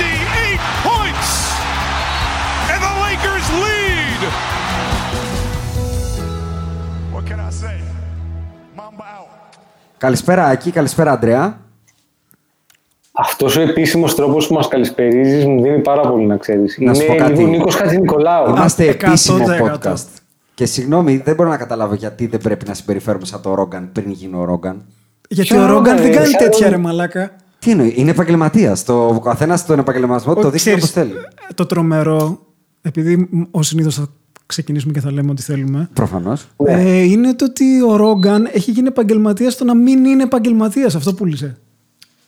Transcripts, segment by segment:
58 points! And the Lakers lead! What can I say? Mamba out. Καλησπέρα Άκη, καλησπέρα Αντρέα. Αυτός ο επίσημος τρόπος που μας καλησπερίζει μου δίνει πάρα πολύ να ξέρεις. Να σου πω Είναι κάτι. λίγο Νίκο Χατζηνικολάου. Είμαστε 100%. επίσημο podcast. Και συγγνώμη, δεν μπορώ να καταλάβω γιατί δεν πρέπει να συμπεριφέρουμε σαν το Ρόγκαν πριν γίνει ο Ρόγκαν. Γιατί Ποιο ο Ρόγκαν ρε, δεν κάνει σαν- τέτοια ρε μαλάκα. Τι εννοεί, είναι επαγγελματίας. Ο καθένας στον επαγγελματισμό το Ο- δείχνει όπως ξέρεις, θέλει. Το τρομερό, επειδή ω συνήθως θα ξεκινήσουμε και θα λέμε ό,τι θέλουμε, Προφανώς. ε, είναι το ότι ο Ρόγκαν έχει γίνει επαγγελματίας στο να μην είναι επαγγελματίας. Αυτό πούλησε.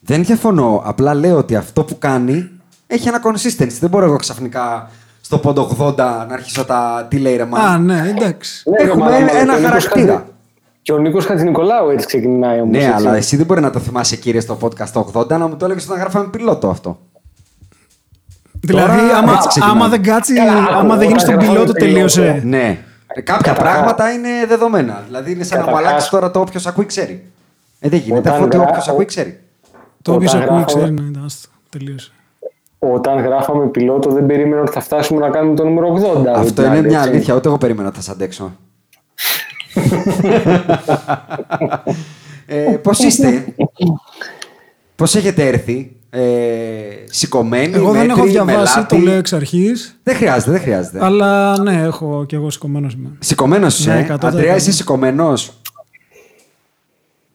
Δεν διαφωνώ. Απλά λέω ότι αυτό που κάνει έχει ένα consistency. Δεν μπορώ εγώ ξαφνικά στο πόντο 80 να αρχίσω τα. Τι λέει ρε Α, μάλλον. ναι, εντάξει. Ναι, ρε, Έχουμε μάλλον, ένα- ένα και ο Νίκος χαρακτήρα. Χατζη- Και ο Νίκος Χατζηνικολάου έτσι ξεκινάει όμως. Ναι, αλλά εσύ δεν μπορεί να το θυμάσαι κύριε στο podcast το 80 να μου το έλεγες όταν γράφαμε πιλότο αυτό. Δηλαδή, Τώρα άμα, έτσι ξεκινάμε. άμα δεν κάτσει, Καλά, άμα δεν γίνει στον όταν πιλότο, γράφαμε τελείωσε. Ναι. Ε, Κάποια Καταρχάς- πράγματα είναι δεδομένα. Δηλαδή είναι σαν να μου Καταρχάς- αλλάξεις τώρα το όποιος ακούει ξέρει. Ε, δεν γίνεται. Όταν Αφού ότι γρα- όποιος ακούει ξέρει. Το οποίο Όταν ακούει, γράφαμε- ξέρει, ναι, άστο, τελείωσε. Όταν γράφαμε πιλότο, δεν περίμενα ότι θα φτάσουμε να κάνουμε το νούμερο 80. Αυτό δηλαδή, είναι μια έτσι. αλήθεια. Ούτε εγώ περίμενα ότι θα σα αντέξω. Ε, Πώς είστε, Πώς έχετε έρθει, ε, σηκωμένοι, Εγώ δεν έχω μέτροι, διαβάσει, μελάτι; το λέω εξ αρχής. Δεν χρειάζεται, δεν χρειάζεται. Αλλά ναι, έχω κι εγώ σηκωμένος είμαι. Σηκωμένος Ναι, είσαι. 100%. Αντρέα, είσαι σηκωμένος;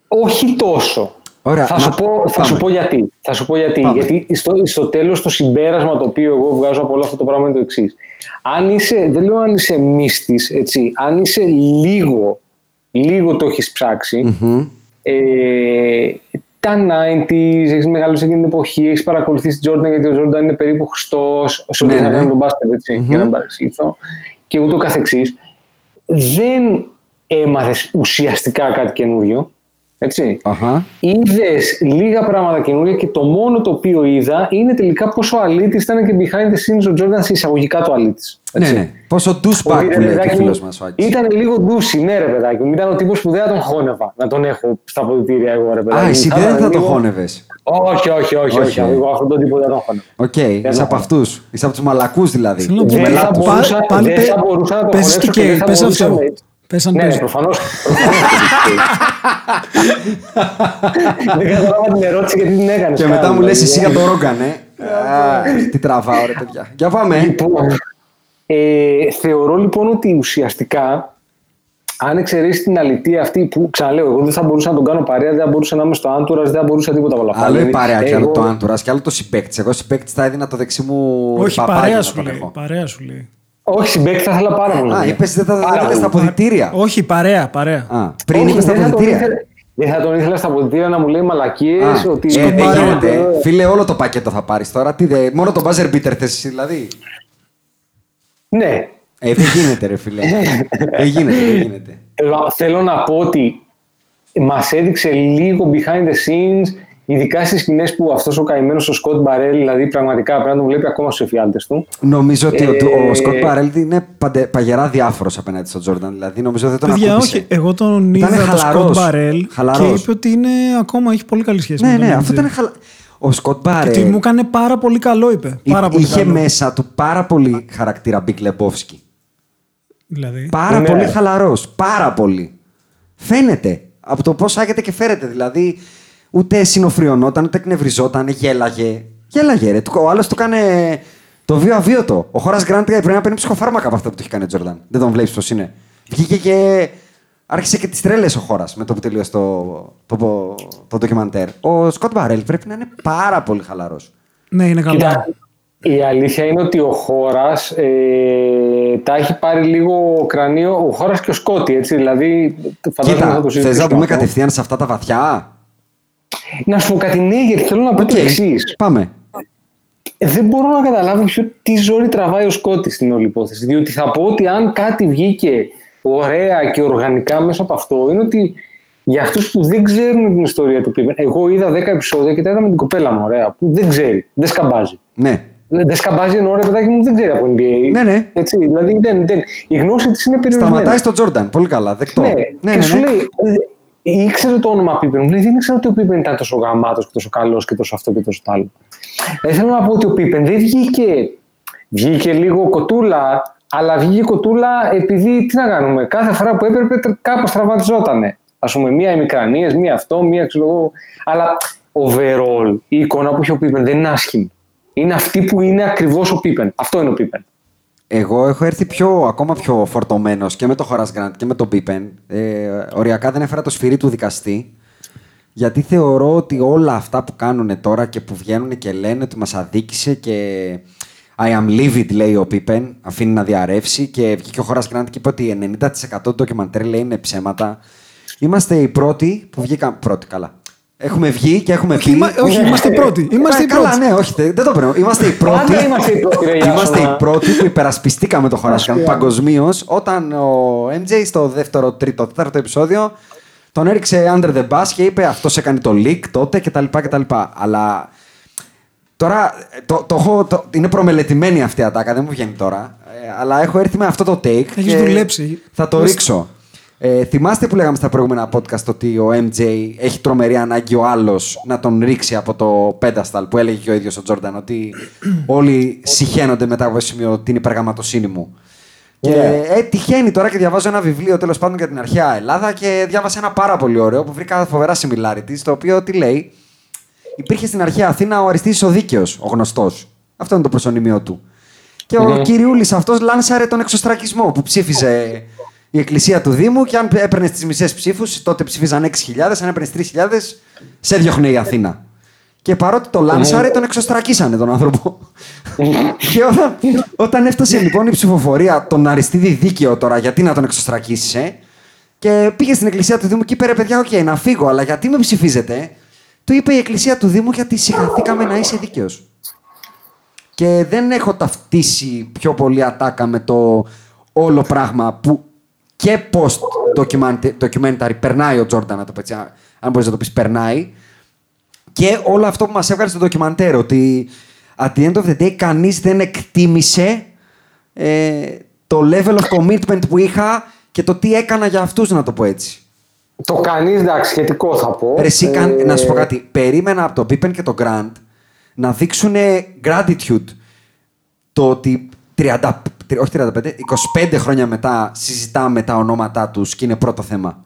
Όχι τόσο. Ωραία, θα, να- σου πω, θα πάμε. σου πω γιατί. Θα σου πω γιατί. Πάμε. Γιατί στο, στο τέλος το συμπέρασμα το οποίο εγώ βγάζω από όλο αυτό το πράγμα είναι το εξής. Αν είσαι, δεν λέω αν είσαι μύστης, έτσι, αν είσαι λίγο, λίγο το έχεις ε, τα 90s, έχεις μεγαλώσει εκείνη την εποχή, έχεις παρακολουθήσει τον Jordan γιατί ο Jordan είναι περίπου Χριστός, όσο Ναι, ναι, θα ναι. κάνει τον μπάσκετ, έτσι, για να μην παρεξηγηθώ, και ούτω καθεξής. Δεν έμαθες ουσιαστικά κάτι καινούριο, έτσι. Αχα. Είδες λίγα πράγματα καινούργια και το μόνο το οποίο είδα είναι τελικά πόσο αλήτης ήταν και behind the scenes ο Jordan σε εισαγωγικά το αλήτης. Ναι, ναι. Πόσο douchebag που λέει και ο φίλος μας ο Άκης. Ήταν λίγο douchey, ναι, ρε παιδάκι μου. Ήταν ο τύπος που δεν θα τον χώνευα να τον έχω στα αποδυτήρια εγώ, ρε παιδάκι Α, μου. εσύ Θα δεν ήταν θα το λίγο- χώνευες. Όχι, όχι, όχι. Όχι, όχι, ε. Εγώ αυτόν τον τύπο δεν τον χώνευα. Οκ, είσαι από αυτούς. Είσαι από τους μαλακούς δηλαδή. Θέλω να πω Δεν ότι θα πα- μπορούσα- πάλι δεν πε- θα μπορούσα να το πες χωνέψω τι και και δεν θα πες μπορούσα αυτό. να- Πες αν Ναι, πες. προφανώς. Δεν κατάλαβα την ερώτηση γιατί την έκανες. Και μετά μου λες εσύ για το Ρόγκαν, ε. Α, Τι τραβάω, ρε παιδιά. Για πάμε. Λοιπόν, ε, θεωρώ λοιπόν ότι ουσιαστικά αν εξαιρέσεις την αλητία αυτή που ξαναλέω, εγώ δεν θα μπορούσα να τον κάνω παρέα, δεν θα μπορούσα να είμαι στο Άντουρας, δεν θα μπορούσα τίποτα από όλα αυτά. Άλλο η Δηλαδή, παρέα και άλλο εγώ- το άντουρας και άλλο το συμπέκτη. Εγώ συμπέκτη θα έδινα το δεξί μου Όχι, παπάγιο παρέα να σου τον λέει. έχω. Παρέα σου λέει. Όχι, συμπέκτη θα ήθελα πάρα πολύ. Α, είπες δεν θα Πάρα δεν πολύ. στα αποδητήρια. Όχι, παρέα, παρέα. Α, πριν Όχι, είπες στα δεν θα τον αποδητήρια. ήθελα- Δεν θα τον ήθελα στα αποδητήρια να μου λέει μαλακίες. Α, ότι ε, δεν σκομπάρω. γίνεται. Φίλε, όλο το πακέτο θα πάρεις τώρα. Τι, δε, μόνο το buzzer beater θες εσύ δηλαδή. Ναι. Ε, δεν γίνεται, ρε φίλε. δεν γίνεται, δεν γίνεται. Θέλω- Θέλω να πω ότι μας έδειξε λίγο behind the scenes Ειδικά στις σκηνές που αυτός ο καημένος ο Σκοτ Μπαρέλ, δηλαδή πραγματικά πρέπει να τον βλέπει ακόμα στους εφιάλτες του. Νομίζω ότι ο, Ε, ο Σκοτ Μπαρέλ είναι παντε, παγερά αδιάφορος απέναντι στον Τζόρνταν. Δηλαδή νομίζω δεν τον Παιδιά, ακούμπησε. όχι. Εγώ τον Ήταν είδα το χαλαρός. Σκοτ Μπαρέλ Χαλαρός. και είπε ότι είναι ακόμα έχει πολύ καλή σχέση Ναι, με τον ναι, MJ. αυτό ήταν χαλα... Ο Σκοτ Και ότι μου Μπαρέλ έκανε πάρα πολύ καλό, είπε. Πάρα πολύ είχε καλό. μέσα του πάρα πολύ χαρακτήρα Big Lebowski. Δηλαδή. Πάρα Ναι. πολύ χαλαρός. Πάρα πολύ. Φαίνεται από το πώς άγεται και φέρεται. Δηλαδή, ούτε συνοφριωνόταν, ούτε εκνευριζόταν, γέλαγε. Γέλαγε, ρε. Του- Ο άλλος του έκανε το βίο αβίωτο. Ο Χώρας Γκραντ πρέπει να παίρνει ψυχοφάρμακα από αυτά που του έχει κάνει ο Τζορντάν. Δεν τον βλέπεις πώς είναι. Βγήκε και. Άρχισε και τις τρέλες ο Χώρας με το που τελείωσε το, το, το, το ντοκιμαντέρ. Ο Σκοτ Μπαρέλ πρέπει να είναι πάρα πολύ χαλαρός. Ναι, είναι καλά. Κοίτα, η αλήθεια είναι ότι ο χώρας ε, τα έχει πάρει λίγο κρανίο. Ο χώρας και ο Σκότι, έτσι. Δηλαδή, φαντάζομαι θα Κοίτα, το θες να συζητήσουμε πούμε αυτό. κατευθείαν σε αυτά τα βαθιά; Να σου πω κάτι, ναι, γιατί θέλω να πω Οκ, το εξής. Πάμε. Δεν μπορώ να καταλάβω ποιο, τι ζόρι τραβάει ο Σκότι στην όλη υπόθεση. Διότι θα πω ότι αν κάτι βγήκε ωραία και οργανικά μέσα από αυτό, είναι ότι για αυτούς που δεν ξέρουν την ιστορία του Pippen, εγώ είδα 10 επεισόδια και τα είδα με την κοπέλα μου, ωραία, που δεν ξέρει, δεν σκαμπάζει. Ναι. Δεν σκαμπάζει εννοώ ρε παιδάκι μου, δεν ξέρει από NBA. Ναι, ναι. Έτσι, δηλαδή δεν, δεν. Η γνώση της είναι περιορισμένη. Σταματάει στον Τζόρνταν. Πολύ καλά. Δεκτό. Ναι, ναι, και ναι, σου ναι. λέει, ε, ήξερε το όνομα Πίπεν. Μου λέει, δεν ήξερα ότι ο Πίπεν ήταν τόσο γαμάτος και τόσο καλός και τόσο αυτό και τόσο το άλλο. Ε, θέλω να πω ότι ο Πίπεν δεν βγήκε, βγήκε λίγο κοτούλα, αλλά βγήκε κοτούλα επειδή, τι να κάνουμε, κάθε φορά που έπρεπε κάπως τραυματιζότανε. Ας πούμε, μία ημικρανίες, μία αυτό, μία ξέρω εγώ. Αλλά overall, η εικόνα που έχει ο Πίπεν δεν είναι άσχημη. Είναι αυτή που είναι ακριβώς ο Πίπεν. Αυτό είναι ο Πίπεν. Εγώ έχω έρθει πιο, ακόμα πιο φορτωμένος και με το Horace Grant και με τον Pippen. Ε, οριακά δεν έφερα το σφυρί του δικαστή. Γιατί θεωρώ ότι όλα αυτά που κάνουν τώρα και που βγαίνουν και λένε ότι μας αδίκησε και I am livid λέει ο Pippen, αφήνει να διαρρεύσει και βγήκε ο Horace Grant και είπε ότι 90% του ντοκιμαντέρ λέει είναι ψέματα. Είμαστε οι πρώτοι που βγήκαν. Πρώτοι, καλά. Έχουμε βγει και έχουμε πει. είμα- όχι, είμαστε οι πρώτοι. Είμαστε Ε, οι Καλά, πρώτοι. ναι, όχι, δεν δεν το πρέπει. Είμαστε οι πρώτοι. Πάντα είμαστε οι πρώτοι, ρε, Είμαστε οι Ιάσονα. πρώτοι που υπερασπιστήκαμε το Χωρασκάν παγκοσμίως όταν ο MJ στο δεύτερο, τρίτο, τέταρτο επεισόδιο τον έριξε under the bus και είπε αυτός έκανε το leak τότε κτλ. κτλ. Αλλά τώρα το, το, έχω, το, είναι προμελετημένη αυτή η ατάκα, δεν μου βγαίνει τώρα. Ε, αλλά έχω έρθει με αυτό το take. Έχεις και δουλέψει. Θα το Μες- ρίξω. Ε, θυμάστε που λέγαμε στα προηγούμενα podcast ότι ο MJ έχει τρομερή ανάγκη ο άλλος να τον ρίξει από το pedestal που έλεγε και ο ίδιος ο Τζόρνταν ότι όλοι συχαίνονται μετά από το σημείο την υπεργαματοσύνη μου. Και Ναι. ε, τυχαίνει τώρα και διαβάζω ένα βιβλίο τέλος πάντων για την αρχαία Ελλάδα και διάβασα ένα πάρα πολύ ωραίο που βρήκα φοβερά similarity στο οποίο τι λέει. Υπήρχε στην αρχαία Αθήνα ο Αριστίδης ο Δίκαιος, ο γνωστός. Αυτό είναι το προσωνύμιο του. Και ο κυριούλης αυτός λάνσαρε τον εξοστρακισμό που ψήφιζε η εκκλησία του δήμου και αν έπαιρνες τις μισές ψήφους, τότε ψήφιζαν 6.000, αν έπαιρνες 3.000, σε διώχνε η Αθήνα. Και παρότι το λάνσαρε, τον εξοστρακίσανε τον άνθρωπο. και όταν, όταν έφτασε λοιπόν η ψηφοφορία τον Αριστίδη δίκαιο τώρα, γιατί να τον εξοστρακίσεις, ε, και πήγε στην εκκλησία του Δήμου και είπε ρε παιδιά, οκ, να φύγω, αλλά γιατί με ψηφίζετε, του είπε η εκκλησία του Δήμου γιατί σιχαθήκαμε να είσαι δίκαιος. Και δεν έχω ταυτίσει πιο πολύ ατάκα με το όλο πράγμα που και post documentary περνάει ο Τζόρνταν, να το πω έτσι, αν μπορείς να το πεις περνάει. Και όλο αυτό που μας έβγαλε στο ντοκιμαντέρ, ότι at the end of the day κανείς δεν εκτίμησε ε, το level of commitment που είχα και το τι έκανα για αυτούς, να το πω έτσι. Το κανείς, εντάξει, σχετικό θα πω. Ρε, εσύ, Ε, καν- να σου πω κάτι. Περίμενα από τον Pippen και τον Grant να δείξουν gratitude το ότι 30, τρι- όχι 35, 25 χρόνια μετά συζητάμε τα ονόματά τους και είναι πρώτο θέμα.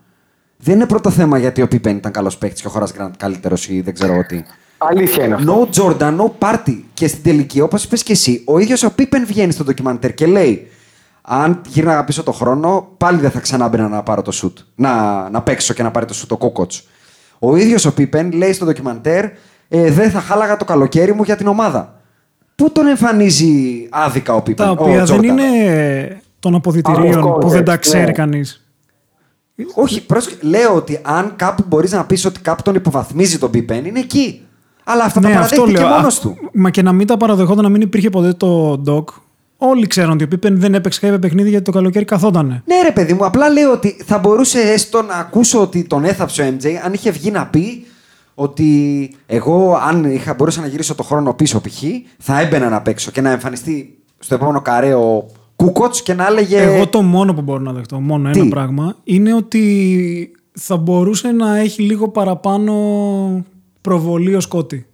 Δεν είναι πρώτο θέμα γιατί ο Pippen ήταν καλός παίκτης και ο Horace Grant καλύτερος ή δεν ξέρω εγώ τι. Αλήθεια είναι αυτό. No Jordan, no party. Και στην τελική, όπως είπες και εσύ, ο ίδιος ο Pippen βγαίνει στο ντοκιμαντέρ και λέει: Αν γύρναγα πίσω το χρόνο, πάλι δεν θα ξανά μπαίνα να πάρω το σουτ. Να, να παίξω και να πάρει το σουτ ο κόκοτ. Ο ίδιος ο Pippen λέει στο ντοκιμαντέρ: ε, Δεν θα χάλαγα το καλοκαίρι μου για την ομάδα. Πού τον εμφανίζει άδικα ο Pippen. Τα ο οποία δεν Jordan? είναι των αποδητηρίων Out of που δεν τα context, ξέρει ναι. κανείς. Όχι, πρόσεχε, λέω ότι αν κάπου μπορείς να πεις ότι κάπου τον υποβαθμίζει τον Pippen, είναι εκεί. Αλλά αυτά τα παραδέχτηκε μόνος Α, του. Μα και να μην τα παραδεχόταν να μην υπήρχε ποτέ το doc. Όλοι ξέρουν ότι ο Πίπεν δεν έπαιξε κάποιο παιχνίδι γιατί το καλοκαίρι καθότανε. Ναι, ρε παιδί μου, απλά λέω ότι θα μπορούσε έστω να ακούσω ότι τον έθαψε ο MJ αν είχε βγει να πει ότι εγώ, αν είχα, μπορούσα να γυρίσω το χρόνο πίσω, π.χ., θα έμπαινα να παίξω και να εμφανιστεί στο επόμενο καρέ ο Κούκοτ και να έλεγε. Εγώ το μόνο που μπορώ να δεχτώ, μόνο Τι; ένα πράγμα, είναι ότι θα μπορούσε να έχει λίγο παραπάνω προβολή ο Σκότη.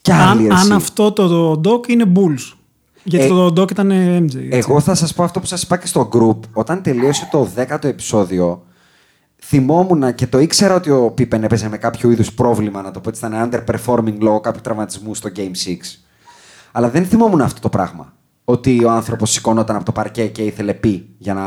Κι αν, άλλη, εσύ. αν αυτό το doc είναι Bulls. Γιατί Ε, το doc ήταν MJ. έτσι. Εγώ θα σας πω αυτό που σας είπα και στο group. Όταν τελείωσε το 10ο επεισόδιο, θυμόμουν και το ήξερα ότι ο Πίπεν έπαιζε με κάποιο είδους πρόβλημα, να το πω έτσι, ήταν underperforming λόγω κάποιου τραυματισμού στο Game 6. Αλλά δεν θυμόμουν αυτό το πράγμα. Ότι ο άνθρωπος σηκώνονταν από το παρκέ και ήθελε πει για να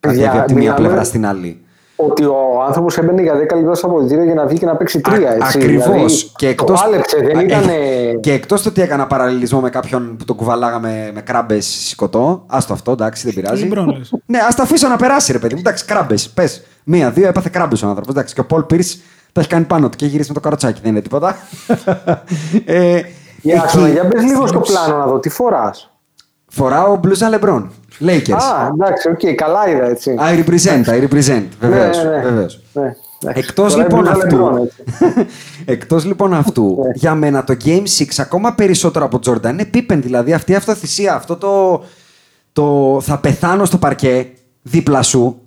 Παιδιά, κατέβει από τη μία μιλάμε- πλευρά στην άλλη. Ότι ο άνθρωπος έμπαινε για 10 λεπτά στο αποδητήριο για να βγει και να παίξει τρία. Έτσι. Ακριβώς. Δηλαδή, και εκτός... Το άλεψε, δεν Α, ήταν. ε, Και εκτός το ότι έκανα παραλληλισμό με κάποιον που τον κουβαλάγαμε με κράμπες σηκωτό. Άστο αυτό, εντάξει, δεν πειράζει. LeBron λες. ναι, ας το αφήσω να περάσει, ρε παιδί μου. Εντάξει, κράμπες. Πες. Μία, δύο, έπαθε κράμπες ο άνθρωπος. Εντάξει, και ο Πολ Πίρς τα έχει κάνει πάνω του και γυρίζει με το καροτσάκι, δεν είναι τίποτα. ε, Για, εκεί για μπες λίγο στο πλάνο να δω, τι φοράς. φοράω μπλούζα LeBron. Lakers. Α, εντάξει, οκ, καλά είδα έτσι. I represent, I represent. Βεβαίως. Ναι, ναι, ναι. Βεβαίως. Ναι, εντάξει. Εκτός Τώρα λοιπόν, έμπαιζα αυτού, LeBron, έτσι. εκτός λοιπόν αυτού, Ναι. για μένα το Game 6 ακόμα περισσότερο από Jordan είναι Pippen. Δηλαδή αυτή η αυτοθυσία, αυτό το, το θα πεθάνω στο παρκέ δίπλα σου,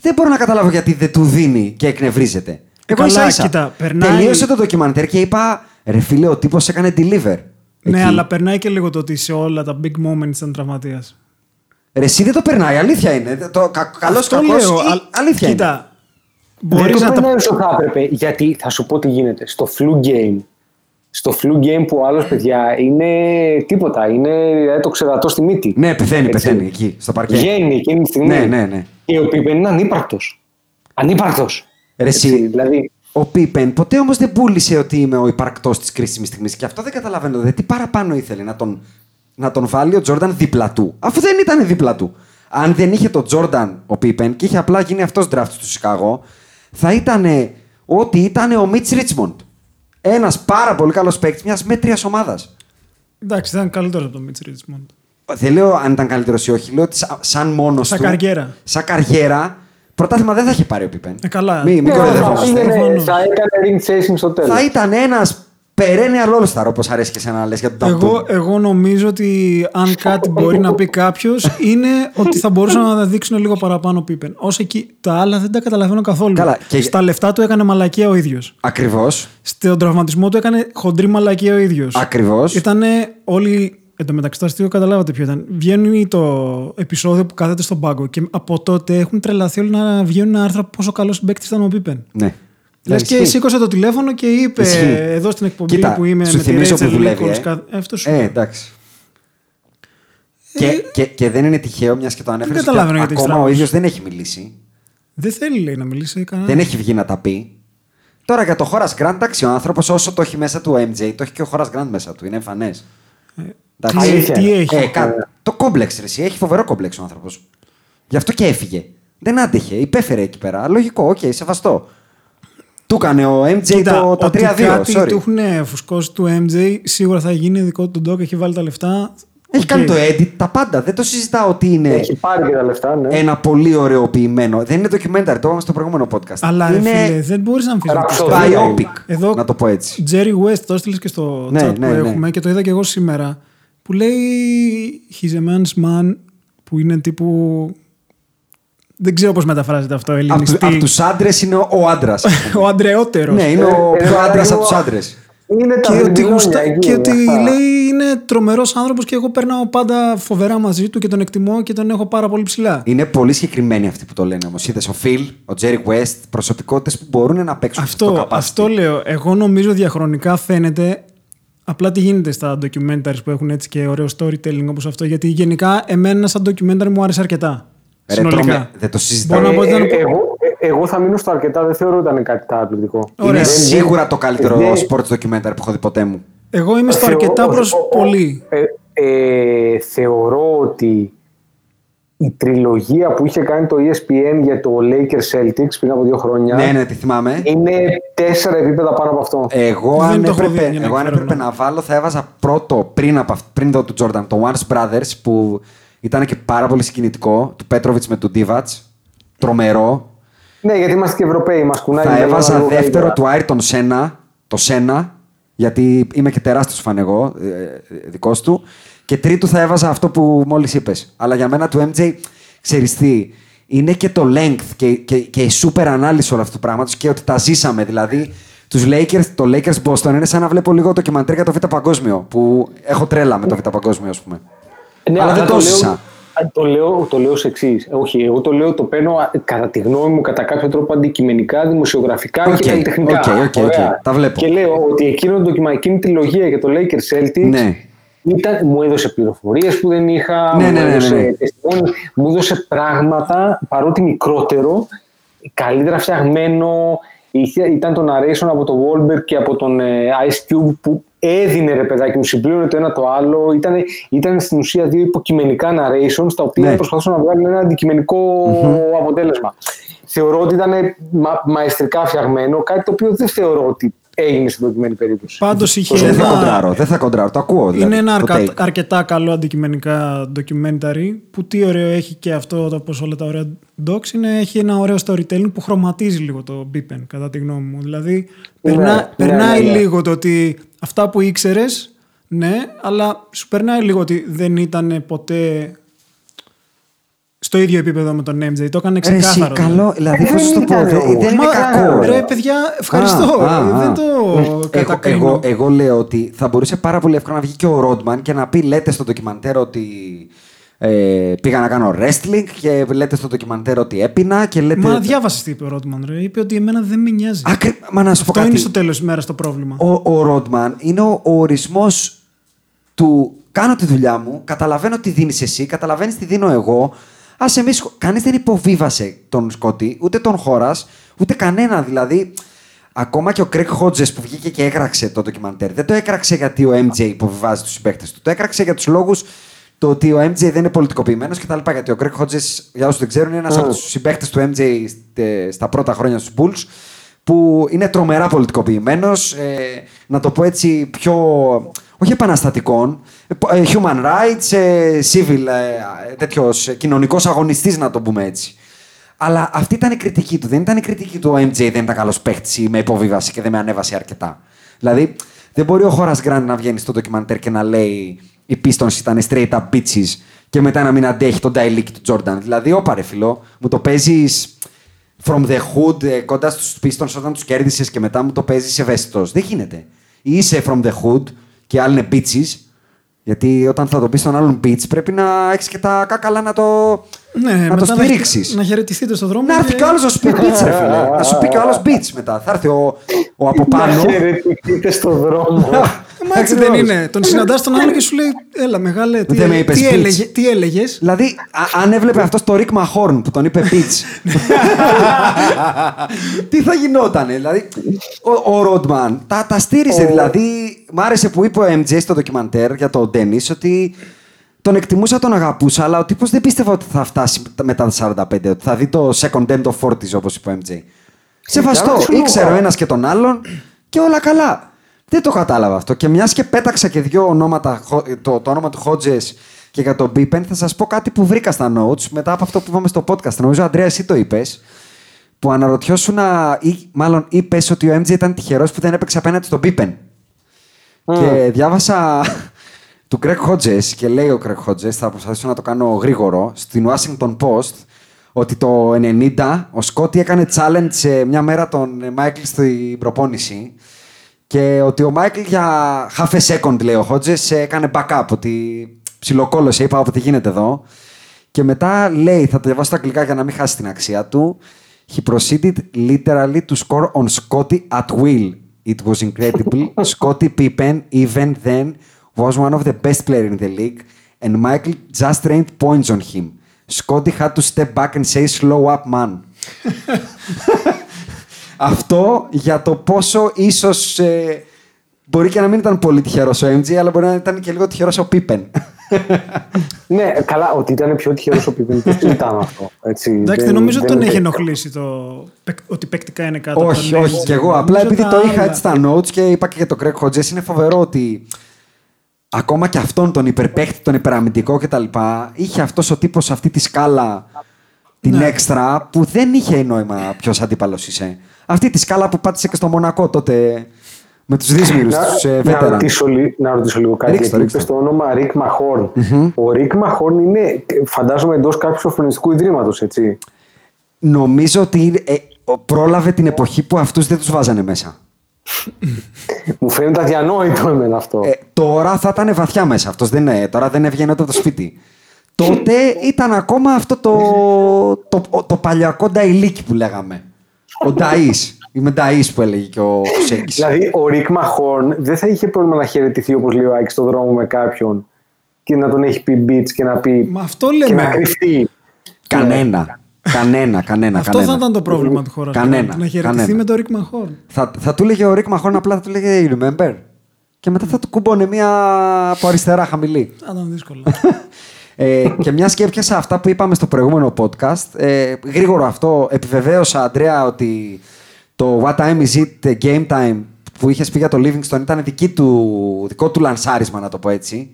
δεν μπορώ να καταλάβω γιατί δεν του δίνει και εκνευρίζεται. Ε, Εγώ καλά, ίσα ίσα. κοίτα, περνάει- Τελείωσε το ντοκιμαντέρ και είπα, ρε φίλε, ο τύπος έκανε deliver. Ναι, Εκεί. αλλά περνάει και λίγο το ότι σε όλα τα big moments ήταν τραυματίας. Ρε, εσύ δεν το περνάει, αλήθεια είναι. Το, κα, καλός Αυτό κακός, λέω. ή- αλ- αλήθεια είναι. Κοίτα, Δεν μπορείς το να τα περνάει όσο θα έπρεπε. Γιατί θα σου πω τι γίνεται. Στο flu game. Στο flu game που ο άλλος παιδιά είναι τίποτα. Είναι δηλαδή, το ξερατό στη μύτη. Ναι, πεθαίνει, Έτσι. πεθαίνει εκεί, στο παρκέ. Βγαίνει εκείνη τη στιγμή. Ναι, ναι, ναι. Και ο Πίπεν είναι ανύπαρκτος. Ανύπαρκτος. Ρε, εσύ, Δηλαδή, Ο Πίπεν ποτέ όμως δεν πούλησε ότι είμαι ο υπαρκτός της κρίσιμης στιγμής. Και αυτό δεν καταλαβαίνω. Δηλαδή, τι παραπάνω ήθελε να τον, να τον βάλει ο Τζόρνταν δίπλα του. Αφού δεν ήταν δίπλα του. Αν δεν είχε τον Τζόρνταν ο Πίπεν και είχε απλά γίνει αυτός draft στο Σικάγο, θα ήταν ό,τι ήταν ο Μίτ Ρίτσμοντ. Ένας πάρα πολύ καλός παίκτης μιας μέτριας ομάδας. Εντάξει, ήταν καλύτερος από τον Μίτς Ρίτσμοντ. Δεν λέω αν ήταν καλύτερος ή όχι. Λέω ότι σα- σαν μόνος Σαν του. καριέρα. Σαν καριέρα. Πρωτάθλημα δεν θα είχε πάρει ο Πίπεν. Ε, καλά. Μην, μην ναι, θα, κοροϊδευόμαστε. πήγαινε, Προφανώς. θα έκανε ring chasing στο τέλος. Θα ήταν ένας perennial all-star, όπως αρέσει και σε να λες για τον Εγώ, Tatum. εγώ νομίζω ότι αν κάτι μπορεί να πει κάποιος είναι ότι θα μπορούσαν να δείξουν λίγο παραπάνω Πίπεν. Όσο εκεί τα άλλα δεν τα καταλαβαίνω καθόλου. Καλά, και- Στα λεφτά του έκανε μαλακία ο ίδιος. Ακριβώς. Στον τραυματισμό του έκανε χοντρή μαλακία ο ίδιος. Ακριβώς. Ήταν όλοι. Εν τω μεταξύ, το αστείο καταλάβατε ποιο ήταν. Βγαίνει το επεισόδιο που κάθεται στον πάγκο και από τότε έχουν τρελαθεί όλοι να βγαίνουν άρθρα πόσο καλός παίκτης ήταν ο Πίπεν. Ναι. Λες Δηλαδή, και ισχύει. σήκωσε το τηλέφωνο και είπε Ισχύει. εδώ στην εκπομπή Κοίτα, που είμαι σου με τη θυμίζω Rachel που δουλεύει, Nichols. ε. κα- ε, Αυτός σου Ε, λέω. εντάξει. Και, και, και δεν είναι τυχαίο, μιας και το ανέφερες. καταλαβαίνω γιατί Ακόμα ο στραβός. ίδιος δεν έχει μιλήσει. Δεν θέλει λέει, να μιλήσει κανένας. Δεν έχει βγει να τα πει. Τώρα για το Horace Grant, εντάξει, ο άνθρωπος όσο το έχει μέσα του ο MJ, το έχει και ο Horace Grant μέσα του. Είναι εμφανές. Τι, τι έχει. Ε, κα- το κόμπλεξ, ρε, εσύ. Έχει φοβερό κόμπλεξ ο άνθρωπος. Γι' αυτό και έφυγε. Δεν άντεχε, υπέφερε εκεί πέρα. Λογικό, οκ, σεβαστό. Του έκανε ο MJ Κοίτα, το, τα ότι 3-2. κάτι sorry. του έχουν φουσκώσει του MJ, σίγουρα θα γίνει δικό του τον doc, έχει βάλει τα λεφτά. Έχει Οκ. κάνει το edit, τα πάντα. Δεν το συζητάω ότι είναι Έχει πάρει και τα λεφτά, ναι. ένα πολύ ωραιοποιημένο. Δεν είναι documentary, το είπαμε στο προηγούμενο podcast. Αλλά ρε είναι φίλε, δεν μπορείς να αμφισβητήσεις. Ραψοδία. biopic, Εδώ- να το πω έτσι. Jerry West, το έστειλες και στο Ναι, chat ναι, που ναι. έχουμε και το είδα και εγώ σήμερα. Που λέει He's a man's man, που είναι τύπου. Δεν ξέρω πώς μεταφράζεται αυτό Από ελληνιστή. του τους άντρες είναι ο, ο άντρας. Ο αντρεότερος. ναι, είναι ο Ε, πιο ε, άντρας εγώ- από τους άντρες. Είναι τα Και ότι, βεντιλόνια γουστα... εκεί, και ότι αυτά. λέει είναι τρομερός άνθρωπος και εγώ περνάω πάντα φοβερά μαζί του και τον εκτιμώ και τον έχω πάρα πολύ ψηλά. Είναι πολύ συγκεκριμένοι αυτοί που το λένε όμως. Είδες ο Phil, ο Jerry West, προσωπικότητες που μπορούν να παίξουν Αυτό, το capacity. αυτό λέω. Εγώ νομίζω διαχρονικά φαίνεται απλά τι γίνεται στα documentaries που έχουν έτσι και ωραίο storytelling όπως αυτό. Γιατί γενικά εμένα σαν documentary μου άρεσε αρκετά. Ρε, συνολικά. τρώμε, δεν το συζητάω. Μπορώ να πω ότι ήταν- Ε, εγώ, ε, εγώ θα μείνω στο αρκετά, δεν θεωρώ ότι ήταν κάτι καταπληκτικό. Είναι Ωραία. σίγουρα το καλύτερο δεν- sports documentary που έχω δει ποτέ μου. Εγώ είμαι στο Θεωρώ- αρκετά ο- προς ο- ο- πολύ. Ε, ε, θεωρώ ότι η τριλογία που είχε κάνει το E ESPN για το Lakers Celtics πριν από δύο χρόνια Ναι, ναι, τη θυμάμαι. είναι τέσσερα επίπεδα πάνω από αυτό. Εγώ, Δεν αν το έχω δει, έπρεπε, για να εγώ αν εκφέρω έπρεπε γνώμη. να βάλω, θα έβαζα πρώτο πριν, από, αυ- πριν το του Jordan, το Once Brothers, που ήταν και πάρα πολύ συγκινητικό, του Πέτροβιτς με τον Divac. Τρομερό. Ναι, γιατί είμαστε και Ευρωπαίοι, μας κουνάει. Θα η έβαζα λίγο δεύτερο καλύτερα. του Άιρτον Σένα, το Σένα, γιατί είμαι και τεράστιος φαν εγώ, ε, δικός του. Και τρίτου θα έβαζα αυτό που μόλις είπες. Αλλά για μένα του MJ, ξέρεις τι, είναι και το length και, και, και η super ανάλυση όλου αυτού του πράγματος και ότι τα ζήσαμε. Δηλαδή, τους Lakers, το Lakers Boston είναι σαν να βλέπω λίγο το ντοκιμαντέρ για το Β' Παγκόσμιο. Που έχω τρέλα με το Β' Παγκόσμιο, ας πούμε. Ναι, Αλλά δεν το λέω- ζήσα. α, Το λέω, το λέω σε εξής. Όχι, εγώ το λέω, το παίρνω α, κατά τη γνώμη μου κατά κάποιο τρόπο αντικειμενικά, δημοσιογραφικά Οκ, και καλλιτεχνικά. οκ, οκ, οκ. Ωραία. Τα βλέπω. Και λέω ότι εκείνο το ντοκιμα- εκείνη τριλογία για το Lakers Celtics Ναι. ήταν, μου έδωσε πληροφορίες που δεν είχα, Ναι, μου, ναι, ναι, ναι, έδωσε ναι. testimony, μου έδωσε πράγματα παρότι μικρότερο, καλύτερα φτιαγμένο. Είχε, ήταν το narration από τον Wahlberg και από τον ε, Ice Cube που έδινε ρε παιδάκι μου, συμπλήρωνε το ένα το άλλο. Ήταν, ήταν στην ουσία δύο υποκειμενικά narrations τα οποία Ναι. προσπαθούσαν να βγάλουν ένα αντικειμενικό αποτέλεσμα. Θεωρώ ότι ήταν μα, μαεστρικά φτιαγμένο, κάτι το οποίο δεν θεωρώ ότι έγινε στην προκειμένη περίπτωση. Πάντως είχε. Δεν θα ένα- κοντράρω, δεν θα κοντράρω. Το ακούω. Δηλαδή, Είναι ένα το αρκα- take. αρκετά καλό αντικειμενικά documentary που τι ωραίο έχει και αυτό το όπως όλα τα ωραία docs είναι έχει ένα ωραίο storytelling που χρωματίζει λίγο το Bipen κατά τη γνώμη μου. Δηλαδή περνά- ναι, περνάει ναι, ναι. λίγο το ότι αυτά που ήξερες, ναι, αλλά σου περνάει λίγο ότι δεν ήταν ποτέ στο ίδιο επίπεδο με τον MJ. Το έκανε Ρε, εσύ, ξεκάθαρο. καλό, δηλαδή, Δεν πώς σου το πω, ήταν δεν, όμως. δεν είναι Μα, κακό. Ρε παιδιά, ευχαριστώ. Α, α, δεν α. το Εγώ, κατακρίνω. εγώ, εγώ λέω ότι θα μπορούσε πάρα πολύ εύκολα να βγει και ο Ρόντμαν και να πει: Λέτε στο ντοκιμαντέρ ότι ε, πήγα να κάνω wrestling και λέτε στο ντοκιμαντέρ ότι έπινα και λέτε. Μα διάβασε τι είπε ο Ρότμαν, ρε. Είπε ότι εμένα δεν με νοιάζει. Άκρη- Μα να σου πω Αυτό κάτι. είναι στο τέλος της μέρας το πρόβλημα. Ο, ο Ρόντμαν είναι ο, ο ορισμός του κάνω τη δουλειά μου, καταλαβαίνω τι δίνεις εσύ, καταλαβαίνεις τι δίνω εγώ. Α εμείς, κανείς δεν υποβίβασε τον Σκότι, ούτε τον Χώρας, ούτε κανένα. Δηλαδή, ακόμα και ο Κρέκ Χότζε που βγήκε και έκραξε το ντοκιμαντέρ, δεν το έκραξε γιατί ο MJ υποβιβάζει τους συμπαίκτες του. Το έκραξε για τους λόγους το ότι ο MJ δεν είναι πολιτικοποιημένος κτλ. Γιατί ο Κρέκ Χότζε, για όσους δεν ξέρουν, είναι ένας από τους συμπαίκτες του MJ στε- στα πρώτα χρόνια στους Bulls που είναι τρομερά πολιτικοποιημένος, ε, να το πω έτσι πιο, όχι επαναστατικών, ε, ε, human rights, ε, civil, ε, τέτοιος ε, κοινωνικός αγωνιστής να το πούμε έτσι. Αλλά αυτή ήταν η κριτική του. Δεν ήταν η κριτική του ο MJ δεν ήταν καλός παίχτης ή με υποβίβαση και δεν με ανέβασε αρκετά. Δηλαδή, δεν μπορεί ο Χώρας Γκραντ να βγαίνει στο ντοκιμαντέρ και να λέει οι Pistons ήταν straight up bitches και μετά να μην αντέχει τον Daily του Jordan. Δηλαδή, όπα ρε φιλό, μου το παίζεις from the hood ε, κοντά στους Pistons όταν τους κέρδισες και μετά μου το παίζεις ευαίσθητος. Δεν γίνεται. Ή είσαι from the hood και άλλοι είναι bitches, γιατί όταν θα το πεις στον άλλον bitch πρέπει να έχεις και τα κάκαλα να το, Ναι, να το μετά να, στηρίξεις. να χαιρετηθείτε στον δρόμο. Να έρθει και- κι ο άλλος να σου πει bitch ρε φίλε. Να σου πει κι ο άλλος bitch μετά. Θα έρθει ο, ο από πάνω. Να χαιρετηθείτε στον δρόμο. Ε, Μα έτσι δεν Ακριβώς. είναι. Τον συναντάς τον άλλο και σου λέει: Έλα, μεγάλε, τι, Δεν με είπες τι, bitch. έλεγε, τι έλεγες; Δηλαδή, α- αν έβλεπε αυτό το Rick Mahorn που τον είπε bitch. τι θα γινότανε. Δηλαδή, ο, ο Rodman τα, τα στήριζε. Δηλαδή, μ' άρεσε που είπε ο MJ στο ντοκιμαντέρ για τον Dennis ότι τον εκτιμούσα, τον αγαπούσα, αλλά ο τύπος δεν πίστευα ότι θα φτάσει μετά τα 45, ότι θα δει το second end of 40 όπως είπε ο MJ. Σεβαστό. καλά, σου Ήξερε ο λέω. ένας και τον άλλον και όλα καλά. Δεν το κατάλαβα αυτό. Και μιας και πέταξα και δύο ονόματα, χο- το, το όνομα του Χότζε και για τον Μπίπεν, θα σας πω κάτι που βρήκα στα notes μετά από αυτό που είπαμε στο podcast. Νομίζω, Αντρέα, εσύ το είπες. Που αναρωτιώσουν, ή μάλλον είπες ότι ο MJ ήταν τυχερός που δεν έπαιξε απέναντι στον Μπίπεν. Και διάβασα του Greg Hodges και λέει ο Greg Hodges, θα προσπαθήσω να το κάνω γρήγορο, στην Washington Post, ότι το 90 ο Σκότι έκανε challenge σε μια μέρα τον Μάικλ στην προπόνηση και ότι ο Μάικλ για half a second, λέει ο Hodges, έκανε backup, ότι ψιλοκόλωσε, είπα ότι γίνεται εδώ. Και μετά λέει, θα το διαβάσω στα αγγλικά για να μην χάσει την αξία του, He proceeded literally to score on Scotty at will. It was incredible. Scotty Pippen, even then, was one of the best players in the league, and Michael just trained points on him. Scotty had to step back and say, slow up, man. Αυτό για το πόσο ίσως ε, μπορεί και να μην ήταν πολύ τυχερός ο MJ, αλλά μπορεί να ήταν και λίγο τυχερός ο Pippen. ναι, καλά, ότι ήταν πιο τυχερός ο Πιππιν. Δεν ήταν αυτό. Έτσι, Εντάξει, δεν νομίζω ότι τον είναι έχει τέτοιο. ενοχλήσει το παικ- ότι παικτικά είναι κάτω. από όχι, τον όχι MJ. κι εγώ. Απλά Νομίζω επειδή τα το είχα άλλα. έτσι στα notes και είπα και για τον Greg Hodges, είναι φοβερό ότι ακόμα και αυτόν τον υπερπαίχτη, τον υπεραμυντικό κτλ. είχε αυτός ο τύπος αυτή τη σκάλα την Ναι. έξτρα που δεν είχε νόημα ποιος αντίπαλος είσαι. Αυτή τη σκάλα που πάτησε και στο Μονακό τότε με τους δύσμηρου, τους ε, να, βέτερα. ρωτήσω, λι- να ρωτήσω λίγο κάτι. Ρίξτε το, γιατί ρίξτε είπες το όνομα Ρικ Μαχόρν. Ο Ρικ Μαχόρν είναι, φαντάζομαι, εντός κάποιου σοφρονιστικού ιδρύματος, έτσι. Νομίζω ότι ε, ο- πρόλαβε την εποχή που αυτούς δεν τους βάζανε μέσα. Μου φαίνεται αδιανόητο εμένα αυτό. Ε, τώρα θα ήταν βαθιά μέσα. Αυτός δεν, ε, τώρα δεν έβγαινε ούτε από το σπίτι. Τότε ήταν ακόμα αυτό το, το, το, παλιακό νταϊλίκι που λέγαμε. Ο Νταΐς. Είμαι Νταΐς που έλεγε και ο Σέκης. Δηλαδή, ο Ρικ Μαχόρν δεν θα είχε πρόβλημα να χαιρετηθεί όπως λέει ο Άκης στον δρόμο με κάποιον και να τον έχει πει beats και να πει. Μα αυτό και λέμε. να κρυφτεί. κανένα. Κανένα, κανένα. Αυτό κανένα. θα ήταν το πρόβλημα του χώρας. Κανένα. Να χαιρετηθεί κανένα. με το Rick Mahorn. Θα, θα του έλεγε ο Ρίκ Μαχών απλά θα του έλεγε You remember. Και μετά θα του κούμπονε μία από αριστερά χαμηλή. Θα ήταν δύσκολο. Ε, και μια και έπιασα αυτά που είπαμε στο προηγούμενο podcast, ε, γρήγορο αυτό, επιβεβαίωσα, Αντρέα, ότι το What Time Is It Game Time που είχες πει για το Livingston ήταν δική του, δικό του λανσάρισμα, να το πω έτσι.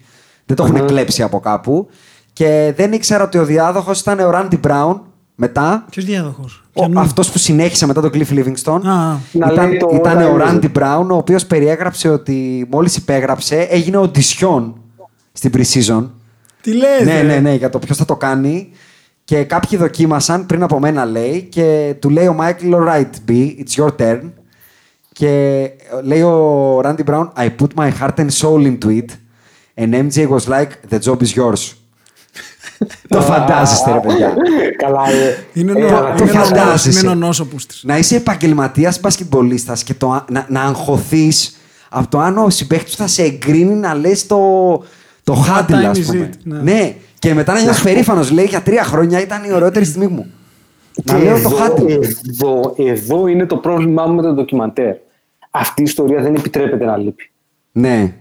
Δεν το έχουν κλέψει από κάπου. Και δεν ήξερα ότι ο διάδοχος ήταν ο Randy Brown μετά. Ποιος διάδοχος; Αυτός που συνέχισε μετά τον Cliff Livingston Α, Να ήταν, λέει το ήταν What ο Time Is Randy Brown, ο οποίος περιέγραψε ότι μόλις υπέγραψε έγινε οντισιόν στην pre-season. Τι λες, Ναι, ρε. ναι, ναι, για το ποιος θα το κάνει. Και κάποιοι δοκίμασαν πριν από μένα, λέει, και του λέει ο Michael, alright, B, it's your turn. Και λέει ο Randy Brown, I put my heart and soul into it. And MJ was like, the job is yours. το φαντάζεστε, ρε παιδιά. Καλά, ε. Είναι ε, νο- αλλά το είναι τι νο- φαντάζεσαι. Είναι ο νόσοπους της. να είσαι επαγγελματίας μπασκετμπολίστας και το, α- να, να αγχωθείς από το αν ο συμπαίχτη θα σε εγκρίνει να λες το, το handle, time ας is πούμε. it, ναι. ναι. και μετά να νιώθει περήφανος. Λέει για τρία χρόνια ήταν η ωραιότερη στιγμή μου. Και να λέω εδώ, το handle. Εδώ, εδώ είναι το πρόβλημά μου με το ντοκιμαντέρ. Αυτή η ιστορία δεν επιτρέπεται να λείπει. Ναι.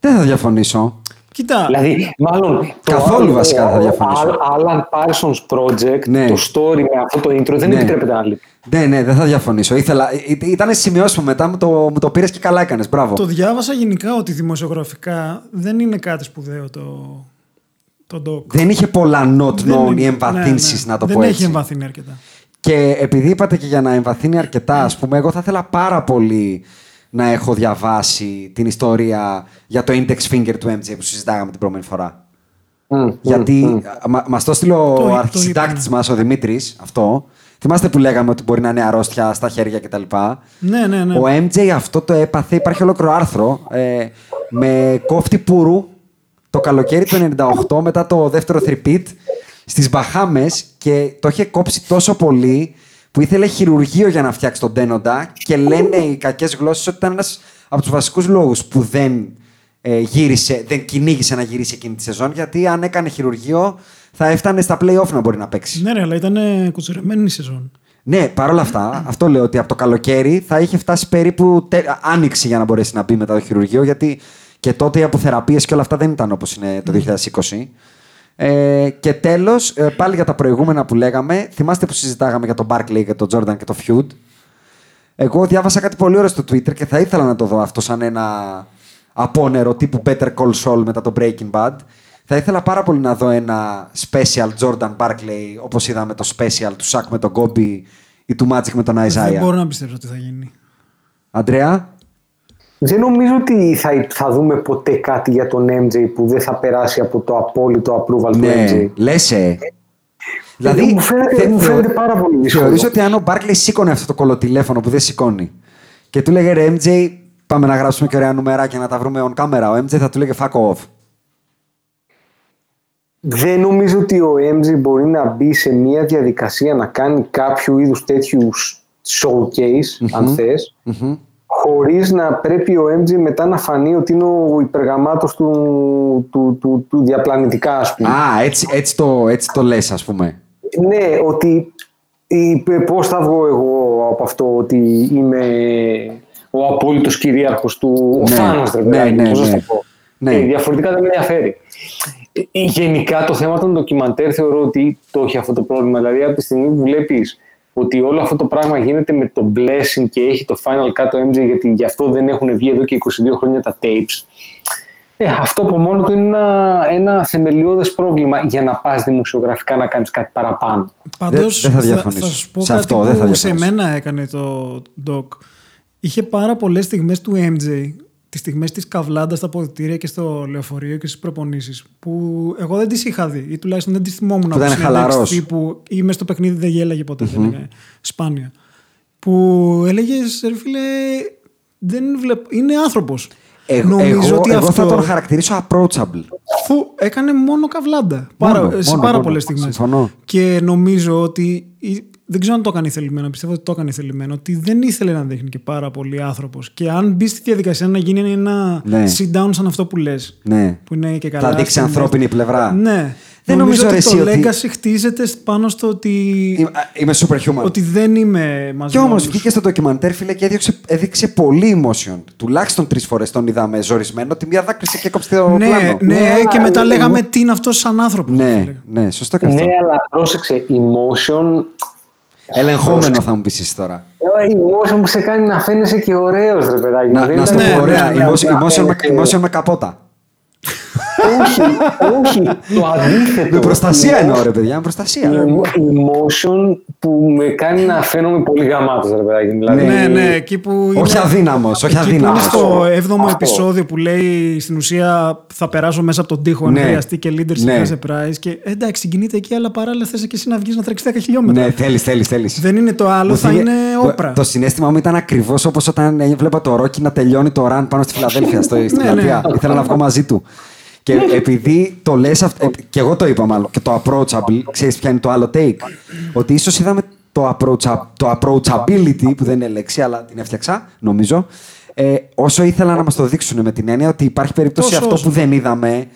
Δεν θα διαφωνήσω. Κοίτα, Δηλαδή, μάλλον. Καθόλου το, βασικά θα ο διαφωνήσω. Al- Alan Parsons Project, Ναι. το story με αυτό το intro δεν Ναι. επιτρέπεται να λείπει. Ναι, ναι, δεν θα διαφωνήσω. Ήθελα, ή- ήταν σημειώσεις μου μετά, μου το, μου το πήρες και καλά έκανες. Μπράβο. το διάβασα γενικά ότι δημοσιογραφικά δεν είναι κάτι σπουδαίο το, το doc. Δεν είχε πολλά not Δεν known είναι- ή εμβαθύνσεις, ναι, ναι. να το δεν πω έχει έτσι. εμβαθύνει αρκετά. Και επειδή είπατε και για να εμβαθύνει αρκετά, ας πούμε, εγώ θα ήθελα πάρα πολύ να έχω διαβάσει την ιστορία για το index finger του MJ που συζητάγαμε την προηγούμενη φορά. Μμ, Γιατί μμ, μμ. μα μας το στείλε Το- ο το αρχισυντάκτης είπαμε. μας, ο Δημήτρης, αυτό. Θυμάστε που λέγαμε ότι μπορεί να είναι αρρώστια στα χέρια κτλ. Ναι, ναι, ναι. Ο MJ αυτό το έπαθε, υπάρχει ολόκληρο άρθρο, ε, με κόφτη πούρου το καλοκαίρι του 98 μετά το δεύτερο θρυπίτ στις Μπαχάμες και το είχε κόψει τόσο πολύ που ήθελε χειρουργείο για να φτιάξει τον τένοντα και λένε οι κακές γλώσσες ότι ήταν ένας από τους βασικούς λόγους που δεν ε, γύρισε, δεν κυνήγησε να γυρίσει εκείνη τη σεζόν γιατί αν έκανε χειρουργείο θα έφτανε στα play-off να μπορεί να παίξει. Ναι, ρε, αλλά ήταν κουτσουρεμένη η σεζόν. Ναι, παρόλα αυτά, αυτό λέω ότι από το καλοκαίρι θα είχε φτάσει περίπου τε... άνοιξη για να μπορέσει να μπει μετά το χειρουργείο, γιατί και τότε οι αποθεραπείες και όλα αυτά δεν ήταν όπως είναι το 2020. Ε, και τέλος, πάλι για τα προηγούμενα που λέγαμε, θυμάστε που συζητάγαμε για τον Barkley και τον Jordan και το Feud; Εγώ διάβασα κάτι πολύ ωραίο στο Twitter και θα ήθελα να το δω αυτό σαν ένα απόνερο τύπου Better Call Saul μετά το Breaking Bad. Θα ήθελα πάρα πολύ να δω ένα special Jordan Barkley όπως είδαμε το special του Shaq με τον Kobe ή του Magic με τον Δεν Isaiah. μπορώ να πιστέψω ότι θα γίνει. Αντρέα, Δεν νομίζω ότι θα, θα δούμε ποτέ κάτι για τον MJ που δεν θα περάσει από το απόλυτο approval του ναι, MJ. λες ε. μου φαίνεται- θε- μου θεω- φαίνεται πάρα πολύ δύσκολο. Θεωρείς ότι αν ο Barkley σήκωνε αυτό το κολοτηλέφωνο που δεν σηκώνει και του λέγε ρε MJ, πάμε να γράψουμε και ωραία νούμερα και να τα βρούμε on camera, ο MJ θα του λέγε fuck off. Δεν νομίζω ότι ο MJ μπορεί να μπει σε μια διαδικασία να κάνει κάποιο είδους τέτοιους showcase, αν θες, χωρίς να πρέπει ο MJ μετά να φανεί ότι είναι ο υπεργαμάτος του, του, του, του διαπλανητικά, ας πούμε. Α, έτσι, έτσι, το, έτσι το λες ας πούμε. Ναι, ότι είπε πώς θα βγω εγώ από αυτό ότι είμαι ο απόλυτος κυρίαρχος του ο Ναι, Θάνος, ρε ναι, παιδάκι, ναι, πώς να ναι. το πω. Ναι. Ε, διαφορετικά δεν με ενδιαφέρει. Ε, Γενικά το θέμα των ντοκιμαντέρ θεωρώ ότι το έχει αυτό το πρόβλημα. Δηλαδή από τη στιγμή που βλέπεις ότι όλο αυτό το πράγμα γίνεται με το blessing και έχει το final cut το MJ γιατί γι' αυτό δεν έχουν βγει εδώ και 22 χρόνια τα tapes. Ε, αυτό από μόνο του είναι ένα, ένα θεμελιώδες πρόβλημα για να πας δημοσιογραφικά να κάνεις κάτι παραπάνω. Πάντως, δεν θα θα, διαφωνήσω. θα σου πω Σε κάτι αυτό δεν θα που σε διαφωνήσω. μένα έκανε το Doc. Είχε πάρα πολλές στιγμές του MJ, τις στιγμές της καβλάντας στα ποδητήρια και στο λεωφορείο και στις προπονήσεις, που εγώ δεν τις είχα δει ή τουλάχιστον δεν τις θυμόμουν Που ήταν συνέντευξη χαλαρός. Τύπου, ή μες στο παιχνίδι δεν γέλαγε ποτέ, mm-hmm. έλεγε, σπάνια. Που έλεγες, ρε φίλε, δεν βλέπω, είναι άνθρωπος. Εγώ, εγώ, εγώ θα τον χαρακτηρίσω approachable. Αφού έκανε μόνο καβλάντα. Πάρα, Μόνο, σε μόνο, πάρα μόνο. πολλές στιγμές. Συμφωνώ. Και νομίζω ότι. Δεν ξέρω αν το έκανε θελημένο, πιστεύω ότι το έκανε θελημένο. Ότι δεν ήθελε να δείχνει και πάρα πολύ άνθρωπος. Και αν μπει στη διαδικασία να γίνει ένα Ναι. sit down σαν αυτό που λες. Ναι. Που είναι και καλά. Θα δείξει στην- ανθρώπινη πλευρά. Ναι. Δεν νομίζω, νομίζω, ότι ρε, το εσύ, ότι- legacy χτίζεται πάνω στο ότι. Είμαι, είμαι superhuman. ότι δεν είμαι μαζί Και με όμως όλους. βγήκε στο ντοκιμαντέρ, φίλε, και έδειξε, έδειξε πολύ emotion. Τουλάχιστον τρεις φορές τον είδαμε ζορισμένο. Τη μία δάκρυσε και έκοψε το Ναι, πλάνο. ναι, Ναι, και μετά εγώ- λέγαμε τι είναι αυτό σαν άνθρωπο. ναι, ναι, σωστό και αυτό. Ναι, αλλά πρόσεξε, emotion, Ελεγχόμενο θα μου πεις εσύ τώρα. ε, emotion που σε κάνει να φαίνεσαι και ωραίος, ρε παιδάκι. Να, Δεν να σου το ήταν πω ναι, ωραία. ναι, ναι, emotion- να emotion με- φαίνεσαι- Emotion με καπότα. Όχι, όχι, το αντίθετο. Με προστασία Emotion- εννοώ, ρε παιδιά, με προστασία. emotion που με κάνει να φαίνομαι πολύ γαμάτος, ρε παιδάκι. Δηλαδή, Ναι, ναι, εκεί που. Όχι είναι- αδύναμος, όχι Εκεί που αδύναμος. είναι στο 7ο Αυτό. επεισόδιο που λέει στην ουσία θα περάσω μέσα από τον τοίχο αν Ναι. χρειαστεί και leadership Ναι. has a prize. Και ε, εντάξει, συγκινείται εκεί, αλλά παράλληλα θες και εσύ να βγεις να τρέξεις 10 χιλιόμετρα. Ναι, θέλεις, θέλεις, θέλεις. Δεν είναι το άλλο, θα είναι όπρα. Το συνέστημα μου ήταν ακριβώς όπως όταν έβλεπα το Ρόκι να τελειώνει το run πάνω στη Φιλαδέλφια, στο, στην Ναι, ναι. πλατεία. Ήθελα να βγω μαζί του. Και επειδή το λες αυτό. και εγώ το είπα μάλλον. Και το approachable, ξέρεις ποια είναι το άλλο take. Ότι ίσως είδαμε το, approach, το approachability, που δεν είναι λέξη, αλλά την έφτιαξα, νομίζω. Ε, όσο ήθελα να μας το δείξουν με την έννοια ότι υπάρχει περίπτωση Τόσο αυτό όσο. που δεν είδαμε,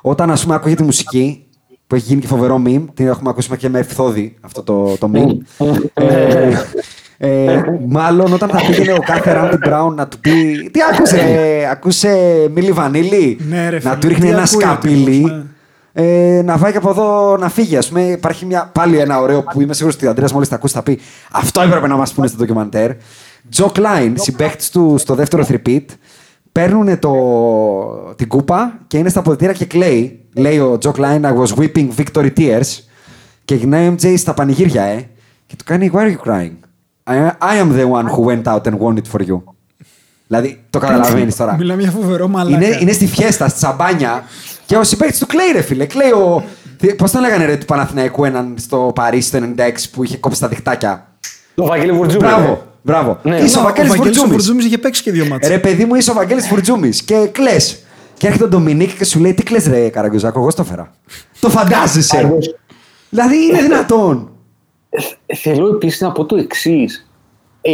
όταν ας πούμε ακούγεται μουσική, που έχει γίνει και φοβερό meme, την έχουμε ακούσει και με ευθόδη αυτό το, το meme. ε, ε, μάλλον όταν θα πήγαινε ο κάθε Ράντι Μπράουν να του πει Τι άκουσε, ε, ακούσε Μίλι Βανίλη Ναι, ρε Να φίλε, του ρίχνει τι ένα ακούει ο σκαπίλι τύπος, ναι. ε, να πάει και από εδώ να φύγει. Ας πούμε, υπάρχει μια, πάλι ένα ωραίο που είμαι σίγουρος ότι ο Αντρέας μόλις τα ακούσει θα πει Αυτό έπρεπε να μας πούνε στο ντοκιμαντέρ. Τζο Κλάιν, συμπαίκτη του στο δεύτερο θρυπίτ, παίρνουν το, την κούπα και είναι στα αποδητήρια και κλαίει. Λέει ο Τζο Κλάιν, I was weeping victory tears. Και γυρνάει ο MJ στα πανηγύρια, ε. Και του κάνει, Why are you crying? I, I am the one who went out and won it for you. Δηλαδή, το καταλαβαίνεις τώρα. Μιλάμε για φοβερό μαλάκα. Είναι, είναι στη φιέστα, στη σαμπάνια. Και ο συμπαίκτης του κλαίει, ρε φίλε. Κλαίει ο. Πώς τον λέγανε ρε του Παναθηναϊκού έναν στο Παρίσι το 96 που είχε κόψει τα διχτάκια. Το Βαγγέλη Βουρτζούμι. Μπράβο, μπράβο. Ναι. Είσαι ο Ο Βαγγέλης Βαγγέλης ο Φουρτζούμης. Φουρτζούμης είχε παίξει και δύο μάτς. Ρε παιδί μου, είσαι ο Βαγγέλης Φουρτζούμης και κλε. Και έρχεται ο Ντομινίκ και σου λέει: Τι κλε, ρε Καραγκιουζάκο, εγώ στο φέρα. το φαντάζεσαι. Πάντως- δηλαδή είναι δυνατόν. Θέλω επίσης να πω το εξής. Ε,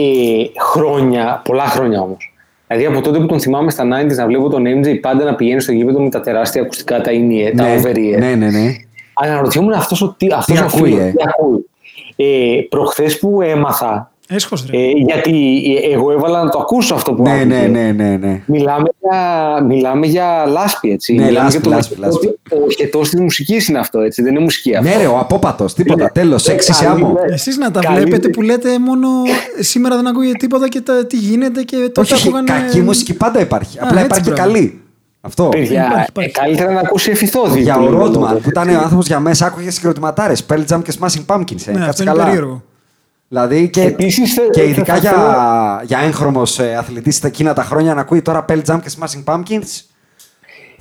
χρόνια, πολλά χρόνια όμως. Δηλαδή από τότε που τον θυμάμαι στα 90s να βλέπω τον MJ πάντα να πηγαίνει στο γήπεδο με τα τεράστια ακουστικά, τα in τα over ear. ναι, ναι, ναι. Αναρωτιόμουν αυτός ο, τι, αυτός Τι ο ακούει, φίλος, ε; τι ακούει. Ε, προχθές που έμαθα, Έσχος ρε. ε, γιατί εγώ έβαλα να το ακούσω αυτό που Ναι, άκουγε. ναι, ναι, ναι, ναι. Μιλάμε για, μιλάμε για λάσπη, έτσι. Ναι, μιλάμε λάσπη, για το λάσπη, λάσπη. Ο χετός της μουσικής είναι αυτό, έτσι. Δεν είναι μουσική αυτό. Ναι, ρε, ο απόπατος, τίποτα. Είναι- Τέλος, έξι σε άμμο. Καλύτερα- Εσείς να τα καλύτερη- βλέπετε που λέτε μόνο σήμερα δεν ακούγεται τίποτα και τα, τι γίνεται και τότε Όχι, όχι, ακούγανε... κακή μουσική πάντα υπάρχει. Α, Απλά έτσι, υπάρχει και μπράβο. καλή. Αυτό. Παιδιά, Υπάρχει, ε, υπάρχει. καλύτερα να ακούσει εφηθόδη. Για που ο λέμε Ρότμαν τότε, που ήταν έτσι. ο άνθρωπος για μέσα, άκουγε συγκροτηματάρες. Pearl Jam και Smashing Pumpkins. Ε, Ναι, αυτό κάτσε είναι καλά. περίεργο. Δηλαδή και, Επίσης, θε- και θε- ειδικά θα για, θέλω- για έγχρωμος ε, αθλητής εκείνα τα χρόνια να ακούει τώρα Pearl Jam και Smashing Pumpkins.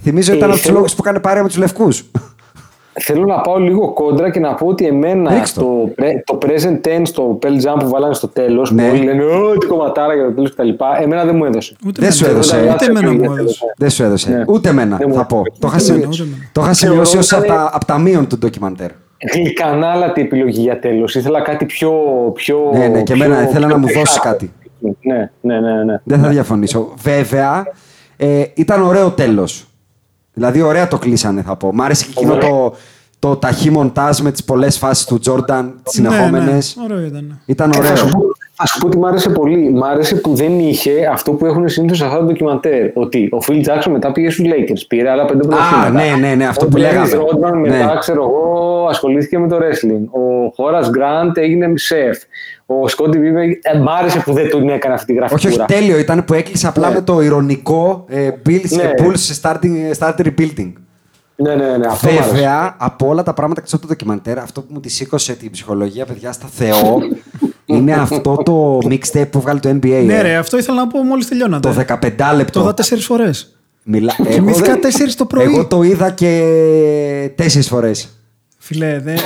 Θυμίζω Ε, ήταν από τους θέλω- λόγους που έκανε παρέα με τους λευκούς. Θέλω να πάω λίγο κόντρα και να πω ότι εμένα Ρίξ' το. το, πρε- το present tense, το Pearl Jam που βάλανε στο τέλος, Ναι. που όλοι λένε Ω, τι κομματάρα για το τέλος κτλ. Εμένα δεν μου έδωσε. Ούτε Δεν εμένα. σου έδωσε. Ούτε εμένα μου έδωσε. Δεν σου έδωσε. Ναι. Ούτε εμένα, Δεν μου θα έδωσε. πω. Το είχα, Ούτε σημει- εμένα, ούτε εμένα. το είχα σημειώσει ως Θεωρώ από, ήταν- τα- από τα μείον του ντοκιμαντέρ. Γλυκανάλατη επιλογή για τέλος. Ήθελα κάτι πιο. πιο Ναι, ναι, και πιο- εμένα ήθελα πιο να μου δώσεις πεχάτο. κάτι. Ναι, ναι, ναι. ναι. Δεν θα διαφωνήσω. Βέβαια, ε, ήταν ωραίο τέλος. Δηλαδή, ωραία το κλείσανε, θα πω. Μ' άρεσε και εκείνο το, το ταχύ μοντάζ με τις πολλές φάσεις του Τζόρνταν, τις συνεχόμενε. Ναι, ναι, ωραίο ήταν. Ήταν Και θα ωραίο. σου πω- Α σου πω ότι μ' άρεσε πολύ. Μ' άρεσε που δεν είχε αυτό που έχουν συνήθως σε αυτά τα ντοκιμαντέρ. Ότι ο Phil Jackson μετά πήγε στους Lakers, πήρε άλλα πέντε πρωταθλήματα. ναι, ναι, ναι, αυτό Ο που Dennis λέγαμε. Rodman μετά, Ναι. ξέρω εγώ, ασχολήθηκε με το wrestling. Ο Horace Grant έγινε σεφ. Ο Scottie Pippen, ε, μ' άρεσε που δεν τον έκανε αυτή τη Όχι, όχι, γραφτούρα. τέλειο ήταν που έκλεισε απλά Ναι. με το ηρωνικό ε, Bills Ναι. και Bulls starting, start rebuilding. Ναι, ναι, ναι, αυτό μ' άρεσε. Βέβαια, από όλα τα πράγματα εκτό από το ντοκιμαντέρ, αυτό που μου τη σήκωσε την ψυχολογία, παιδιά, στα Θεό, είναι αυτό το mixtape που βγάλει το NBA. Ναι, ε. ρε, αυτό ήθελα να πω μόλις τελειώνατε. Το 15 λεπτό. Το είδα τέσσερις φορές. Μιλά... Κοιμήθηκα Εγώ δεν- τέσσερις το πρωί. Εγώ το είδα και τέσσερις φορές. Φιλέ, δεν.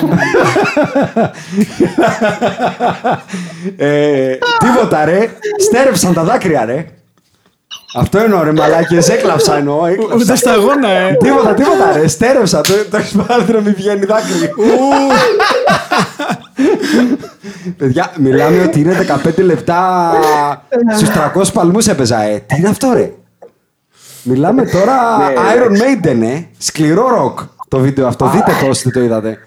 ε, τίποτα ρε. Στέρεψαν τα δάκρυα ρε. Αυτό εννοώ ρε μαλάκες, έκλαψα εννοώ. έκλαψα. Ούτε σταγόνα, ε. Τίποτα, τίποτα ρε. Στέρεψα. Το, το έχεις πάρει να μην βγαίνει δάκρυ. Παιδιά, μιλάμε ότι είναι 15 λεπτά στους 300 παλμούς έπαιζα, ε. Τι είναι αυτό ρε; Μιλάμε τώρα Ναι. Iron Maiden, ε. Σκληρό ροκ το βίντεο αυτό. Δείτε το όσοι δεν το είδατε.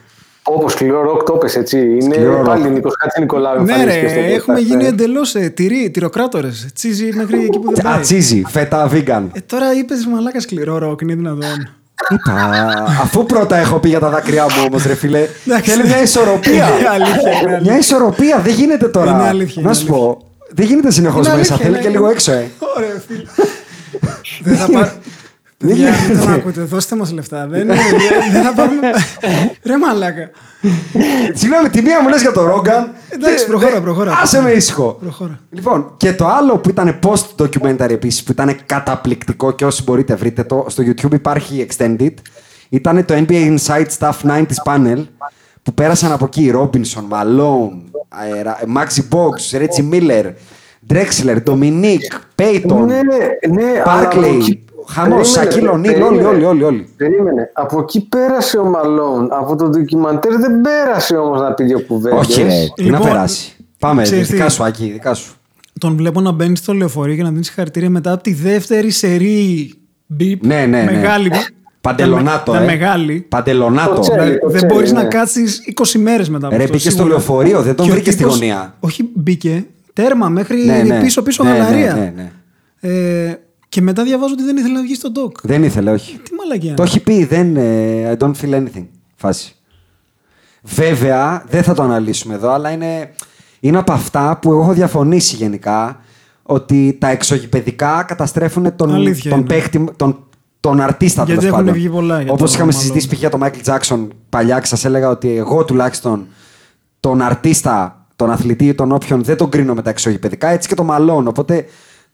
Όπως σκληρό ροκ το πες, έτσι. Είναι Σκληρό πάλι ροκ. Νίκος Κάτσε Νικολάου. Ναι, ρε, εμφανίστηκε στο έχουμε podcast, γίνει ναι. εντελώς ε, τυρί, τυροκράτορες. Cheesy μέχρι εκεί που δεν πάει. Α cheesy, φέτα vegan. Ε, τώρα είπες μαλάκα σκληρό ροκ, είναι δυνατόν. Είπα, αφού πρώτα έχω πει για τα δάκρυά μου όμως, ρε φίλε. Εντάξει. Θέλει μια ισορροπία. Είναι αλήθεια, είναι αλήθεια. Μια ισορροπία, δεν γίνεται τώρα. Είναι αλήθεια, Να είναι σου πω, δεν γίνεται συνεχώς Είναι μέσα. αλήθεια, Θέλει ναι. και λίγο έξω, ε. Ωραία, φίλε. Δεν θα πάρω. Δεν Παιδιά, γίνεται. δεν τον ακούτε, δώστε μας λεφτά. Δεν, δεν, δεν θα πάρουμε... Ρε μαλάκα. Συγγνώμη, τη μία μου λες για το Ρόγκαν. Εντάξει, προχώρα, προχώρα. Άσε με ήσυχο. Προχώρα. Λοιπόν, και το άλλο που ήταν post documentary επίσης, που ήταν καταπληκτικό και όσοι μπορείτε βρείτε το, στο YouTube υπάρχει extended. Ήταν το NBA Inside Stuff 90s panel που πέρασαν από εκεί Robinson, Malone, αερα- Maxi Box, Reggie Miller, Drexler, Dominique, Payton, Ναι, ναι, αλλά από Barkley, εκεί- Χαμός, Περίμενε, Σακίλ Ονίλ, όλοι, περίμενε. όλοι, όλοι, όλοι. Περίμενε. Από εκεί πέρασε ο Μαλόν. Από το ντοκιμαντέρ δεν πέρασε όμως να πει δύο κουβέντες. Όχι, ρε, τι να Λοιπόν, περάσει. Πάμε, ξέρεις δικά τι; σου, Ακή, δικά σου. Τον βλέπω να μπαίνει στο λεωφορείο και να δίνει συγχαρητήρια μετά από τη δεύτερη σερή μπιπ. Ναι, ναι, ναι. Μεγάλη. Παντελονάτο, Τα ε. μεγάλη. Παντελονάτο. Το τσέλι. Δηλαδή, το δεν ξέρει, μπορείς ναι. να κάτσεις 20 μέρες μετά από Ρε, αυτό. μπήκε στο σίγουρα. λεωφορείο, δεν τον Και ο βρήκες στη τύπος- γωνία. Όχι, μπήκε. Τέρμα μέχρι Ναι, ναι. πίσω-πίσω Ναι, ναι, γαλαρία. Ναι, ναι. Ε, και μετά διαβάζω ότι δεν ήθελε να βγει στο doc. Δεν ήθελε, όχι. Τι μαλακία. Το έχει πει, δεν. ε, I don't feel anything. Φάση. Βέβαια, δεν θα το αναλύσουμε εδώ, αλλά είναι, είναι από αυτά που εγώ έχω διαφωνήσει γενικά ότι τα εξωγηπεδικά καταστρέφουν τον, Αλήθεια τον είναι. παίχτη, τον, τον αρτίστα Γιατί τέλος έχουν πάντων. βγει πολλά για Όπως το είχαμε Malone. συζητήσει π.χ. για τον Michael Jackson παλιά και σας έλεγα ότι εγώ τουλάχιστον τον αρτίστα, τον αθλητή, τον όποιον δεν τον κρίνω με τα εξωγηπαιδικά, έτσι και το μαλών. Οπότε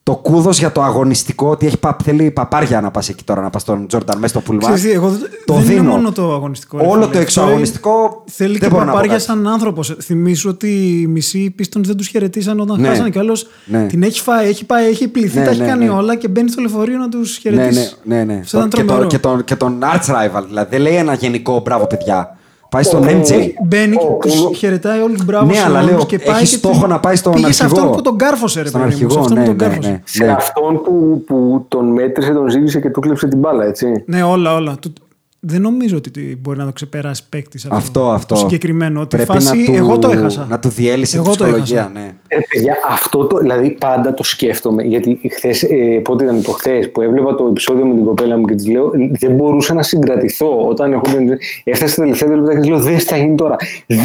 το κούδος για το αγωνιστικό, ότι έχει, πα- θέλει παπάρια να πας εκεί τώρα, να πας στον Τζόρνταν μέσα στο πουλμά. Ξέρεις τι, εγώ δεν- το δεν είναι δίνω. μόνο το αγωνιστικό. ρε Όλο φίλε. το Αυτό εξωαγωνιστικό Θέλει δεν και μπορώ να πω παπάρια κάτι. σαν άνθρωπος. Θυμήσου ότι οι μισοί πίστων δεν τους χαιρετήσαν όταν Ναι. χάσανε κι άλλος. Ναι. Την έχει φάει, έχει πάει, έχει πληθεί, Ναι, τα έχει ναι, κάνει ναι. όλα και μπαίνει στο λεωφορείο να τους Ναι, χαιρετήσει. ναι, ναι. ναι. Αυτό ήταν Το- και, το, τρομερό. και, τον, και τον arch rival, δηλαδή δεν λέει ένα γενικό μπράβο παιδιά. Πάει στον MJ. Μπαίνει και Ο- τους ο- χαιρετάει όλου μπράβο Ναι, σε αλλά όλους λέω, και έχει πάει και στόχο του- να πάει στον πήγε σε αρχηγό. αυτόν που τον κάρφωσε, ρε Στον παιδί μου. Σε αρχηγό, αυτόν ναι, που τον ναι, κάρφωσε. ναι. Σε αυτόν που, που τον μέτρησε, τον ζήγησε και του κλέψε την μπάλα, έτσι. Ναι, όλα, όλα. Του- Δεν νομίζω ότι μπορεί να το ξεπεράσει παίκτη αυτό. Αυτό, αυτό. Το συγκεκριμένο. Ότι Πρέπει φάση, να του, εγώ το έχασα. Να του διέλυσε Εγώ τη το ψυχολογία, έχασα. ναι. Ε, παιδιά, αυτό το, δηλαδή πάντα το σκέφτομαι. Γιατί χθες, ε, πότε ήταν το χθες που έβλεπα το επεισόδιο με την κοπέλα μου και της λέω, δεν μπορούσα να συγκρατηθώ. Όταν έχω, έφτασε τα τελευταία δύο λεπτά και της λέω, δεν θα γίνει τώρα. Δεν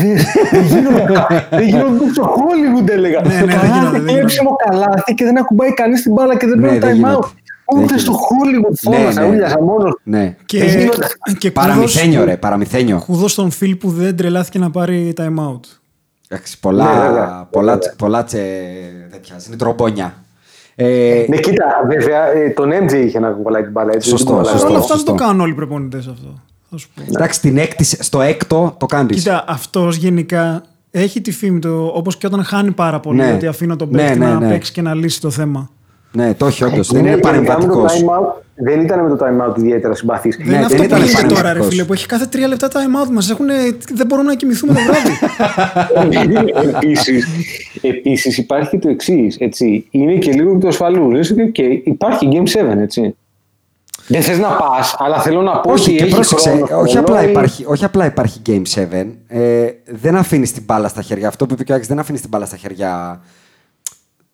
δεν γίνονται. Δεν γίνονται στο Hollywood, έλεγα. Ναι, ναι, δεν Καλάθι, γίνονται, δεν κλέψιμο καλάθι και δεν ακουμπάει κανείς την μπάλα και δεν Ναι, παίρνει δεν time γίνεται. out. Δεν Ούτε στο γίνεται. Hollywood Ναι, φώνασα, ναι. ούλιασα μόνος. ναι. Και, Δεν γίνονται. και Παραμυθένιο, ρε, παραμυθένιο. Κούδο στον Φιλ που δεν τρελάθηκε να πάρει time out. Εντάξει, πολλά, Ναι, βέβαια. πολλά, τσε- πολλά τσε, τέτοια, είναι τρομπόνια. Ε, Ναι, κοίτα, βέβαια, ε, τον MJ είχε να κουμπαλάει την μπάλα. Έτσι, Σωστό, δεν κουμπαλάει. σωστό. Όλα αυτά δεν σωστό. το κάνουν όλοι οι προπονητές αυτό. Θα σου πω. εντάξει, την έκτη, στο έκτο το κάνεις. Κοίτα, αυτός γενικά έχει τη φήμη του, όπως και όταν χάνει πάρα πολύ, Ναι. ότι αφήνω τον Ναι, παίκτη ναι, να ναι. παίξει και να λύσει το θέμα. Ναι, το έχει όντως. δεν Ναι, είναι και με το παρεμβατικός. time out- Δεν ήταν με το time out ιδιαίτερα συμπαθής. δεν είναι δεν αυτό που ήταν γίνεται τώρα, ρε παρεμβατικός. φίλε, που έχει κάθε τρία λεπτά time out μας. Δεν μπορούμε να κοιμηθούμε το βράδυ. επίσης, επίσης υπάρχει και το εξής. Είναι και λίγο του ασφαλού. Λες ότι okay, υπάρχει Game 7, έτσι. Δεν θες να πας, αλλά θέλω να πω Όχι, ότι και έχει πρόσεξε, χρόνο, όχι, χρόνο απλά ή- υπάρχει, όχι απλά υπάρχει Game 7. Ε, δεν αφήνεις την μπάλα στα χέρια. Αυτό που είπε και ο Άκης, δεν αφήνεις την μπάλα στα χέρια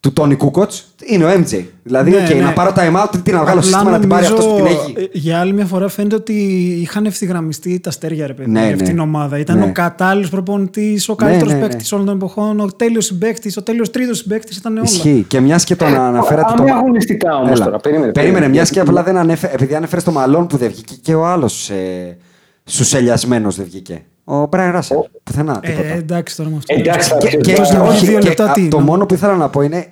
του Τόνι Κούκοτ είναι ο MJ. Δηλαδή, Ναι, okay, ναι. να πάρω time out, τι να βγάλω Απλά σύστημα να την πάρει νομίζω, αυτό που την έχει. ε, Για άλλη μια φορά φαίνεται ότι είχαν ευθυγραμμιστεί τα αστέρια, ρε παιδί, Ναι, για ναι. αυτήν την ομάδα. Ήταν Ναι. ο κατάλληλος προπονητής, ο καλύτερος ναι, ναι. παίκτης όλων των εποχών, ο τέλειος συμπαίκτης, ο τέλειος τρίτος συμπαίκτης. Ήταν όλα. Ισχύει. Και μιας και τον αναφέρατε. Πάμε το... αγωνιστικά όμως Έλα. τώρα. Περίμενε, Περίμενε, περίμενε. μιας και απλά δεν ανέφερε. Επειδή ανέφερε το μαλόν που δεν βγήκε και ο άλλος ε, σουσελιασμένο δεν βγήκε. Ο Μπράιν Ράσελ. Πουθενά. Τίποτα. Ε, εντάξει τώρα με αυτό. Εντάξει, θα Και, ξέρεις. και, Πώς να βγει όχι, δύο και, λεπτά, α, τι το είναι. μόνο που ήθελα να πω είναι.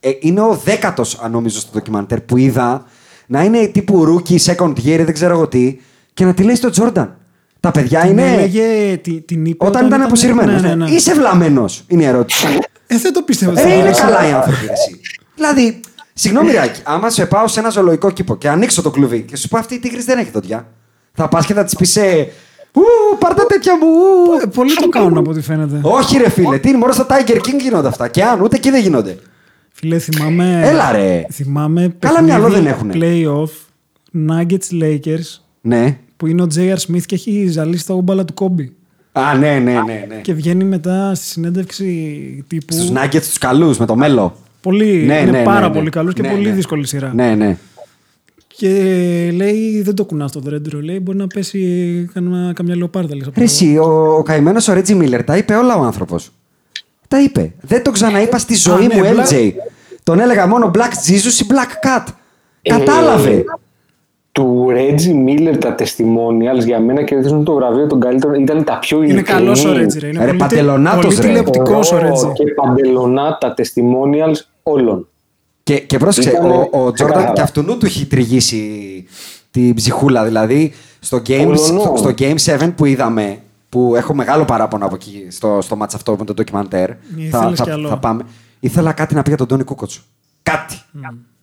Ε, είναι ο δέκατος, αν νομίζω, στο ντοκιμαντέρ που είδα να είναι τύπου rookie, second year, δεν ξέρω εγώ τι, και να τη λέει στον Τζόρνταν. Τα παιδιά Την είναι. έλεγε, τη- την είπε Όταν ήταν αποσυρμένος. Ναι, ναι, ναι. Είσαι βλαμμένος, είναι η ερώτηση. Ε, δεν το πίστευα. Ε, είναι καλά οι άνθρωποι. ρε, Εσύ. δηλαδή, συγγνώμη, Ράκη, άμα σε πάω σε ένα ζωολογικό κήπο και ανοίξω το κλουβί και σου πω αυτή η τίγρης δεν έχει δόντια. Θα πας και θα της πεις σε. Ου, πάρ' τα τέτοια μου. ου». Ε, Πολλοί το κάνουν από ό,τι φαίνεται. Όχι, ρε φίλε, τι είναι, μόνο στο Tiger King γίνονται αυτά. Και αν ούτε εκεί δεν γίνονται. Φίλε, θυμάμαι. Έλα, ρε. Θυμάμαι Καλά μυαλό δεν έχουνε. Playoff, Nuggets Lakers, Ναι. που είναι ο J.R. Smith και έχει ζαλίσει τα ούμπαλα του Κόμπι. Α, ναι, ναι, ναι. ναι. Και βγαίνει μετά στη συνέντευξη τύπου. Στους Nuggets του καλούς με το μέλο. Πολύ, Ναι, είναι ναι, πάρα ναι, πολύ ναι. καλός και Ναι, πολύ ναι. δύσκολη σειρά. Ναι, ναι. Και λέει, δεν το κουνάς το δέντρο. Λέει, μπορεί να πέσει κανένα, καμιά λεοπάρδα. λες, από Ρε το- εσύ, ο, ο καημένος ο Ρέτζι Μίλλερ τα είπε όλα ο άνθρωπος. Τα είπε. Δεν το ξαναείπα στη ζωή ναι, μου, Black- LJ. Τον έλεγα μόνο Black Jesus ή Black Cat. Κατάλαβε. Ε, του Ρέτζι Μίλλερ τα testimonials για μένα κερδίζουν το βραβείο των καλύτερων. Ήταν τα πιο Είναι ειλικρινή. καλός ο Ρέτζι. ρε. Είναι Ρε, πολύ, παντελονάτος, πολύ ρε. τηλεοπτικός ο Ωραίο Ρέτζι. Και παντελονά τα testimonials όλων. Και, και πρόσεξε, Ήτανε ο, ο Τζόρνταν ξεκάθαρα. και αυτού του έχει τριγύσει την ψυχούλα. Δηλαδή, στο game, Ολονό. στο, στο game 7 που είδαμε, που έχω μεγάλο παράπονο από εκεί στο, στο match αυτό με το ντοκιμαντέρ. Θα, Ήθελες θα, κι άλλο. θα πάμε. Ήθελα κάτι να πει για τον Τόνι Κούκοτσο. Κάτι.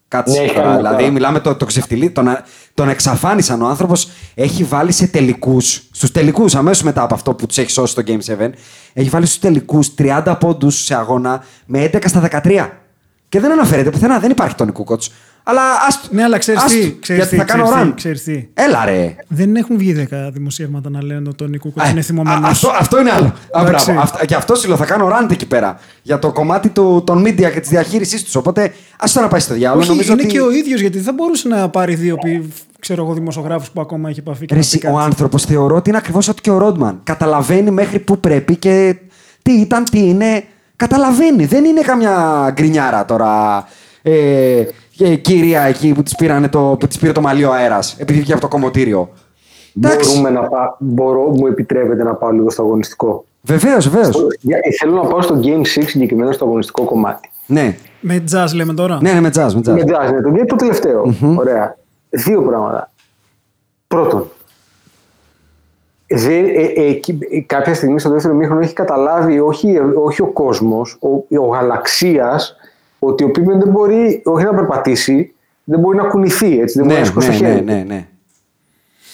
Κάτι Ναι, έχει τώρα. κάνει Δηλαδή, καλά. μιλάμε το, το ξεφτυλί. Τον, α- τον εξαφάνισαν. Ο άνθρωπος έχει βάλει σε τελικού. Στους τελικούς, αμέσως μετά από αυτό που τους έχει σώσει στο Game 7, έχει βάλει στους τελικούς 30 πόντους σε αγώνα με 11 στα 13. Και δεν αναφέρεται πουθενά, δεν υπάρχει Τόνι Κούκοτς. Αλλά άστο. Ναι, αλλά ξέρεις άστο, τι, ξέρεις γιατί τι, θα κάνω ξέρεις τι, run. ξέρεις τι. Έλα ρε. Δεν έχουν βγει 10 δημοσιεύματα να λένε ότι ο Τόνι Κούκο Α, είναι α, θυμωμένος. αυτό, αυτό είναι άλλο. Α, Εντάξει. μπράβο. Αυτό- και αυτό σου λέω, θα κάνω rant εκεί πέρα. Για το κομμάτι του, των media και της διαχείρισής τους. Οπότε, ας το να πάει στο διάλογο. Όχι, Νομίζω είναι ότι... και ο ίδιος γιατί δεν μπορούσε να πάρει δύο πι- ξέρω εγώ, δημοσιογράφους που ακόμα έχει επαφή και Ρε, να πει εσύ, ο κάτι. άνθρωπος θεωρώ ότι είναι ακριβώς ό,τι και ο Ρόντμαν. Καταλαβαίνει μέχρι που πρέπει και τι ήταν, τι είναι. Καταλαβαίνει. Δεν είναι καμιά γκρινιάρα τώρα. Ε, ε, κύρια εκεί που της πήρε το μαλλί ο αέρας επειδή βγήκε από το κομμωτήριο. Εντάξει. Μπορούμε να πά... Μπορώ, μου επιτρέπετε να πάω λίγο στο αγωνιστικό. Βεβαίως, βεβαίως. Για- Θέλω να πάω στο Game 6 συγκεκριμένα στο αγωνιστικό κομμάτι. Ναι. Με jazz λέμε τώρα. ναι, ναι, με jazz. Με jazz. Με jazz, ναι, το game το τελευταιο Ωραία. Δύο πράγματα. Πρώτον, δεν, ε, ε, εκεί- ε, κάποια στιγμή στο δεύτερο μήχρονο έχει καταλάβει όχι, όχι ο κόσμος, ο, ο γαλαξίας, ότι ο Πίπεν δεν μπορεί όχι να περπατήσει, δεν μπορεί να κουνηθεί, έτσι, δεν μπορεί Ναι, να σηκώσει ναι, το ναι, χέρι. ναι, ναι.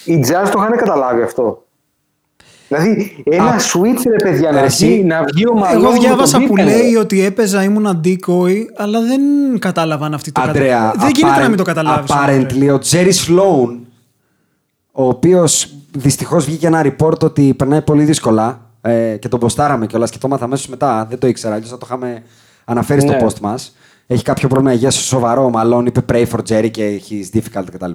Οι Jazz το είχαν καταλάβει αυτό. Δηλαδή, ένα Α, switch ρε παιδιά, να εσύ- βγει, να βγει ο Malone Εγώ με διάβασα τον που Pippen, λέει ρε. ότι έπαιζα, ήμουν decoy, αλλά δεν κατάλαβαν αυτοί το Αντρέα, καταλάβουν. Δεν γίνεται να apparent- μην το καταλάβεις. Apparently, ο Τζέρι Σλόουν, ο οποίος δυστυχώς βγήκε ένα report ότι περνάει πολύ δύσκολα ε, και τον ποστάραμε κιόλας και το μάθαμε αμέσως μετά. Δεν το ήξερα, αλλιώς θα το είχαμε αναφέρει Ναι. στο post μας. Έχει κάποιο πρόβλημα υγεία σοβαρό, μάλλον είπε pray for Jerry και he's difficult κτλ.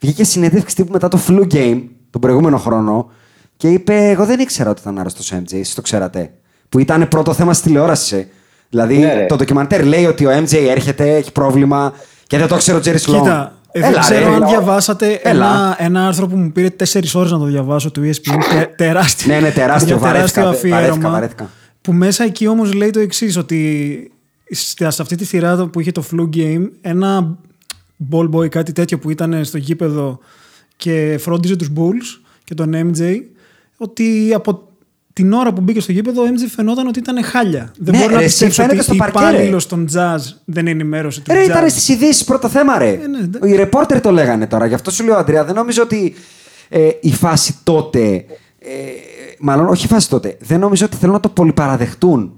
Βγήκε συνέντευξη τύπου μετά το flu game τον προηγούμενο χρόνο και είπε: Εγώ δεν ήξερα ότι ήταν άρρωστος ο MJ, εσείς το ξέρατε. Που ήταν πρώτο θέμα στη τηλεόραση. ε. Δηλαδή Ναι, ρε. το ντοκιμαντέρ λέει ότι ο MJ έρχεται, έχει πρόβλημα και δεν το ξέρω ο Τζέρι Σλόουν. Κοίτα, ε, δεν Έλα, ξέρω ρε. αν διαβάσατε Έλα. ένα, ένα άρθρο που μου πήρε 4 ώρες να το διαβάσω του ESPN. τε- τεράστιο. Ναι, ναι, τεράστιο, Για τεράστιο βαρέθηκα, βαρέθηκα, αφιέρωμα. βαρέθηκα. Που μέσα εκεί όμως λέει το εξής, ότι σε σε αυτή τη σειρά που είχε το flu game, ένα ball boy, κάτι τέτοιο που ήταν στο γήπεδο και φρόντιζε τους Bulls και τον MJ, ότι από την ώρα που μπήκε στο γήπεδο, ο MJ φαινόταν ότι ήταν χάλια. Δεν Ναι, μπορεί να ρε, εσύ πιστέψει ότι φαίνεται στο η παρκέ, ρε. υπάλληλος των jazz δεν ενημέρωσε του Ρε, jazz. ήταν στις ειδήσεις πρώτο θέμα, ρε. ναι, ναι. Οι ρεπόρτερ το λέγανε τώρα. Γι' αυτό σου λέω, Αντρέα, δεν νομίζω ότι ε, η φάση τότε. Ε, μάλλον όχι η φάση τότε. Δεν νομίζω ότι θέλουν να το πολυπαραδεχτούν.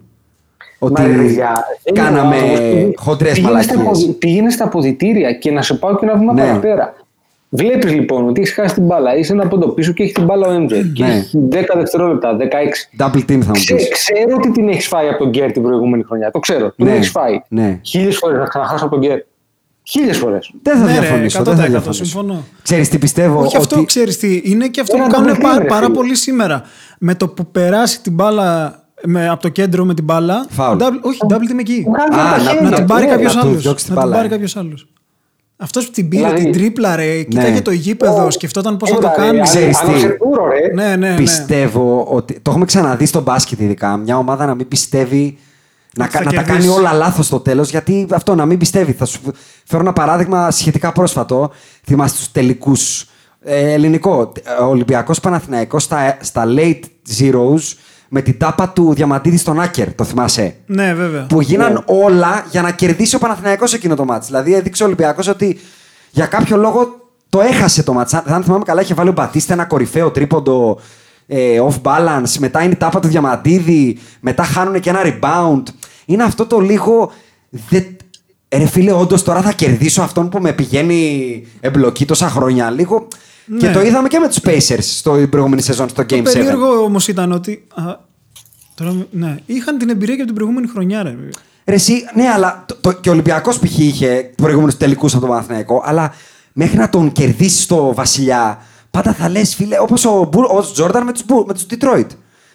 Ότι Μα, ρε, παιδιά, δεν είναι κάναμε ο άνθρωπος. χοντρές Πήγαινε στα μαλακίες. αποδη- Πήγαινε στα αποδητήρια και να σε πάω και ένα βήμα Ναι. παραπέρα. Βλέπεις λοιπόν ότι έχεις χάσει την μπάλα, είσαι ένα πόντο πίσω και έχει την μπάλα ο MJ. Και Ναι. έχει 10 δευτερόλεπτα, 16. Double team θα μου Ξέ, πεις. ξέρω ότι την έχεις φάει από τον Γκέρ την προηγούμενη χρονιά. Το ξέρω. Την Ναι, έχεις φάει. ναι. Χίλιες φορές να ξαναχάσω από τον Γκέρ. Χίλιες φορές. Δεν θα Ναι, ρε, διαφωνήσω. Δεν θα 100% διαφωνήσω. συμφωνώ. Ξέρεις τι πιστεύω. Όχι αυτό, ότι... ξέρεις τι, είναι και αυτό Ένα που κάνουν double team, πα- ρε πάρα φίλε. πολύ σήμερα. Με το που περάσει την μπάλα με, από το κέντρο με την μπάλα. Φάουλ. double- όχι, double team εκεί. Βγάζει Α, τα να- χέρια Να την του, πάρει ναι. κάποιος να του άλλος. διώξει την Να την μπάλα, πάρει ε. κάποιος άλλος. Αυτός που την πήρε, Δηλαδή- την τρίπλα, ρε. Κοίταγε Ναι. το γήπεδο, σκεφτόταν πώ θα το Έλα, ρε, κάνει. αν- Ξέρεις αν τι; αυσεπούρο, ρε. Ναι, ναι, ναι. Πιστεύω ότι. Το έχουμε ξαναδεί στο μπάσκετ ειδικά. Μια ομάδα να μην πιστεύει. Να, Ότι κα- θα να τα κερδίσει. κάνει όλα λάθος στο τέλος, γιατί αυτό να μην πιστεύει. Θα σου φέρω ένα παράδειγμα σχετικά πρόσφατο. Θυμάστε τους τελικούς. Ε, ελληνικό. Ο Ολυμπιακός Παναθηναϊκός στα, στα late zeros με την τάπα του Διαμαντίδη στον Άκερ. Το θυμάσαι; Ναι, βέβαια. Που γίναν όλα για να κερδίσει ο Παναθηναϊκός εκείνο το μάτς. Δηλαδή έδειξε ο Ολυμπιακός ότι για κάποιο λόγο το έχασε το μάτς. Αν- Αν θυμάμαι καλά, είχε βάλει ο Μπατίστα ένα κορυφαίο τρίποντο ε, off balance. Μετά είναι η τάπα του Διαμαντίδη. Μετά χάνουν και ένα rebound. Είναι αυτό το λίγο. Δε... Ε, Ρε φίλε, όντως τώρα θα κερδίσω αυτόν που με πηγαίνει εμπλοκή τόσα χρόνια. Λίγο. Και Ναι. το είδαμε και με τους Pacers στο προηγούμενη σεζόν στο Game Το 7. περίεργο όμως ήταν ότι. α, τώρα, ναι, είχαν την εμπειρία και από την προηγούμενη χρονιά, ρε. Ρε εσύ, ναι, αλλά το, το, και ο Ολυμπιακός π.χ. είχε προηγούμενους τελικούς από τον Παναθηναϊκό, αλλά μέχρι να τον κερδίσεις το Βασιλιά, πάντα θα λες, φίλε, όπως ο, Μπου- ο Τζόρνταν με τους με τους Detroit.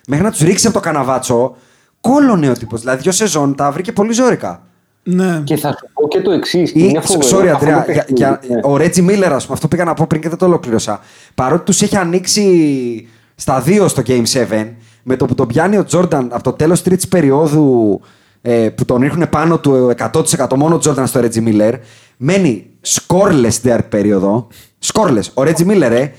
Μέχρι να τους ρίξεις από το καναβάτσο, κόλωνε ο τύπος. Δηλαδή, δύο σεζόν τα βρήκε πολύ ζώρικα. Ναι. Και θα σου πω και το εξής. Ή, sorry, Αντρέα, για, για, ο Ρέτζι Μίλλερ, ας πούμε, αυτό πήγα να πω πριν και δεν το ολοκλήρωσα. Παρότι τους έχει ανοίξει στα δύο στο Game 7, με το που τον πιάνει ο Τζόρνταν από το τέλος τρίτης περίοδου ε, που τον ρίχνουν πάνω του 100% μόνο ο Τζόρνταν στο Ρέτζι Μίλλερ, μένει scoreless την περίοδο. Scoreless. Ο Ρέτζι Μίλλερ, ε,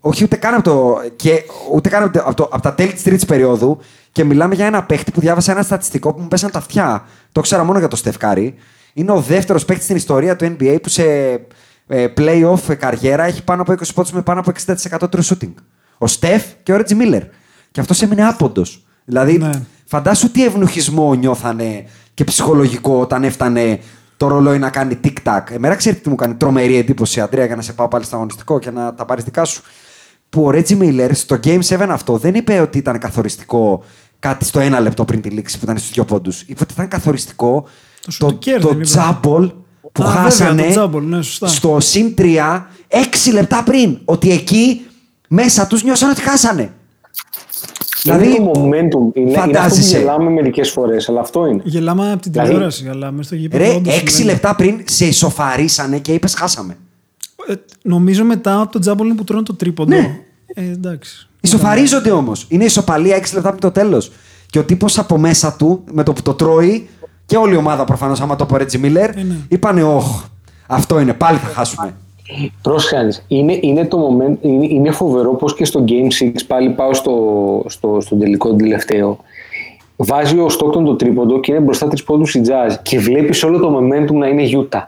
όχι ούτε καν από, το, και, ούτε καν από, το, από, το- από τα τέλη της τρίτης περίοδου. Και μιλάμε για ένα παίχτη που διάβασα ένα στατιστικό που μου πέσαν τα αυτιά. Το ήξερα μόνο για το Στεφκάρη. Είναι ο δεύτερος παίχτη στην ιστορία του NBA που σε ε, playoff καριέρα έχει πάνω από 20 πόντους με πάνω από 60% true shooting. Ο Στεφ και ο Ρέτζι Μίλλερ. Και αυτός έμεινε άποντος. Δηλαδή, Ναι. φαντάσου τι ευνοχισμό νιώθανε και ψυχολογικό όταν έφτανε το ρολόι να κάνει tic-tac. Εμένα ξέρετε τι μου κάνει τρομερή εντύπωση, Αντρέα, για να σε πάω πάλι στο αγωνιστικό και να τα πάρεις δικά σου. Που ο Ρέτζι Μίλλερ στο Game 7 αυτό δεν είπε ότι ήταν καθοριστικό κάτι στο ένα λεπτό πριν τη λήξη που ήταν στους δύο πόντους. Είπε ότι ήταν καθοριστικό Το σουτικέρ το δεν είπε. τζάμπολ που Α, βέβαια, χάσανε το τζάμπολ, ναι, σωστά. στο συν 3 6 λεπτά πριν. Ότι εκεί μέσα τους νιώσαν ότι χάσανε. Δηλαδή, Δηλαδή, είναι το momentum. Είναι, είναι αυτό που φαντάζεσαι. γελάμε μερικές φορές, αλλά αυτό είναι. Γελάμε από την Δηλαδή- τηλεόραση, αλλά μέσα στο γήπεδο. Ρε, όντως 6 συμβαίνει. λεπτά πριν σε ισοφαρίσανε και είπες χάσαμε. Ε, νομίζω μετά από το τζάμπολ που τρώνε το τρίποντο. Ναι. Ε, εντάξει. Ισοφαρίζονται όμως. Είναι ισοπαλία 6 λεπτά πριν το τέλος. Και ο τύπος από μέσα του, με το που το τρώει, και όλη η ομάδα προφανώς, άμα το πω Ρέτζι Μίλλερ, Ε, ναι. είπανε, Ωχ, αυτό είναι, πάλι θα χάσουμε. Πρόσεχε, είναι, είναι, το moment, είναι, είναι φοβερό πως και στο Game 6, πάλι πάω στο, στο, στο τελικό τον τελευταίο, βάζει ο Στόκτον το τρίποντο και είναι μπροστά τρεις πόντους η Jazz και βλέπεις όλο το momentum να είναι Utah.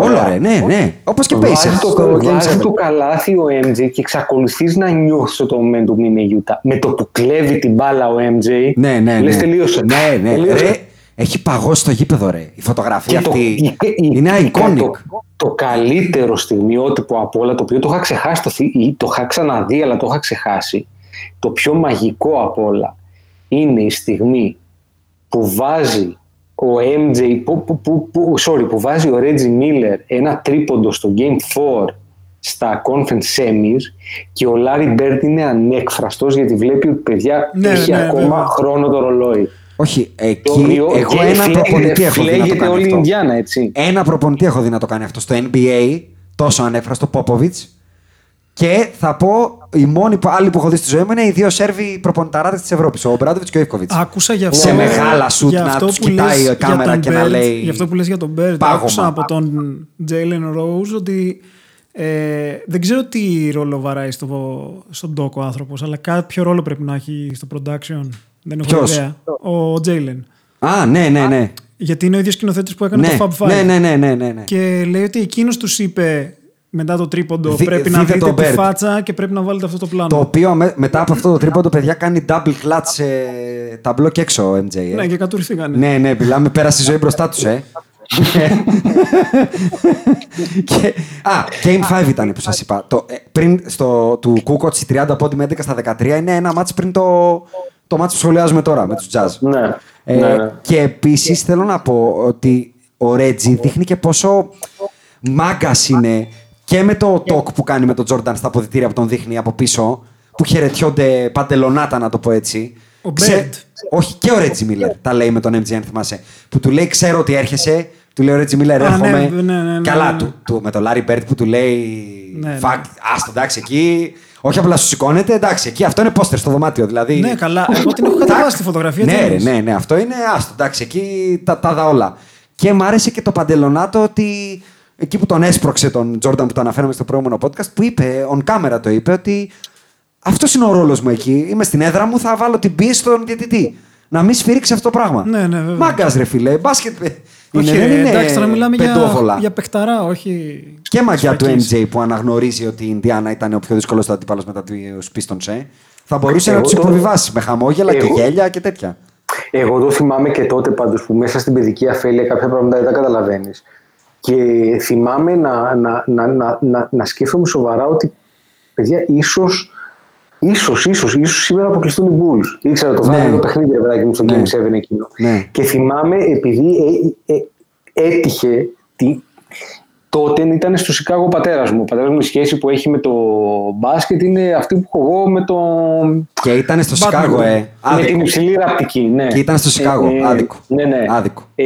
Όλο ρε, ναι, ναι. Όπως και Βάζει Pacers. το, στο Game βάζει 7. το καλάθι ο MJ και εξακολουθείς να νιώθεις ότι το momentum είναι Utah. Με το που κλέβει την μπάλα ο MJ, Ναι, ναι, λες ναι. τελείωσε. Ναι, ναι. Τελείωσε. Ρε, έχει παγώσει το γήπεδο, ρε. Η φωτογραφία Και το- αυτή η- η- είναι η- iconic. Το, το καλύτερο στιγμιότυπο από όλα, το οποίο το είχα ξεχάσει, το, θυ- ή το είχα ξαναδεί, αλλά το είχα ξεχάσει. Το πιο μαγικό από όλα είναι η στιγμή που βάζει ο MJ, που, που, που, που- sorry, που βάζει ο Reggie Miller ένα τρίποντο στο Game 4 στα conference semis και ο Larry Bird είναι ανέκφραστος γιατί βλέπει ότι παιδιά Ναι, έχει ναι, ακόμα βέβαια. χρόνο το ρολόι. Όχι, Το εκεί οποίο- εγώ και ένα φλέγεται- προπονητή έχω δει να το φλέγεται κάνει όλη η αυτό. Ινδιάνα, έτσι. Ένα προπονητή έχω δει να το κάνει αυτό στο NBA, τόσο ανέφραστο, Πόποβιτ. Και θα πω, οι μόνοι που, άλλοι που έχω δει στη ζωή μου είναι οι δύο Σέρβοι προπονηταράδες της Ευρώπης, ο Μπράντοβιτς και ο Ιβκοβιτ. Άκουσα για αυτό. Σε μεγάλα σουτ για να αυτό τους που κοιτάει λες η για κάμερα τον και να Bird, λέει Για αυτό που λες για τον Bird. πάγωμα. Άκουσα από τον Jalen Rose ότι ε, δεν ξέρω τι ρόλο βαράει στο, στον doc ο άνθρωπος, αλλά κάποιο ρόλο πρέπει να έχει στο production. Δεν έχω Ποιος; ιδέα. Ο Jalen. Α, ναι, ναι, ναι. Γιατί είναι ο ίδιος σκηνοθέτης που έκανε Ναι, το Fab Five. ναι, ναι, ναι, ναι, ναι, ναι. Και λέει ότι εκείνος τους είπε μετά το τρίποντο Δι- πρέπει να δείτε δείτε τον τη Bird. φάτσα και πρέπει να βάλετε αυτό το πλάνο. Το οποίο με- μετά από αυτό το τρίποντο, παιδιά, κάνει double clutch σε ταμπλό και έξω ο MJ. ε. Ναι, και κατουρθήκανε. Ναι, ναι, μιλάμε, πέρασε η ζωή μπροστά τους, ε. και, α, Game 5 ήταν που σας είπα. Το, ε, πριν στο, του Κούκοτ 30 πόντι με 11 στα 13 είναι ένα μάτς πριν το, το μάτς που σχολιάζουμε τώρα με τους Jazz. Ναι. Ε, ναι, ναι. Και επίσης θέλω να πω ότι ο Ρέτζι δείχνει και πόσο μάγκας είναι και με το talk που κάνει με τον Τζόρνταν στα αποδητήρια που τον δείχνει από πίσω, που χαιρετιόνται παντελονάτα, να το πω έτσι. Ο Ξέ- Bird. Όχι, και ο Ρέτζι Μίλλερ τα λέει με τον MJ, αν θυμάσαι. Που του λέει: Ξέρω ότι έρχεσαι. Του λέει ο Ρέτζι Μίλλερ: Α, Έρχομαι. ναι, ναι, ναι, ναι, Καλά, ναι. Του, του, με τον Λάρι Μπερντ που του λέει: Ναι, Fuck, άστο, εντάξει, εκεί. Όχι απλά σου σηκώνεται, εντάξει, εκεί αυτό είναι πόστερ στο δωμάτιο. Δηλαδή, Ναι, καλά. Εγώ την έχω κατεβάσει τη φωτογραφία. τι ναι, ρε, εννοείς; ναι, ναι, αυτό είναι άστο. Εντάξει, εκεί τα, τα 'δα όλα. Και μ' άρεσε και το παντελονάτο ότι εκεί που τον έσπρωξε τον Τζόρνταν που το αναφέραμε στο προηγούμενο podcast, που είπε, on camera το είπε, ότι αυτός είναι ο ρόλος μου εκεί. Είμαι στην έδρα μου, θα βάλω την πίεση στον διαιτητή. Να μην σφυρίξει αυτό το πράγμα. Ναι, ναι, βέβαια. Μάγκας, ρε φίλε. Μπάσκετ. ε, Όχι, είναι, δεν είναι εντάξει, τώρα μιλάμε για, πεντόβολα. για παιχταρά, όχι. Και μαγιά του σφακής. MJ που αναγνωρίζει ότι η Ινδιάνα ήταν ο πιο δύσκολος αντίπαλος μετά του Pistons. Ε. Θα μπορούσε Εγώ να τους το- υποβιβάσει με χαμόγελα και Εγώ- γέλια και τέτοια. Εγώ το θυμάμαι και τότε πάντως που μέσα στην παιδική αφέλεια κάποια πράγματα δεν τα καταλαβαίνεις. Και θυμάμαι να, να, να, να, να, να σκέφτομαι σοβαρά ότι παιδιά ίσως Ίσως, ίσως, ίσως σήμερα αποκλειστούν οι Bulls. Ήξερα το βράδυ Ναι. το παιχνίδι, ρε παιδάκι μου, στο Ναι. Game 7 εκείνο. Ναι. Και θυμάμαι, επειδή ε, ε, έτυχε, τι, τότε ήταν στο Σικάγο ο πατέρας μου. Ο πατέρας μου η σχέση που έχει με το μπάσκετ είναι αυτή που έχω εγώ με το... Και ήταν στο Batman. Σικάγο, ε. με την Άδικο. υψηλή ραπτική, ναι. Και ήταν στο Σικάγο, άδικο. Ναι, ναι. Άδικο. Ε,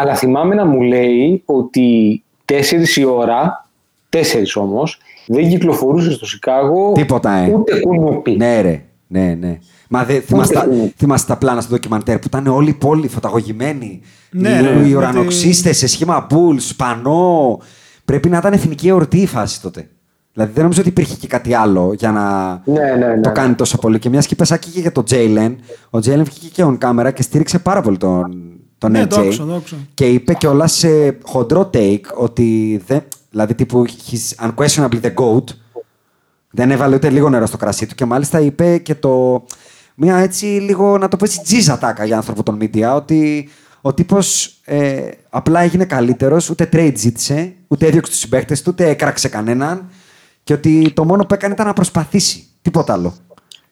αλλά θυμάμαι να μου λέει ότι 4 η ώρα, 4 όμως, δεν κυκλοφορούσε στο Σικάγο Τίποτα, ε. ούτε κουνούπι. Ναι, ρε. Ναι, ναι. Μα δε, θυμάστε, τα- είναι. θυμάστε τα πλάνα στο ντοκιμαντέρ που ήταν όλοι οι πόλοι φωταγωγημένοι. Ναι, οι, ναι, οι με ουρανοξύστες σε σχήμα μπουλς, σπανό. Πρέπει να ήταν εθνική εορτή η φάση τότε. Δηλαδή δεν νομίζω ότι υπήρχε και κάτι άλλο για να Ναι, ναι, ναι. το κάνει τόσο πολύ. Και μιας και είπες Άκη, και για τον Τζέιλεν, ο Τζέιλεν βγήκε και on camera και στήριξε πάρα πολύ τον, τον Ναι, AJ. το άκουσα, το άκουσα. Και είπε κιόλας σε χοντρό take ότι δεν. Δηλαδή τύπου he's unquestionably the GOAT. Δεν έβαλε ούτε λίγο νερό στο κρασί του και μάλιστα είπε και το. Μια έτσι λίγο να το πω έτσι τζίζα τάκα για άνθρωπο των media ότι ο τύπος ε, απλά έγινε καλύτερος, ούτε trade ζήτησε, ούτε έδιωξε τους συμπαίκτε του, ούτε έκραξε κανέναν και ότι το μόνο που έκανε ήταν να προσπαθήσει. Τίποτα άλλο.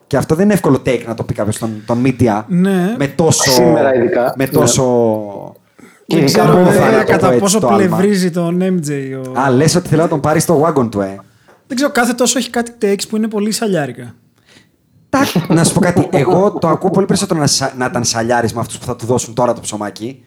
Και αυτό δεν είναι εύκολο take να το πει κάποιος των, των media. Ναι. Με τόσο. Σήμερα ειδικά. Με Ναι. τόσο. Και Δεν ειδικά ξέρω που βέβαια, θα είναι το πω κατά έτσι πόσο το άλμα. πλευρίζει τον MJ. Ο... Α, λες ότι θέλω να τον πάρεις στο wagon του, ε. Δεν ξέρω, κάθε τόσο έχει κάτι takes που είναι πολύ σαλιάρικα. Τάκ, να σου πω κάτι. Εγώ το ακούω πολύ περισσότερο να, σα- να ήταν σαλιάρης με αυτούς που θα του δώσουν τώρα το ψωμάκι.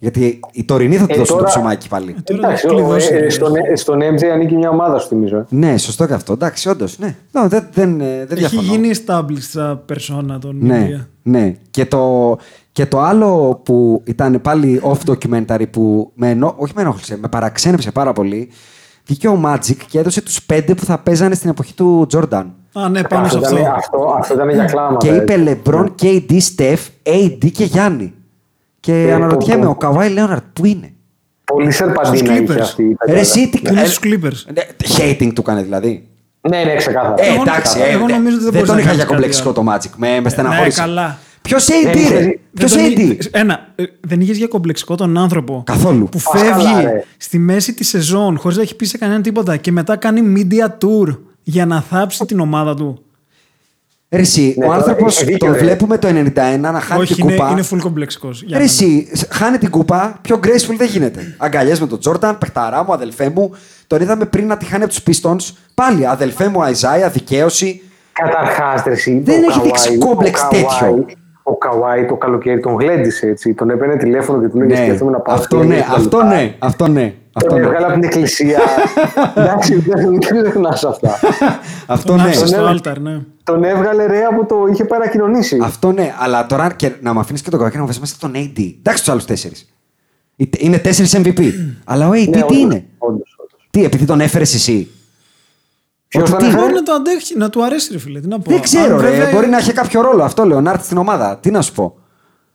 Γιατί οι τωρινοί θα του Ε, δώσουν τώρα- το ψωμάκι πάλι. Τώρα Εντάξει, έχει ο- κλειδώσει, ε, ρε. στον, ε, στον MJ ανήκει μια ομάδα σου, θυμίζω. Ναι, σωστό και αυτό. Εντάξει, όντως. Ναι. No, δεν, δεν, ε, δεν Έχει διαφωνώ. γίνει established στα persona των Ναι, media. ναι. Και το, και το άλλο που ήταν πάλι off documentary που με ενό, όχι με ενόχλησε, με παραξένεψε πάρα πολύ. Βγήκε ο Magic και έδωσε τους πέντε που θα παίζανε στην εποχή του Jordan. Α, ναι, πάνω σε Αυτό αυτό. ήταν, αυτό, αυτό ήταν για κλάματα. Και είπε έτσι. LeBron, KD, Steph, AD και Γιάννη. Και Ε, αναρωτιέμαι, πω, ο Καβάη Λέοναρτ που είναι; Πολύ σερπαντίνα Στους είχε Clippers. αυτή η Ρε, πεντάδα. εσύ τι Είναι ε, στους Clippers; ναι, Hating του έκανε δηλαδή. Ναι, ναι, ξεκάθαρα. Ε, Εγώ- εντάξει, εγώ ε, νομίζω ότι δεν δεν μπορείς τον να είχα κάνεις για κάτι κομπλεξικό το Magic. Με, με στεναχώρησε. Ναι, καλά. Ποιος AD, Δεν ρε; ξέρει- Ποιος Δεν τον AD. εί- Ένα, ε, δεν είχες για κομπλεξικό τον άνθρωπο. Καθόλου. Που Ας καλά, φεύγει ρε. στη μέση της σεζόν χωρίς να έχει πει σε κανέναν τίποτα και μετά κάνει media tour για να θάψει την ομάδα του. Ρε, εσύ, Ναι, ο τώρα άνθρωπος έχει δίκιο, τον ρε. βλέπουμε το 91 να χάνει Όχι, την είναι, κούπα. είναι full κομπλεξικό. Ρε, εσύ, σ- χάνει την κούπα, πιο graceful δεν γίνεται. Αγκαλιές με τον Τζόρταν, παιχταρά μου, αδελφέ μου. Τον είδαμε πριν να τη χάνει από τους Pistons. Πάλι, αδελφέ μου, Αϊζάια, δικαίωση. Καταρχάς, εσύ. Δεν ο έχει δείξει Καουάι- κόμπλεξ ο Καουάι- τέτοιο. Ο Καουάι το καλοκαίρι τον γλέντισε έτσι. Τον έπαιρνε τηλέφωνο και του λέγε Ναι, σκέφτομαι να πάω. αυτό στη ναι, Λέσβο αυτό κτλ. ναι, αυτό ναι. Αυτό Τον ναι. έβγαλε από την εκκλησία. Εντάξει, δεν μην ξεχνά αυτά. Αυτό Τον ναι. άφησε στο ναι. altar, ναι. Τον έβγαλε ρε από το. είχε πάει να κοινωνήσει. Αυτό ναι, αλλά τώρα και να μου αφήνεις και τον κακό να μου βάζει μέσα τον AD. Εντάξει τους άλλους τέσσερις. Είναι τέσσερις MVP. αλλά ο AD Ναι, τι όντως, είναι; όντως, όντως. Τι, επειδή τον έφερες εσύ; Ποιος Ότι τον τι- έφερε; Μπορεί να το αντέχει, να του αρέσει, ρε φίλε. Τι να πω. Δεν ξέρω, Αν ρε. βέβαια- Μπορεί να έχει κάποιο ρόλο αυτό, λέω, να έρθει στην ομάδα. Τι να σου πω.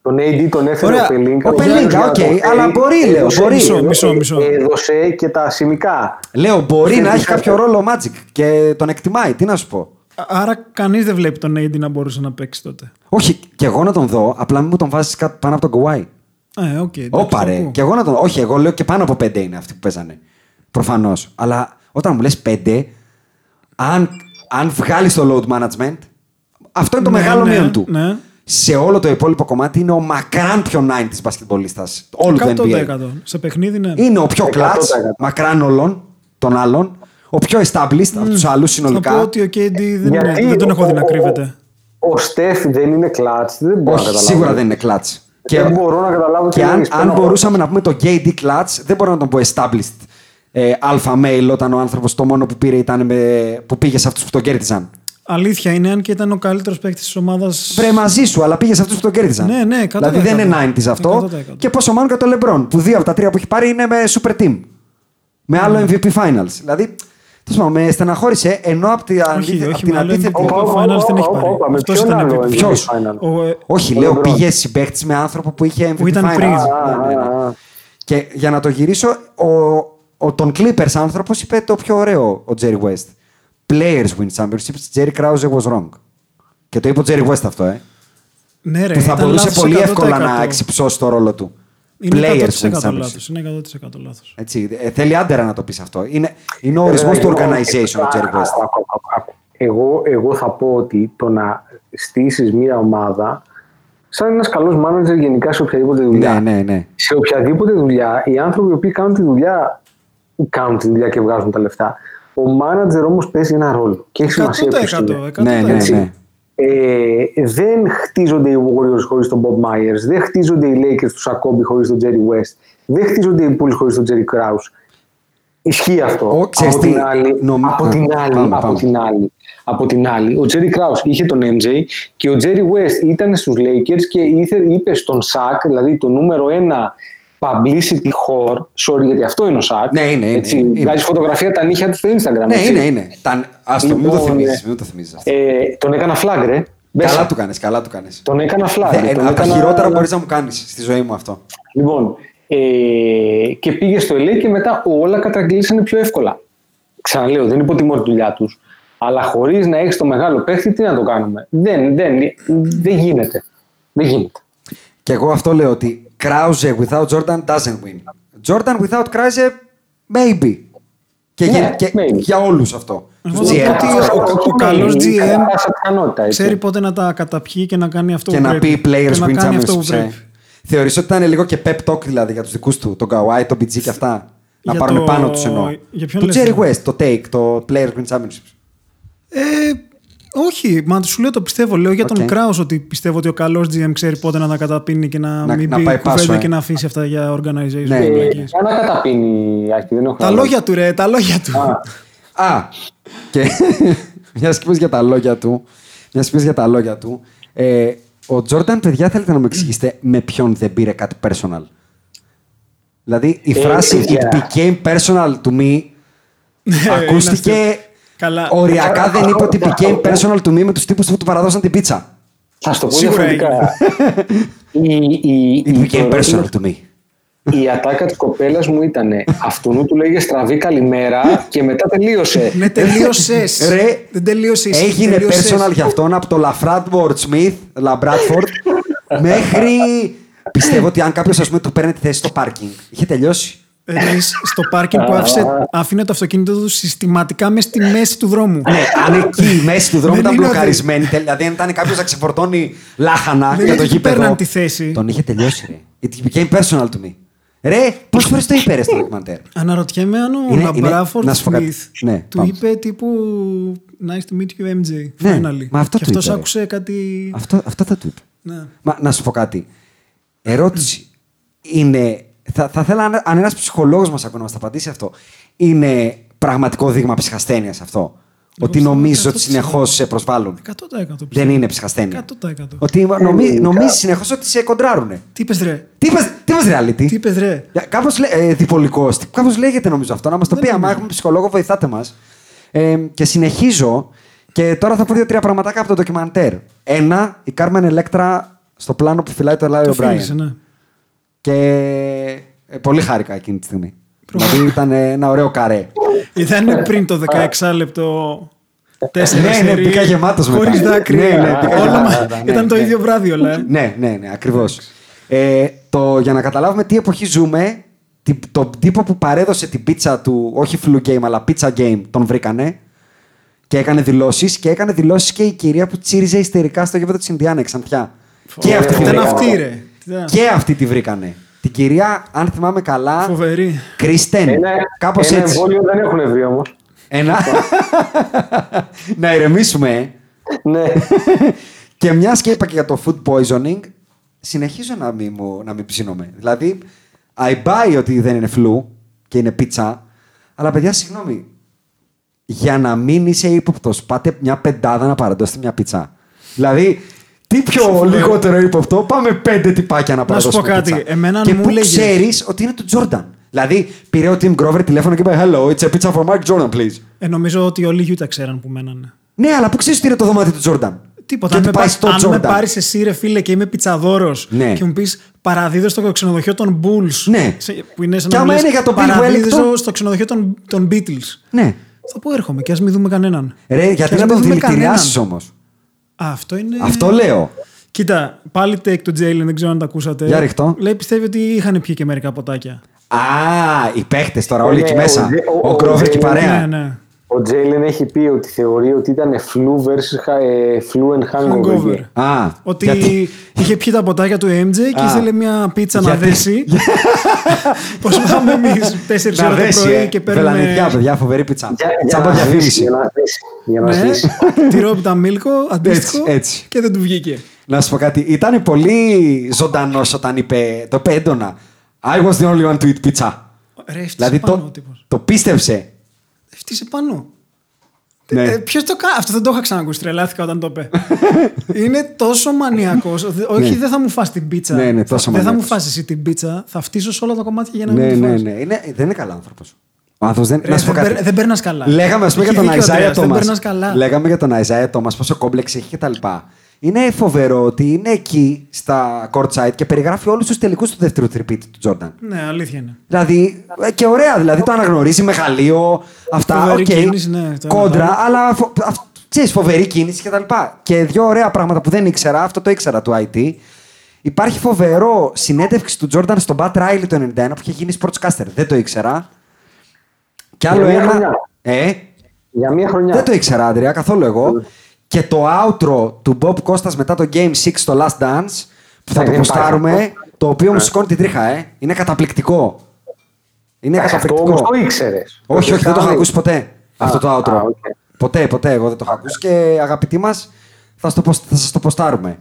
Τον AD τον έφερε Ωραία. ο Πελίνκα. Ο Πελίνκα, οκ, αλλά μπορεί, λέω, μπορεί. Έδωσε, Μισό, μισό. έδωσε και τα σημικά. Λέω, μπορεί να έχει Φυσικά. κάποιο ρόλο ο Magic και τον εκτιμάει. Τι να σου πω. Άρα κανείς δεν βλέπει τον AD να μπορούσε να παίξει τότε. Όχι, και εγώ να τον δω, απλά μην μου τον βάζεις πάνω από τον Kawhi. Ε, οκ. εντάξει, Όπα το ρε. ακούω. Και εγώ να τον. Όχι, εγώ λέω και πάνω από πέντε είναι αυτοί που παίζανε. Προφανώς. Αλλά όταν μου λες πέντε, αν, αν βγάλεις το load management, αυτό είναι το Ναι, μεγάλο ναι, μείον του. ναι. Σε όλο το υπόλοιπο κομμάτι είναι ο μακράν πιο 90s μπασκετμπολίστας όλου του NBA. 100%. Σε παιχνίδι, ναι. Είναι ο πιο 100%. clutch, μακράν όλων των άλλων. Ο πιο established από τους άλλους Θα πω συνολικά. ότι ο KD δεν, Γιατί είναι, δεν τον έχω δει ο- να ο- κρύβεται. Ο Στεφ δεν είναι κλατς. Δεν μπορώ να Όχι, καταλάβω. σίγουρα δεν είναι κλατς. Δεν μπορώ να καταλάβω τι Και αν, εννοείς. αν Πέρα- μπορούσαμε να πούμε το KD clutch, δεν μπορώ να τον πω established ε, alpha male όταν ο άνθρωπος το μόνο που πήρε ήταν με, που πήγε σε αυτούς που τον κέρδισαν. Αλήθεια είναι, αν και ήταν ο καλύτερος παίκτης της ομάδα. Βρε μαζί σου, αλλά πήγε σε αυτούς που τον κέρδισαν. Ναι, ναι, 100%. Δηλαδή δεν είναι 90s αυτό. 100%. Και πόσο μάλλον και το LeBron, που δύο από τα τρία που έχει πάρει είναι με super team. Με άλλο Ναι. MVP finals. Δηλαδή, τέλος πάντων, με στεναχώρησε ενώ από, τη, Όχι, αντι- όχι, απ' την με άλλο αντίθετη. MVP. Όπα, όπα, Finals δεν έχει όπα, πάρει. όπα, με Αυτός ποιον ήταν άλλο MVP. MVP Ποιος; final? Ο, ε, Όχι, Ο λέω LeBron. πήγε συμπαίκτης με άνθρωπο που είχε MVP Που ήταν finals. πριν. Ναι, ναι, ναι. Α, α, α. Και για να το γυρίσω, ο, ο, τον Clippers άνθρωπος είπε το πιο ωραίο, ο Jerry West. Players win championships, Jerry Krause was wrong. Και το είπε ο Jerry West αυτό, ε. ναι, ρε, που θα ήταν μπορούσε λάθος πολύ 100%. εύκολα να εξυψώσει το ρόλο του. Είναι Players 100% win championships. λάθος. Είναι 100% λάθος. Έτσι, ε, θέλει άντερα να το πεις αυτό. Είναι, είναι ο ορισμός του Εγώ- organization, ο Jerry Άκου, West. άκου, άκου, άκου. Εγώ, εγώ θα πω ότι το να στήσεις μια ομάδα σαν ένας καλός manager γενικά σε οποιαδήποτε δουλειά. Ναι, ναι, ναι. Σε οποιαδήποτε δουλειά, οι άνθρωποι που κάνουν τη δουλειά κάνουν τη δουλειά και βγάζουν τα λεφτά. Ο manager όμως παίζει ένα ρόλο. Και έχει σημασία ποιος είναι. 100%. 100%. Ναι, ναι, Έτσι. ναι. Ε, δεν χτίζονται οι Warriors χωρίς τον Bob Myers, δεν χτίζονται οι Lakers τους Σακόμπι χωρίς τον Jerry West, δεν χτίζονται οι Bulls χωρίς τον Jerry Krause. Ισχύει αυτό. Ο, ξέρεις από, τι, την άλλη, νομι- από, Α, την άλλη, πάμε, από πάμε. την άλλη, από την άλλη, ο Jerry Krause είχε τον MJ και ο Jerry West ήταν στους Lakers και ήθε, είπε στον Σακ, δηλαδή το νούμερο ένα publicity whore, sorry γιατί αυτό είναι ο Σακ, Ναι, είναι, είναι, έτσι, είναι, είναι. βγάζει φωτογραφία τα νύχια του στο Instagram. Ναι, έτσι. είναι, είναι. Τα, ας το, μην το Λοιπόν, θυμίζεις, ε, μην το θυμίζεις αυτό. Ε, τον έκανα flag, ρε. Μπες. Καλά του κάνεις, καλά του κάνεις. Τον έκανα flag. Δεν- τον από τα έκανα- χειρότερα μπορείς να μου κάνεις στη ζωή μου αυτό. Λοιπόν, ε, και πήγε στο LA και μετά όλα καταγγείλησαν πιο εύκολα. Ξαναλέω, δεν υποτιμώ τη δουλειά τους. Αλλά χωρίς να έχεις το μεγάλο παίχτη, τι να το κάνουμε. Δεν, δεν, δεν γίνεται. Δεν γίνεται. Και εγώ αυτό λέω ότι Krause without Jordan doesn't win. Jordan without Krause, maybe. Και, Ναι, για, και maybe. για όλους αυτό. Εγώ Τους θα πω GM. ότι ο- ο καλός Είναι GM κατά πάσα πιθανότητα, έτσι. Ξέρει πότε να τα καταπιεί και να κάνει αυτό και που να πρέπει. πει players Και να win κάνει αυτό που championships. πρέπει. ε. Θεωρείς ότι ήταν λίγο και pep talk δηλαδή για τους δικούς του, τον Kawhi, τον PG και αυτά. Να Για πάρουν το- πάνω τους εννοώ. για ποιον Το λες, Jerry ε; West, το take, το players win championships. Ε, όχι, μα σου λέω το πιστεύω. Λέω για τον Οκ. Κράους ότι πιστεύω ότι ο καλός GM ξέρει πότε να τα καταπίνει και να, Να- μην να πει πάει κουβέντα πάσο, ε. και να αφήσει αυτά για organization. Ναι, και ναι. βλακίες. Για να καταπίνει, Άκη, δεν έχω Τα άλλο. λόγια του, ρε, τα λόγια του. Α, και μιας και πες για τα λόγια του, μιας και πες για τα λόγια του, ε, ο Τζόρνταν, παιδιά, θέλετε να μου εξηγήσετε με ποιον δεν πήρε κάτι personal; Δηλαδή, η Ε, φράση παιδιά. «It became personal to me» ακούστηκε είναι αστείο. Καλά. οριακά δεν είπε ότι «became personal to me» με τους τύπους που του παραδώσαν την πίτσα. Θα σου το πω Σίγουρα διαφορετικά. η, η, «It η, became το personal ερώτημα- to me». η ατάκα της κοπέλας μου ήταν αυτού του 'λεγε στραβή καλημέρα και μετά τελείωσε. Ναι, τελείωσες. Ρε, δεν τελείωσες. εσύ, Έγινε τελείωσες. personal για αυτόν από το Λαμπράντφορντ Σμιθ, Λαμπράντφορντ, μέχρι. Πιστεύω ότι αν κάποιος του παίρνει τη θέση στο πάρκινγκ, είχε τελειώσει. Εννοείς στο πάρκινγκ που άφησε, άφηνε το αυτοκίνητο του συστηματικά μέσα στη μέση του δρόμου. Ναι, αν εκεί η μέση του δρόμου Δεν ήταν είναι ότι- μπλοκαρισμένη, τε- δηλαδή αν ήταν κάποιος να ξεφορτώνει λάχανα Δεν για είναι το ότι του γήπεδο. παίρναν τη θέση. Τον είχε τελειώσει, ρε. It became personal to me. Ρε, πόσες φορές το είπε ρε, στο ντοκιμαντέρ; Αναρωτιέμαι αν ο Είναι- είναι- Λαμπράφορντ να σου πω κάτι. Σμιθ Ναι, του πάμε. είπε τύπου Nice to meet you, MJ. Ναι, Finally. μα αυτό και του αυτός είπε, ρε. άκουσε κάτι. Αυτό, αυτό θα του είπε. Ναι. Μα να σου πω κάτι. Ερώτηση. Είναι. Θα, θα ήθελα αν, αν ένας ψυχολόγος μας ακούει να μας τα απαντήσει αυτό. Είναι πραγματικό δείγμα ψυχασθένειας αυτό; ότι πιστεύω νομίζω ότι 100%. συνεχώς σε προσβάλλουν; 100% Δεν πιστεύω. είναι ψυχασθένεια. 100%. Ότι νομι, νομίζεις συνεχώς ότι σε κοντράρουνε; Τι είπες ρε; Τι είπες, τι είπες reality. Τι είπες ρε; Κάπως ε, διπολικός. Κάπως λέγεται νομίζω αυτό. Να μας το πει. Άμα έχουμε ψυχολόγο, βοηθάτε μας. Ε, και συνεχίζω. Και τώρα θα πω δύο-τρία πραγματάκια από το ντοκιμαντέρ. Ένα, η Κάρμεν Ελέκτρα στο πλάνο που φυλάει το Λάριο Το Μπράιν. Φίλησε, ναι. Και ε, πολύ χάρηκα εκείνη τη στιγμή. δηλαδή ήταν ε, ένα ωραίο καρέ. Ήταν πριν το 16 λεπτό. Τέσσερα Ναι, ναι, σερί, μπήκα γεμάτος μετά. Χωρίς δάκρυ. Ναι, ναι, μπήκα Όλα γεμάτος μα- μετά, ναι, Ήταν το ναι. ίδιο βράδυ όλα. ε. ναι, ναι, ναι, ακριβώς. Ε, το, για να καταλάβουμε τι εποχή ζούμε, τι- τον τύπο που παρέδωσε την πίτσα του, όχι flu game, αλλά pizza game, τον βρήκανε και έκανε δηλώσεις. Και έκανε δηλώσεις και η κυρία που τσίριζε ιστερικά στο γήπεδο της Ινδιάνα, η Ξανθιά. Και αυτή, τη Ήταν βρήκανε. αυτή, ρε. Τι ήταν. και αυτή τη βρήκανε. Την κυρία, αν θυμάμαι καλά, Φοβερή. Κρίστεν. Ένα, Κάπως ένα έτσι. εμβόλιο δεν έχουν βρει όμως. Ένα. να ηρεμήσουμε, ε. ναι. Και μιας και είπα και για το food poisoning, συνεχίζω να μην, μου, να μην ψήνομαι. Δηλαδή, I buy ότι δεν είναι φλου και είναι πίτσα, αλλά παιδιά, συγγνώμη. Για να μην είσαι ύποπτος, πάτε μια πεντάδα να παραδώσετε μια πίτσα. Δηλαδή, τι πιο λιγότερο ύποπτο, πάμε πέντε τυπάκια να Να σου πω παραδώσουμε κάτι, πίτσα. εμένα και μου που έλεγες- ξέρεις ότι είναι του Jordan. Δηλαδή, πήρε ο Tim Grover τηλέφωνο και είπε Hello, it's a pizza for Mark Jordan, please. Ε, νομίζω ότι όλοι οι Utah ξέραν που μένανε. Ναι, αλλά που ξέρεις ότι είναι το δωμάτιο του Jordan. Τίποτα. Και Αν, ότι με, πάει πα- στο αν με Jordan. πάρεις εσύ, ρε φίλε, και είμαι πιτσαδόρος Ναι. και μου πεις παραδίδω στο ξενοδοχείο των Bulls. Ναι. σε- Που είναι σαν Και να άμα μου λες, είναι για τον Bill παραδίδω Wellington- στο ξενοδοχείο των, των Beatles. Ναι. Θα πού έρχομαι και ας μην δούμε κανέναν. Ρε, γιατί Και ας να μην τον δούμε δηλητηριάσεις όμως. Α, αυτό είναι. Αυτό λέω. Κοίτα, πάλι take του Jalen, δεν ξέρω αν τα ακούσατε. Για ρίχτω. Λέει πιστεύει ότι είχαν πιει και μερικά ποτάκια. Α, οι παίχτες τώρα, όλοι Ναι, εκεί ο μέσα. Τζε- ο- Ο ο Γκρόβερ και η Τζέιλεν- παρέα. Ναι, ναι. Ο Τζέιλεν έχει πει ότι θεωρεί ότι ήταν flu versus ha- ε, flu and hangover. Hangover. year. Α, Ότι γιατί- είχε πιει τα ποτάκια του MJ και Α. ήθελε μια πίτσα να Γιατί- δέσει. Πώς πάμε εμείς 4 Να ώρα το δέσει, πρωί ε. και παίρνουμε. Βελανιδιά, παιδιά, φοβερή πίτσα. Για, για Τσάμπα να σβήσει, διαφήμιση. για να σβήσει, Για να Ναι, σβήσει. τυρόπιτα μίλκο, αντίστοιχο. Έτσι, έτσι. Και δεν του βγήκε. Να σου πω κάτι. Ήταν πολύ ζωντανός όταν είπε. Το είπε έντονα. I was the only one to eat pizza. Ρε, έφτιασε Δηλαδή πάνω το, ο τύπος. το πίστευσε. Έφτιασε πάνω. Ναι. Ε, Ποιος το κάνει. Αυτό δεν το είχα ξανακούσει. Τρελάθηκα όταν το είπε. είναι τόσο μανιακός. Όχι, Ναι. δεν θα μου φας την πίτσα. Ναι, ναι, τόσο δεν θα μου μανιακός. φας εσύ την πίτσα. Θα φτύσω σε όλα τα κομμάτια για να Ναι, μην τη ναι, φας. ναι. Είναι, δεν είναι καλά άνθρωπος. Ο άνθρωπος δεν. Ρε, να σου πω δεν, κάτι. περ- δεν περνάς καλά. Λέγαμε, ας πούμε, για Έχει τον δίκιο ο Αϊζάια Αντρέας, Δεν Τόμα. περνάς καλά. Λέγαμε για τον Αϊζάια Τόμα, πόσο κόμπλεξ έχει κτλ. Είναι φοβερό ότι είναι εκεί στα courtside και περιγράφει όλους τους τελικούς του δεύτερου τριπίτη του Τζόρνταν. Ναι, αλήθεια είναι. Δηλαδή, ε, και ωραία, δηλαδή το αναγνωρίζει μεγαλείο, αυτά, Φοβερή οκ, κίνηση, ναι, το ένα κόντρα, το άλλο. αλλά φο, αυ, ξέρεις, φοβερή κίνηση κτλ. Και δύο ωραία πράγματα που δεν ήξερα, αυτό το ήξερα του IT. Υπάρχει φοβερό συνέντευξη του Τζόρνταν στον Pat Riley το 91 που είχε γίνει sportscaster. Δεν το ήξερα. Και άλλο Για μία ένα. χρονιά. Ε, Για μία χρονιά. δεν το ήξερα, Άντρια, καθόλου εγώ. Και το outro του Bob Costas μετά το Game 6 στο Last Dance, που θα Ναι, το δεν ποστάρουμε, υπάρχει αυτό. το οποίο μου σηκώνει την τρίχα, ε. Είναι καταπληκτικό. Είναι Αυτό καταπληκτικό. όμως το ήξερες. Όχι, όχι, δεν το είχα ακούσει ποτέ. Αυτό το outro. α, οκ. Ποτέ, ποτέ εγώ δεν το είχα ακούσει και αγαπητοί μας, θα, στο ποσ- θα σας το ποστάρουμε.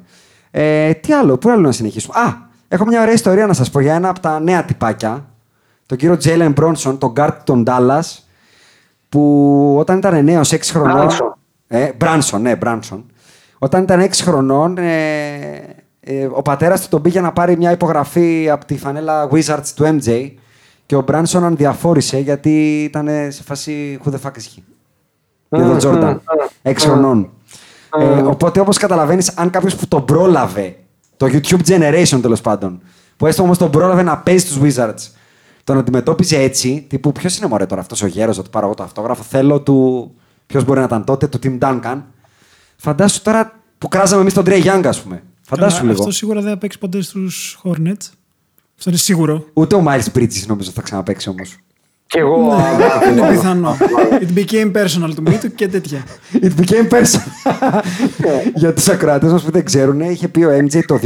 Ε, τι άλλο, πού άλλο να συνεχίσουμε; Α, έχω μια ωραία ιστορία να σας πω για ένα από τα νέα τυπάκια. Τον κύριο Τζέιλεν Μπρόνσον, τον γκαρντ των Ντάλας, που όταν ήταν νέος 6 χρονών. Brunson. Ε, Μπράνσον, ναι, Μπράνσον. Όταν ήταν 6 χρονών, ε, ε, ο πατέρας του τον πήγε να πάρει μια υπογραφή από τη φανέλα Wizards του MJ και ο Μπράνσον ανδιαφόρησε γιατί ήταν σε φάση who the fuck is he. Για τον Τζόρνταν. 6 χρονών. Ε, οπότε όπως καταλαβαίνεις, αν κάποιος που τον πρόλαβε, το YouTube Generation τέλος πάντων, που έστω όμως τον πρόλαβε να παίζει στους Wizards, τον αντιμετώπιζε έτσι, τύπου ποιος είναι μωρέ τώρα αυτός ο γέρος, ότι πάρω εγώ το αυτόγραφο, θέλω του. Ποιος μπορεί να ήταν τότε, του Tim Duncan. Φαντάσου τώρα που κράζαμε εμείς τον Trey Young, ας πούμε. Φαντάσου Αλλά λίγο. Αυτό σίγουρα δεν θα παίξει ποτέ στους Hornets. Αυτό είναι σίγουρο. Ούτε ο Miles Bridges νομίζω θα ξαναπέξει όμως. Και εγώ. Ναι, είναι πιθανό. It became personal to me και τέτοια. It became personal. Για τους ακροατές μας που δεν ξέρουν, είχε πει ο MJ το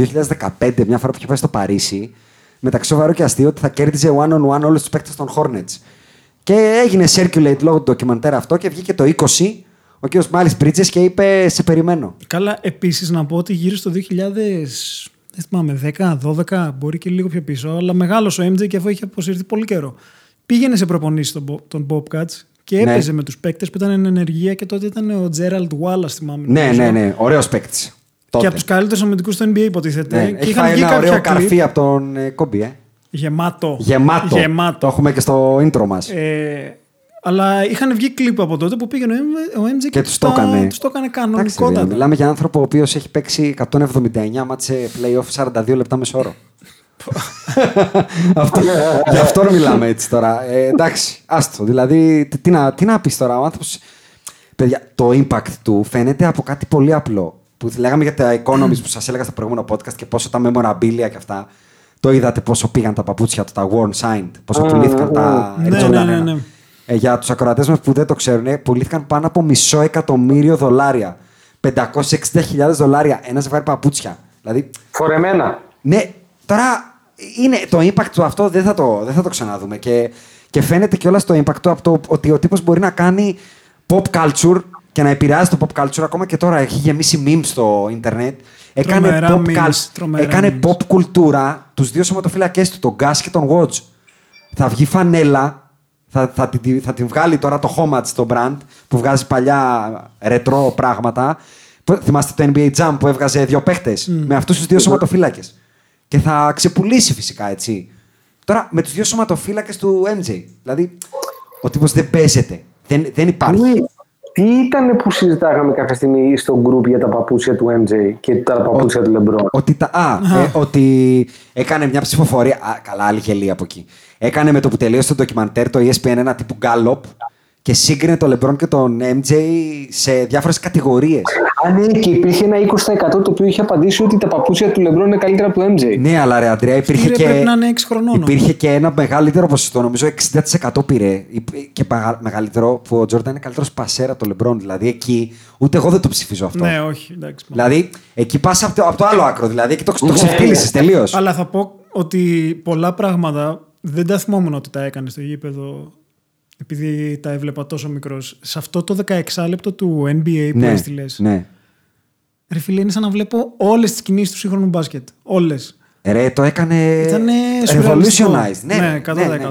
2015, μια φορά που είχε πάει στο Παρίσι, μεταξύ σοβαρό και αστείο, ότι θα κέρδιζε one-on-one όλους τους παίκτες των Hornets. Και έγινε circulate λόγω του ντοκιμαντέρ αυτό και βγήκε το 20 ο κ. Μάλις Bridges και είπε Σε περιμένω. Καλά, επίσης να πω ότι γύρω στο 2000. Δεν θυμάμαι, 10, 12, μπορεί και λίγο πιο πίσω. Αλλά μεγάλος ο MJ και αφού είχε αποσυρθεί πολύ καιρό. Πήγαινε σε προπονήσεις των, Bo- των Bobcats και Ναι. έπαιζε με τους παίκτες που ήταν εν ενεργεία και τότε ήταν ο Gerald Wallace, θυμάμαι. Ναι, νομίζω. ναι, ναι. Ωραίος παίκτης. Και από τους καλύτερους αμυντικού στο NBA, υποτίθεται. Ναι, και έχει είχαν φάει βγει ένα κάποια ωραίο κλιπ. καρφί από τον ε, Κόμπι, ε. Γεμάτο. Γεμάτο. Γεμάτο. Το έχουμε και στο intro μας. Ε, αλλά είχαν βγει κλιπ από τότε που πήγαινε ο M- ο MJ και, Και τους το έκανε. Τους το έκανε Εντάξει, ρε, κανονικότατα. μιλάμε για άνθρωπο ο οποίος έχει παίξει 179 μάτσε playoff 42 λεπτά μεσόωρο. αυτό, γι' αυτό μιλάμε έτσι τώρα. Ε, εντάξει, άστο. Δηλαδή, τι, τι να, τι να πεις τώρα. Ο άνθρωπο. Παιδιά, το impact του φαίνεται από κάτι πολύ απλό. Που λέγαμε για τα economies που σας έλεγα στο προηγούμενο podcast και πόσο τα memorabilia και αυτά. Το είδατε πόσο πήγαν τα παπούτσια του, τα worn signed, πόσο Α, πουλήθηκαν τα ναι, Air Jordan ναι, ναι, 1. ναι. Ε, για τους ακροατές μας που δεν το ξέρουν, ε, πουλήθηκαν πάνω από μισό εκατομμύριο δολάρια. 560.000 δολάρια ένας ζευγάρι παπούτσια. Δηλαδή, Φορεμένα. ναι, τώρα είναι το impact του αυτό δεν θα το, δεν θα το ξαναδούμε. Και, και φαίνεται κιόλας το impact του από το ότι ο τύπος μπορεί να κάνει pop culture και να επηρεάζει το pop culture ακόμα και τώρα. Έχει γεμίσει memes στο ίντερνετ. Έκανε, Τρομερά pop, memes, cul- τρομερά έκανε memes. pop κουλτούρα τους δύο σωματοφύλακέ του, τον Gas και τον Watch. Θα βγει φανέλα, θα, θα, την, θα την βγάλει τώρα το Homage το brand που βγάζει παλιά ρετρό πράγματα. Που- Θυμάστε το NBA Jam που έβγαζε δύο παίχτες με αυτούς τους δύο σωματοφύλακες. Και θα ξεπουλήσει φυσικά έτσι. Τώρα με τους δύο σωματοφύλακες του MJ. Δηλαδή ο τύπος δεν παίζεται. Δεν, δεν υπάρχει. Τι, τι ήταν που συζητάγαμε κάποια στιγμή στο group για τα παπούτσια του MJ και τα παπούτσια του LeBron; Ότι, τα, α, ε, ότι έκανε μια ψηφοφορία. Α, καλά, άλλη γελία από εκεί. Έκανε με το που τελείωσε το ντοκιμαντέρ το ESPN ένα τύπου Gallup και σύγκρινε τον LeBron και τον MJ σε διάφορες κατηγορίες. Α, ναι, και υπήρχε ένα 20% το οποίο είχε απαντήσει ότι τα παπούτσια του LeBron είναι καλύτερα από του MJ. Ναι, αλλά ρε Αντρέα, υπήρχε ρε, και, πρέπει να είναι έξι χρονών, υπήρχε και ένα μεγαλύτερο ποσοστό, νομίζω 60% πήρε. Υπ- Και παγα- μεγαλύτερο που ο Τζόρνταν είναι καλύτερος πασέρα από τον Λεμπρόν. Δηλαδή εκεί ούτε εγώ δεν το ψηφίζω αυτό. Ναι, όχι, εντάξει. Δηλαδή εκεί πας από, το- από το άλλο άκρο. Δηλαδή εκεί το, το ξεφτύλισε τελείως. Αλλά θα πω ότι πολλά πράγματα δεν τα θυμόμουν ότι τα έκανε στο γήπεδο επειδή τα έβλεπα τόσο μικρός. Σε αυτό το 16 λεπτό του NBA που Ναι, έστειλες. ναι. Ρε φίλε, είναι σαν να βλέπω όλες τις κινήσεις του σύγχρονου μπάσκετ. Όλες. Ρε, το έκανε Ήτανε σουρεαλιστικό. revolutionized. Ναι, Ναι, ναι,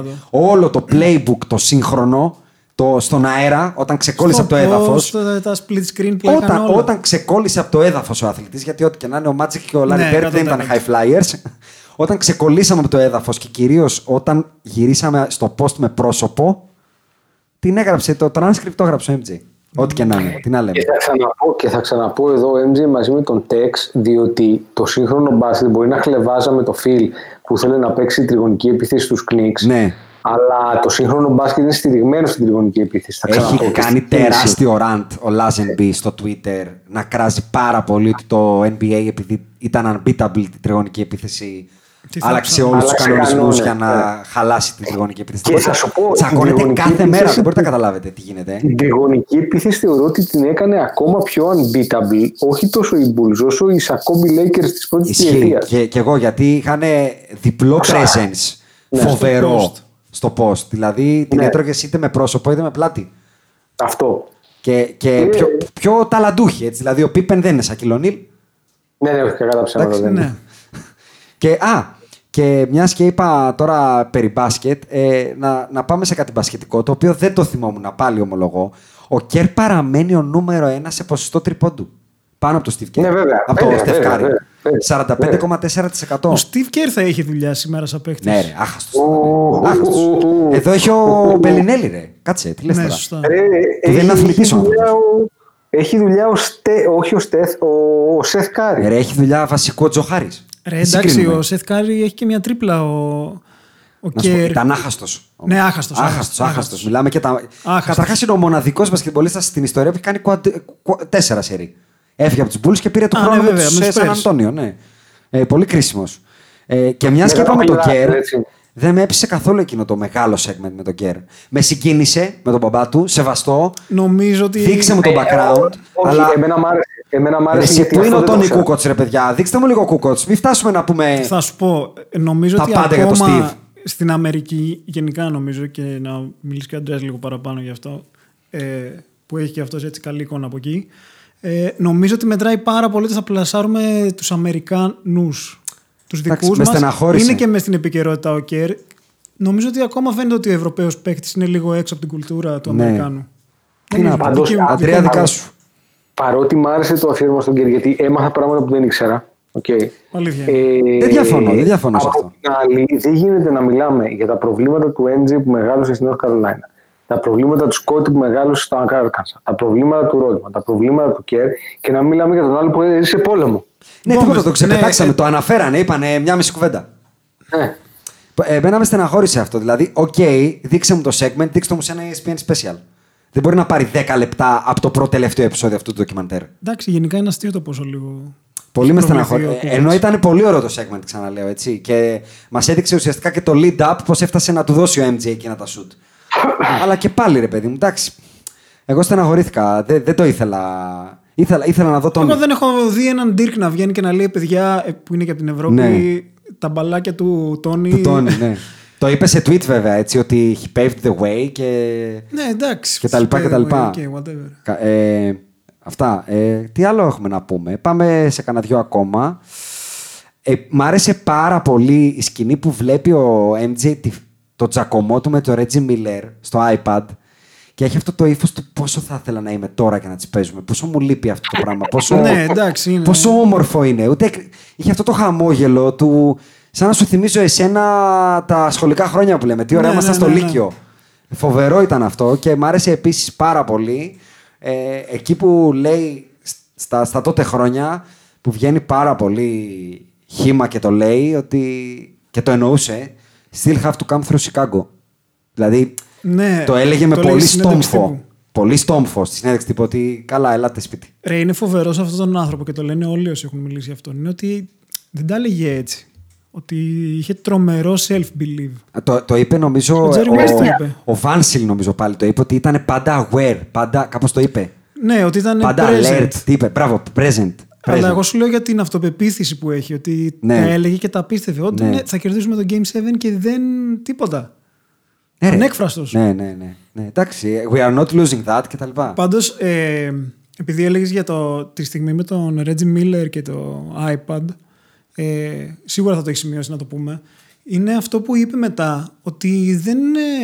100%. Όλο το playbook, το σύγχρονο, το, στον αέρα, όταν ξεκόλλησε από το έδαφος. Τα, τα split screen που έκανε Όταν, όλα. όταν ξεκόλλησε από το έδαφος ο αθλητής, γιατί ό,τι και να είναι ο Magic και ο Larry Ναι, Bird δεν ήταν 100%. high flyers. όταν ξεκολλήσαμε από το έδαφος και κυρίως όταν γυρίσαμε στο post με πρόσωπο, την έγραψε, το transcript το έγραψε ο MJ. Ό,τι και να είναι. Τι να λέμε. Και θα, ξαναπώ, και θα ξαναπώ εδώ MJ μαζί με τον Tex, διότι το σύγχρονο μπάσκετ μπορεί να χλεβάζαμε το Phil που θέλει να παίξει τριγωνική επίθεση στους Knicks. Ναι. Αλλά το σύγχρονο μπάσκετ είναι στηριγμένο στην τριγωνική επίθεση. Θα ξαναπώ Έχει και κάνει στην κίνηση. τεράστιο rant ο Lazenby στο Twitter να κράζει πάρα πολύ ότι το NBA επειδή ήταν unbeatable την τριγωνική επίθεση Τι θα άλλαξε ψάχνει. όλους τους Άλλαξε κανονισμούς κανόνες, για να ναι. χαλάσει την τριγωνική επίθεση. Και θα σου πω, η Τσακώνεται τριγωνική κάθε μέρα, επίθεση- δεν μπορείτε να καταλάβετε τι γίνεται. ε. Την τριγωνική επίθεση θεωρώ ότι την έκανε ακόμα πιο unbeatable. Όχι τόσο οι Bulls, όσο οι Sakobi Lakers της πρώτης Ισχύει. διετία. Και, και εγώ γιατί είχαν διπλό presence Ναι, φοβερό στο post. στο post. Δηλαδή την Ναι. έτρωγες είτε με πρόσωπο είτε με πλάτη. Αυτό. Και, και Ε. πιο, πιο ταλαντούχοι. Έτσι. Δηλαδή ο Πίπεν δεν είναι σαν Κιλονίλ. Ναι, ναι, όχι κακά τα ψέματα. Εντάξει, δεν είναι. Ναι. Και, α, και μιας και είπα τώρα περί μπάσκετ, ε, να, να πάμε σε κάτι μπασκετικό, το οποίο δεν το θυμόμουν πάλι ομολογώ. Ο Κέρ παραμένει ο νούμερο ένα σε ποσοστό τριπόντου. Πάνω από το Steve Kerr. Ναι, βέβαια. Από το Βέβαια, Steph βέβαια, Curry. βέβαια. 45,4%. Ο Steve Kerr θα έχει δουλειά σήμερα σαν παίχτη. Ναι, ρε, άχαστος. Ου, Άχαστος. ου, ου. Εδώ έχει ο Μπελινέλη, ρε. Κάτσε, τι λες Ναι, τώρα. σωστά. Ρε, δεν είναι έχει- αθλητής έχει ο δουλειά άνθρωπος. ο- Έχει δουλειά ο Στε, όχι ο Στεφ, ο, ο Σεθ Κάρι. Ρε, έχει δουλειά βασικό Joe Harris. Ρε, Τι εντάξει, συγκρίνουμε. ο Σεθ Κάρι έχει και μια τρίπλα. Ο, ο Να σου πω, Kerr. Ήταν άχαστος. Ναι, άχαστος, Άχαστος, άχαστος, άχαστος. άχαστος. Μιλάμε και τα. Άχαστος. Καταρχάς είναι ο μοναδικός μπασκετμπολίστας στην ιστορία που έχει κάνει quad- qu- τέσσερα σερί. Έφυγε από τους Bulls και πήρε το Α, χρόνο ναι, με βέβαια, τους με τους Σαν Spurs. Αντώνιο. Ναι. Ε, πολύ κρίσιμος. Ε, και μιας και Μεγάλο είπαμε τον μιλάτε, Κέρ, έτσι. Δεν με έπεισε καθόλου εκείνο το μεγάλο segment με τον Κέρ. Με συγκίνησε με τον μπαμπά του, σεβαστό. Νομίζω ότι. Δείξε μου τον background. Όχι, αλλά εμένα μ' άρεσε. Εμένα μ' Ρε, άρεσε εσύ, γιατί πού αυτό είναι ο δεν το Τόνι ξέρω. Κούκοτ, ρε παιδιά; Δείξτε μου λίγο Κούκοτ. Μην φτάσουμε να πούμε. Θα σου πω, ε, νομίζω Τα ότι πάντα για το ακόμα Steve. στην Αμερική, γενικά νομίζω και να μιλήσει και ο Αντρέας λίγο παραπάνω γι' αυτό, ε, που έχει και αυτός έτσι καλή εικόνα από εκεί, ε, νομίζω ότι μετράει πάρα πολύ ότι θα πλασάρουμε τους Αμερικάνους, τους Εντάξει, δικούς με μας. στεναχώρησε. Είναι και μες στην επικαιρότητα ο Κέρ. Νομίζω ότι ακόμα φαίνεται ότι ο Ευρωπαίος παίκτης είναι λίγο έξω από την κουλτούρα του Ναι. Αμερικάνου. Τι Δεν να είναι πω. δική μου- Αντρέα, δική μου δικά άποψη. σου. Παρότι μ' άρεσε το αφιέρωμα στον Κέρ, γιατί έμαθα πράγματα που δεν ήξερα. Okay. Αλήθεια είναι. Ε, Δεν διαφωνώ, δεν διαφωνώ σε από αυτό. την άλλη, δεν γίνεται να μιλάμε για τα προβλήματα του NJ που μεγάλωσε στην North Carolina, τα προβλήματα του Σκότι που μεγάλωσε στο Arkansas, τα προβλήματα του Ρόντμαν, τα προβλήματα του Κέρ και να μην μιλάμε για τον άλλο που έζησε πόλεμο. Ναι, Μπόμπες, τίποτα, το ξεπετάξαμε. ναι, Το αναφέρανε, είπανε μια μισή κουβέντα. Ε, Εμένα με στεναχώρησε αυτό. Δηλαδή, οκ, δείξε μου το segment, δείξτε μου σε ένα E ESPN special. Δεν μπορεί να πάρει 10 λεπτά από το πρώτο τελευταίο επεισόδιο αυτού του ντοκιμαντέρ. Εντάξει, γενικά είναι αστείο το πόσο λίγο. Πολύ με προβληθεί στεναχωρεί. ο Ε, Kukoc. Ενώ ήταν πολύ ωραίο το segment, ξαναλέω έτσι. Και μας έδειξε ουσιαστικά και το lead up πώς έφτασε να του δώσει ο MJ εκείνα τα shoot. Αλλά και πάλι ρε παιδί μου, εντάξει. Εγώ στεναχωρήθηκα. Δεν, δεν το ήθελα. Ήθελα, ήθελα να δω τον. Εγώ δεν έχω δει έναν Dirk να βγαίνει και να λέει παιδιά ε, που είναι και από την Ευρώπη Ναι. τα μπαλάκια του Τόνι. Του Τόνι, ναι. το είπε σε tweet βέβαια έτσι ότι he paved the way και. Ναι, εντάξει. Και τα λοιπά και τα λοιπά. Okay, whatever. Κα- Ε, αυτά. Ε, τι άλλο έχουμε να πούμε; Πάμε σε κανένα δυο ακόμα. Ε, μ' άρεσε πάρα πολύ η σκηνή που βλέπει ο MJ τη- το τζακωμό του με το Reggie Miller στο iPad και έχει αυτό το ύφος του πόσο θα ήθελα να είμαι τώρα και να τις παίζουμε. Πόσο μου λείπει αυτό το πράγμα. Πόσο, Ναι, εντάξει, είναι. πόσο όμορφο είναι. Ούτε, είχε αυτό το χαμόγελο του. Σαν να σου θυμίζω εσένα τα σχολικά χρόνια που λέμε. Τι ωραία Ναι, ήμασταν ναι, στο ναι, ναι. Λύκειο. Φοβερό ήταν αυτό και μ' άρεσε επίσης πάρα πολύ ε, εκεί που λέει στα, στα τότε χρόνια που βγαίνει πάρα πολύ χήμα και το λέει ότι και το εννοούσε still have to come through Chicago. Δηλαδή Ναι, το έλεγε με το λέει πολύ στη συνέντευξη στόμφο. τύπου. Πολύ στόμφο στη συνέντευξη τύπου ότι καλά, ελάτε σπίτι. Ρε, είναι φοβερό σε αυτόν τον άνθρωπο και το λένε όλοι όσοι έχουν μιλήσει για αυτόν. Είναι ότι δεν τα έλεγε έτσι. Ότι είχε τρομερό self-belief. Το, το είπε νομίζω. Ο Jerry West το είπε. ο Βάνσιλ νομίζω πάλι το είπε ότι ήταν πάντα aware. Πάντα, κάπως το είπε. Ναι, ότι ήταν Πάντα present. alert. Τι είπε, μπράβο, present. Αλλά present. εγώ σου λέω για την αυτοπεποίθηση που έχει. Ότι Ναι. τα έλεγε και τα πίστευε. Ότι Ναι. ναι, θα κερδίσουμε το Game 7 και δεν τίποτα. Ναι, ρε. Ανέκφραστος. Ναι, ναι, ναι, ναι. Εντάξει, we are not losing that κτλ. Πάντως, ε, επειδή έλεγες για το, τη στιγμή με τον Reggie Miller και το iPad, ε, σίγουρα θα το έχεις σημειώσει να το πούμε. Είναι αυτό που είπε μετά, ότι δεν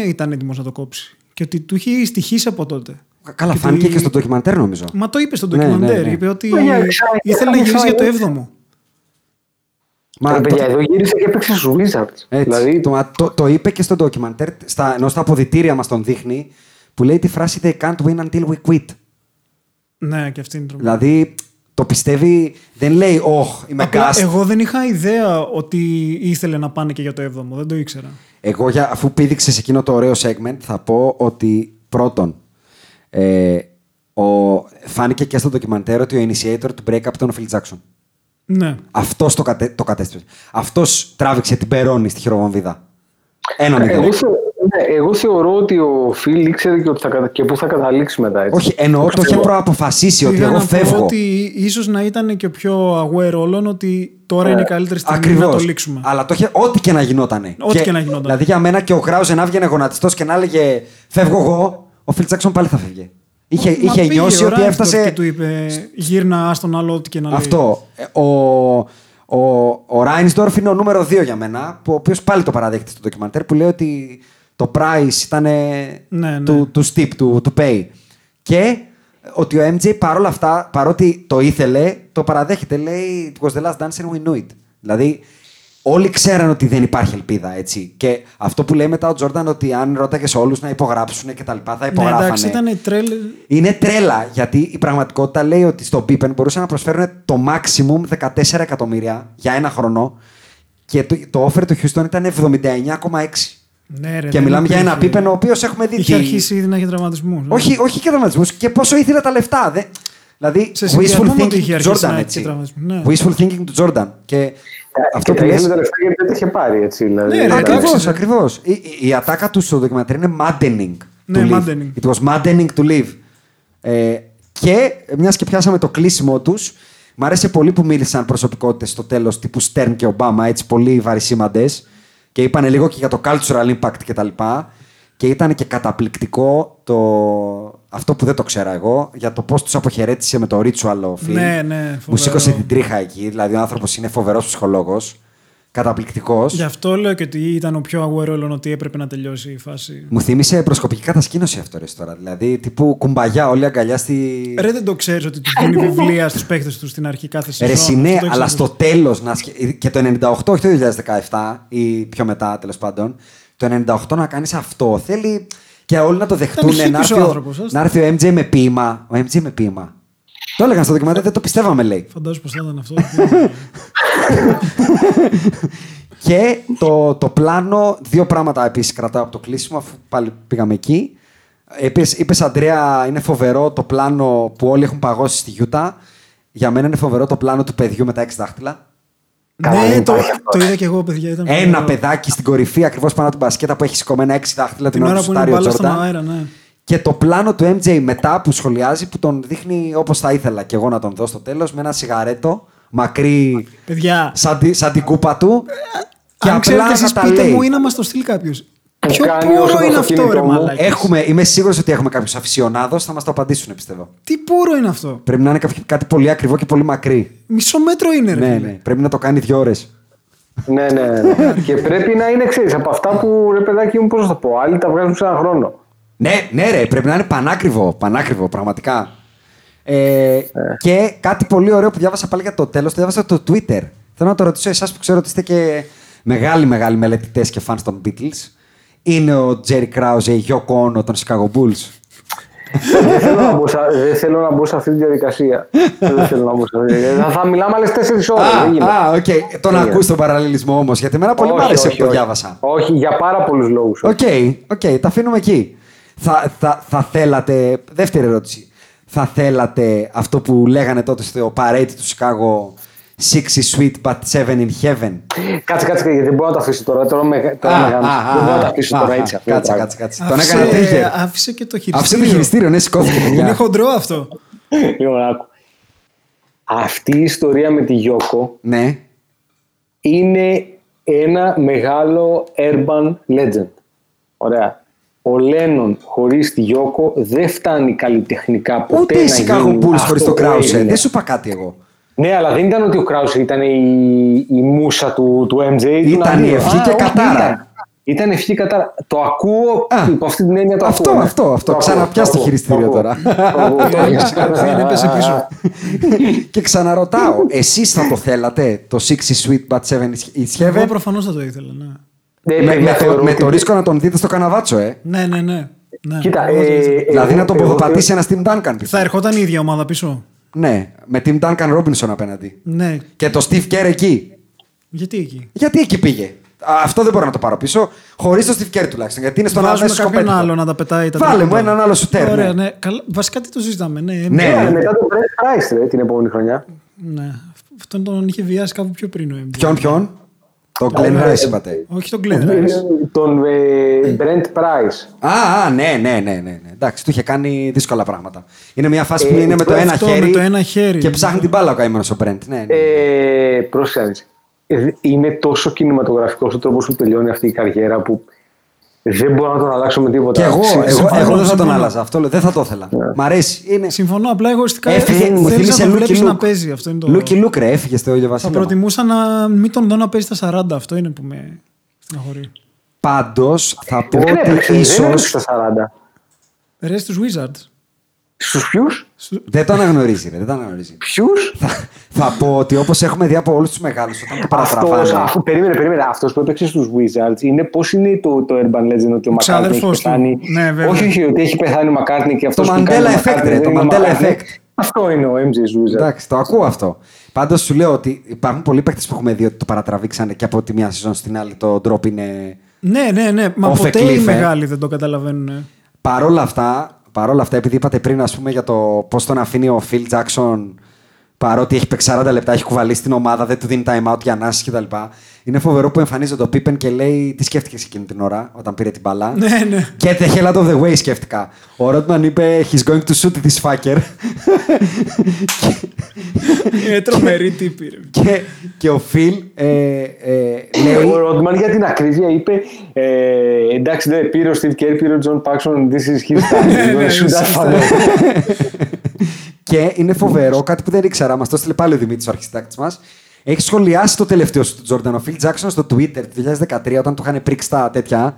ε, ήταν έτοιμος να το κόψει. Και ότι του είχε στοιχήσει από τότε. Καλά, Και φάνηκε ότι- και στο ντοκιμαντέρ νομίζω. Μα το είπε στο Ναι, ναι, ντοκιμαντέρ. ναι. Είπε ότι Μα για εξά- ήθελε να εξά- γυρίσει για το εξά- 7ο. Μα Μα, το, παιδιά, εδώ γύρισε και έπαιξε στους Wizards. έτσι, δηλαδή, το, μα το, το είπε και στο ντοκιμαντέρ, στα, ενώ στα αποδητήρια μας τον δείχνει, που λέει τη φράση They can't win until we quit. Ναι, και αυτή είναι τρομερή. Δηλαδή, το πιστεύει, δεν λέει, Ωχ, είμαι Απλά cast. εγώ δεν είχα ιδέα ότι ήθελε να πάνε και για το 7ο. Δεν το ήξερα. Εγώ, για, αφού πήδηξες σε εκείνο το ωραίο segment, θα πω ότι πρώτον, ε, ο, φάνηκε και στο ντοκιμαντέρ ότι ο initiator του breakup ήταν ο Phil Jackson. Ναι. Αυτός το, κατε, το κατέστρεψε. Αυτός τράβηξε την Περόνη στη χειροβομβίδα. Ένα μηδέν. εγώ, θε- ναι, εγώ θεωρώ ότι ο Φιλ ήξερε και, ότι θα, κατα- και πού θα καταλήξει μετά. Έτσι. Όχι, εννοώ το είχε προαποφασίσει ότι Πήγα εγώ να πω φεύγω. ότι ίσως να ήταν και ο πιο aware όλων ότι τώρα είναι η καλύτερη στιγμή Ακριβώς. να το λήξουμε. Αλλά το είχε ό,τι και να γινότανε. Ό,τι και να γινόταν. Δηλαδή για μένα και ο Γκράουζε να έβγαινε γονατιστός και να έλεγε Φεύγω εγώ, ο Φιλ Τζάξον πάλι θα φεύγε. Είχε, Μα είχε πήγε νιώσει ο ότι Ράιντορφ έφτασε. Και του είπε γύρνα άστον άλλο ό,τι και να λέει. Αυτό. Ε, Ο, ο, ο Ράινσντορφ είναι ο νούμερο 2 για μένα, που, ο οποίος πάλι το παραδέχεται στο ντοκιμαντέρ, που λέει ότι το price ήταν Ναι, ναι. του, του steep, του, του pay. Και ότι ο MJ παρόλα αυτά, παρότι το ήθελε, το παραδέχεται. Λέει, it was the last dance and we knew it. Δηλαδή, όλοι ξέραν ότι δεν υπάρχει ελπίδα, έτσι. Και αυτό που λέει μετά ο Τζόρνταν, ότι αν ρώταγες όλους να υπογράψουν και τα λοιπά, θα Ναι, υπογράφανε. εντάξει, ήταν τρέλ. Είναι τρέλα, γιατί η πραγματικότητα λέει ότι στο Pippen μπορούσαν να προσφέρουν το maximum 14 εκατομμύρια για ένα χρόνο και το, το offer του Houston ήταν 79,6. Ναι, ρε, και δεν μιλάμε για ένα υπήρχε. Pippen ο οποίος έχουμε δει. Είχε τι- αρχίσει ήδη να έχει τραυματισμούς. Όχι, όχι και τραυματισμούς και πόσο ήθελε τα λεφτά. Δε... Δηλαδή, Σε wishful συνδυασμό με ότι thinking είχε του αρχίσει να Jordan, έχει έτσι. και τραυματισμούς, ναι. Wishful thinking του Jordan. Και αυτό και που τα λες... ήθελε τα λεφτά γιατί δεν τα είχε πάρει. Έτσι, δηλαδή, Ναι, ρε, ήταν- Ακριβώς, εντάξει. ακριβώς. Η, η, η ατάκα του στο ντοκιμαντέρ είναι maddening. Ναι, to live. maddening. It was maddening to live. Ε, και μιας και πιάσαμε το κλείσιμο τους, μ' άρεσε πολύ που μίλησαν προσωπικότητες στο τέλος τύπου Stern και Ομπάμα, έτσι πολύ βαρισίμαντε. Και είπαν λίγο και για το cultural impact κτλ. Και ήταν και καταπληκτικό το... αυτό που δεν το ξέρα εγώ, για το πώς τους αποχαιρέτησε με το ritual ο Phil. Ναι, ναι, Μου φοβερό. σήκωσε την τρίχα εκεί. Δηλαδή ο άνθρωπος είναι φοβερός ψυχολόγος. Καταπληκτικός. Γι' αυτό λέω και ότι ήταν ο πιο aware όλων ότι έπρεπε να τελειώσει η φάση. Μου θύμισε προσκοπική κατασκήνωση αυτό ρε τώρα. Δηλαδή τύπου κουμπαγιά όλη αγκαλιά στη. Ρε, δεν το ξέρεις ότι του δίνει βιβλία στους παίχτες τους στην αρχή κάθε σεζόν. Ρε Αυτό ναι, το αλλά ήξερες. στο τέλος. Και το 98, όχι το 2017 ή πιο μετά τέλος πάντων. Το 98 να κάνεις αυτό θέλει και όλοι να το δεχτούν. hippies Να έρθει, ο ο, άνθρωπος, άστα. να έρθει ο MJ με ποίημα. Ο MJ με ποίημα. Το έλεγαν στο ντοκιμαντέρ, δεν το πιστεύαμε λέει. Φαντάζομαι πως θα ήταν αυτό. Και το, το πλάνο, δύο πράγματα επίσης κρατάω από το κλείσιμο, αφού πάλι πήγαμε εκεί. Είπες, είπες, Αντρέα, είναι φοβερό το πλάνο που όλοι έχουν παγώσει στη Γιούτα. Για μένα είναι φοβερό το πλάνο του παιδιού με τα έξι δάχτυλα. Καλά, ναι, δεν το, υπάρχει αυτό. το είδα και εγώ, παιδιά. Ήταν Ένα φοβερό. παιδάκι στην κορυφή, ακριβώς πάνω από την μπασκέτα που έχει σηκωμένα έξι δάχτυλα την, Την ώρα ώρα που που είναι σουτάρει ο μπάλα στον Τζόρνταν. αέρα, ναι. Και το πλάνο του MJ μετά που σχολιάζει που τον δείχνει όπως θα ήθελα και εγώ να τον δω στο τέλος με ένα σιγαρέτο μακρύ Παιδιά, σαν, τη- σαν την κούπα του. και αν απλά ξέρετε να εσείς τα πείτε λέει. μου ή να μας το στείλει κάποιος. Ποιο κάνει όσο πούρο το είναι αυτό αυτοκίνητο ρε μου. μαλάκες; Έχουμε, είμαι σίγουρος ότι έχουμε κάποιους αφισιονάδο, θα μας το απαντήσουν πιστεύω. Τι πούρο είναι αυτό; Πρέπει να είναι κάποιο- κάτι πολύ ακριβό και πολύ μακρύ. Μισό μέτρο είναι ρε. Ναι, φίλε. ναι. Πρέπει να το κάνει δύο ώρες. Ναι, ναι, ναι. και πρέπει να είναι εξή. Από αυτά που ρε παιδάκι μου, πώς θα το πω, άλλοι τα βγάζουν σε ένα χρόνο. Ναι, ναι, ρε, πρέπει να είναι πανάκριβο. Πανάκριβο, πραγματικά. Ε, Και κάτι πολύ ωραίο που διάβασα πάλι για το τέλος, το διάβασα το Twitter. Θέλω να το ρωτήσω εσάς που ξέρω ότι είστε και μεγάλοι, μεγάλοι μελετητές και fans των Beatles. Είναι ο Jerry Krause, η Yoko Ono των Chicago Bulls. δεν, θέλω να μπω, σε- δεν θέλω να μπω σε αυτή τη διαδικασία. δεν θέλω να μπω σε αυτή τη διαδικασία. Θα, θα μιλάμε άλλες τέσσερις ώρες. Α, α, οκ. Τον ακούς τον παραλληλισμό όμως, γιατί εμένα πολύ μου άρεσε που το διάβασα. Όχι, για πάρα πολλούς λόγους. Οκ, οκ, τα αφήνουμε εκεί. Θα, θα, θα θέλατε. Δεύτερη ερώτηση. Θα θέλατε αυτό που λέγανε τότε στο parade του Chicago Six is sweet but seven in heaven. Κάτσε, κάτσε, γιατί δεν μπορώ να το αφήσω τώρα. Τώρα με, τώρα με γάμισε. δεν μπορώ να το αφήσω τώρα έτσι. αυτό το Κάτσε, πράγμα. κάτσε, κάτσε. Τον έκανε Άφησε, trigger. άφησε και το χειριστήριο. Άφησε το χειριστήριο, ναι, σηκώθηκε. παιδιά. Είναι χοντρό αυτό. Λοιπόν, άκου. Αυτή η ιστορία με τη Γιώκο Ναι. είναι ένα μεγάλο urban legend. Ωραία. Ο Λένον χωρίς τη Γιώκο δεν φτάνει καλλιτεχνικά ποτέ Ούτε οι να Chicago γίνει Bulls αυτό χωρίς το που Krause. έγινε. Δεν σου είπα κάτι εγώ. Ναι, αλλά δεν ήταν ότι ο Κράους ήταν η, η μουσα του, του MJ. Ήταν η ευχή και κατάρα. Ήταν, ήταν ευχή και κατάρα. Το ακούω, Α, υπό αυτή την έννοια το αυτό, ακούω. ναι. αυτό, αυτό. Το ακούω, Ξαναπιάσ' το ακούω, χειριστήριο ακούω. τώρα. Το ακούω, το ακούω. Κατευθείαν έπεσε πίσω. και ξαναρωτάω, εσείς θα το θέλατε το Six is sweet but seven is Εγώ heaven; προφανώς θα το ήθελα. Ναι, Ναι, Με, παιδιά, με, το, θεωρώ με ότι- το ρίσκο να τον δείτε στο καναβάτσο, ε. ναι, ναι. ναι. ναι. Κοίτα, Εγώ θα το ε, ήθελα. Δηλαδή εγώ- να τον εγώ- ποδοπατήσει ένα Tim Duncan. πιστεύω. Θα ερχόταν η ίδια ομάδα πίσω. Ναι, με Tim Duncan Robinson απέναντι. Ναι. Και το Steve Kerr εκεί. Γιατί εκεί; Γιατί εκεί πήγε; Α, Αυτό δεν μπορώ να το πάρω πίσω. Χωρίς το Steve Kerr τουλάχιστον. Γιατί είναι στον Βάζουμε αμέσω κάποιον κομπέτικο. άλλο να τα πετάει τα Βάλε μου τρίποτα. έναν άλλο σουτέρ. Ωραία, ναι. ναι. Καλά, βασικά τι το συζητάμε. Ναι, Ναι. Ναι, MJ. μετά τον Brent Price ρε, την επόμενη χρονιά. ναι. Αυτόν τον είχε βιάσει κάπου πιο πριν ο MJ. Ποιον, ποιον; Τον Glenn Rice είπατε. Όχι τον Glenn Rice. τον ε, Brent Price. Α, α, ναι, ναι, ναι, ναι, ναι. Εντάξει, του είχε κάνει δύσκολα πράγματα. Είναι μια φάση που Ε, είναι με το αυτό, ένα με χέρι. το ένα χέρι. Και ψάχνει την μπάλα ο καημένος ο Brent. Ναι, ναι. Ε, πρόσεχε να δεις. Ε, Είναι τόσο κινηματογραφικός ο τρόπος που τελειώνει αυτή η καριέρα που δεν μπορώ να τον αλλάξω με τίποτα. Και εγώ, Συμ- εγώ, συμφωνώ, εγώ δεν θα τον συμφωνώ. άλλαζα. Αυτό λέω, δεν θα το ήθελα. Μ' αρέσει. Είναι... Συμφωνώ, απλά εγωιστικά Έφυγε, μου θέλεις θύμισε να τον Λούκι βλέπεις να Λουκ. παίζει. Αυτό είναι το... Λούκι Λούκ, ρε, έφυγες στο ίδιο Θα βασίλειο. προτιμούσα να μην τον δω να παίζει στα 40. Αυτό είναι που με στεναχωρεί. Πάντως θα πω Δεν έπαιξε, ότι δεν ίσω. έπαιξε στα 40. Ρε στους Wizards. Στους ποιους, Δεν το αναγνωρίζει, ρε, δεν το αναγνωρίζει. ποιους; θα, θα πω ότι όπως έχουμε δει από όλους τους μεγάλους, όταν το Αυτός, παρατραβάνε. αφού, περίμενε, περίμενε. Αυτός που έπαιξε στους Wizards είναι πώς είναι το, το Urban Legend ότι ο Μακάρτνι έχει ξάδερφός του. πεθάνει; Ναι, βέβαια. όχι, όχι, ότι έχει πεθάνει ο Μακάρτνι και αυτός Το που Mandela κάνει ο effect, McCartney ρε, δεν το είναι ο Mandela McCartney. effect. Αυτό είναι ο MJ Wizard. Εντάξει, το ακούω αυτό. Πάντως σου λέω ότι υπάρχουν πολλοί παίκτες που έχουμε δει ότι το παρατραβήξανε και από τη μία σεζόν στην άλλη το drop είναι. Ναι, ναι, ναι. Μα Off a ποτέ cliff, οι ε. μεγάλοι δεν το καταλαβαίνουν. ε. Παρόλα αυτά, παρόλα αυτά, επειδή είπατε πριν ας πούμε, για το πώς τον αφήνει ο Phil Jackson παρότι έχει παίξει 40 λεπτά, έχει κουβαλήσει την ομάδα, δεν του δίνει time out για ανάσει κτλ. Είναι φοβερό που εμφανίζεται ο Pippen και λέει τι σκέφτηκες εκείνη την ώρα όταν πήρε την μπαλά. Ναι, ναι. Get the hell out of the way σκέφτηκα. Ο Rodman είπε He's going to shoot this fucker. Είναι τρομερή τύπη. ρε. και, και ο Phil ε, ε, λέει Ο Ρόντμαν για την ακρίβεια είπε ε, εντάξει δεν πήρε ο Steve Kerr, πήρε ο John Paxson, this is his time. Ναι, We're gonna ναι, shoot that σωστά. fucker. Και είναι φοβερό, κάτι που δεν ήξερα, μας το έστειλε πάλι ο Δημήτρης, ο αρχιστάκτη μας. Έχει σχολιάσει το τελευταίο σου του Τζόρνταν. Ο Φιλ Τζάξον στο Twitter του 2013, όταν του είχαν πρίξει τα τέτοια,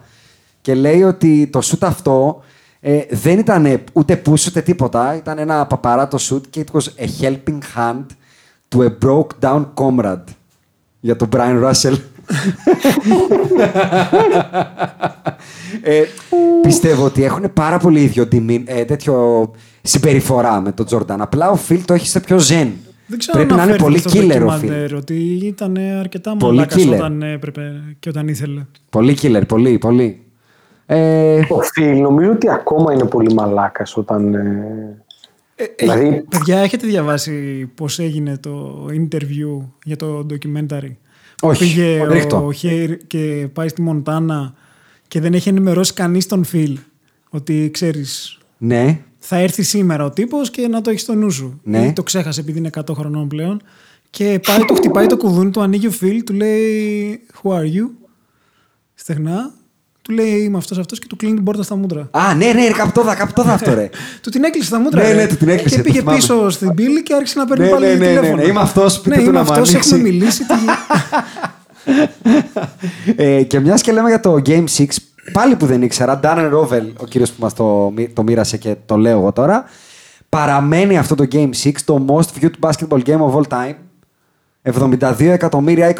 και λέει ότι το σουτ αυτό ε, δεν ήταν ούτε push ούτε τίποτα. Ήταν ένα παπαράτο σουτ και it was a helping hand to a broke down comrade. Για τον Brian Russell. ε, πιστεύω ότι έχουν πάρα πολύ ίδιο τιμή, ε, τέτοιο συμπεριφορά με τον Τζόρνταν. Απλά ο Φιλ το έχει σε πιο ζεν. Δεν ξέρω Πρέπει αν να είναι πολύ αναφέρθηκε στο killer ο ντοκιμαντέρ, Φιλ. Ότι ήταν αρκετά Πολύ μαλάκας killer. όταν έπρεπε και όταν ήθελε. Πολύ killer, πολύ, πολύ. Ε, Ο Φιλ νομίζω ότι ακόμα είναι πολύ μαλάκας όταν, ε, Δηλαδή, Παιδιά, έχετε διαβάσει πώς έγινε το interview για το documentary; Όχι, Πήγε ρίχτω. ο Χέιρ και πάει στη Μοντάνα και δεν έχει ενημερώσει κανείς τον Φιλ ότι ξέρεις Ναι. Θα έρθει σήμερα ο τύπος και να το έχει στο νου σου. Ναι. Ή το ξέχασε επειδή είναι 100 χρονών πλέον. Και πάει, το χτυπάει το κουδούνι, του ανοίγει ο Φιλ, του λέει Who are you? Στεγνά. Του λέει Είμαι αυτός αυτός και του κλείνει την πόρτα στα μούτρα. Α, ναι, ναι, κάπου το είδα, κάπου το είδα αυτό, ρε. Του την έκλεισε στα μούτρα. Ναι, ρε. ναι, του την έκλεισε, Και το πήγε θυμάμαι. πίσω στην πύλη και άρχισε να παίρνει Ναι, πάλι ναι, ναι, ναι, τηλέφωνο. ναι, είμαι αυτός, πείτε ναι, του είμαι να μου αυτός, ανοίξει. έχουμε μιλήσει. τι- ε, και μιας και λέμε για το Game 6, πάλι που δεν ήξερα, Darren Rovel, ο κύριος που μας το, μοι- το μοίρασε και το λέω εγώ τώρα, παραμένει αυτό το Game 6 το most viewed basketball game of all time. 72 εκατομμύρια,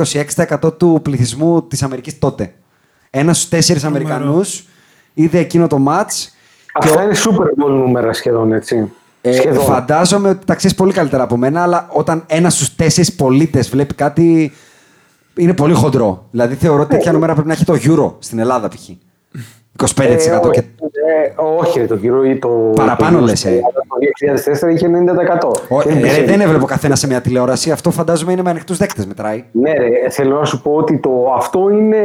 26% του πληθυσμού της Αμερικής τότε. Ένας στους τέσσερις Αμερικανούς είδε εκείνο το match και αυτά είναι super bowl νούμερα σχεδόν, έτσι. ε, σχεδόν. φαντάζομαι ότι τα ξέρεις πολύ καλύτερα από μένα, αλλά όταν ένας στους τέσσερις πολίτες βλέπει κάτι. είναι πολύ χοντρό. Δηλαδή θεωρώ ότι τέτοια νούμερα πρέπει να έχει το Euro στην Ελλάδα π.χ. 25%. Ε, και... όχι, ε, όχι, ρε, το γύρο ή το. Παραπάνω το, λες, ε. Το 2004 είχε 90%. Ο, Δεν ε, ρε, υπήρχε. δεν έβλεπε ο καθένα σε μια τηλεόραση. Αυτό φαντάζομαι είναι με ανοιχτούς δέκτες, μετράει. Ναι, ρε, θέλω να σου πω ότι το, αυτό είναι,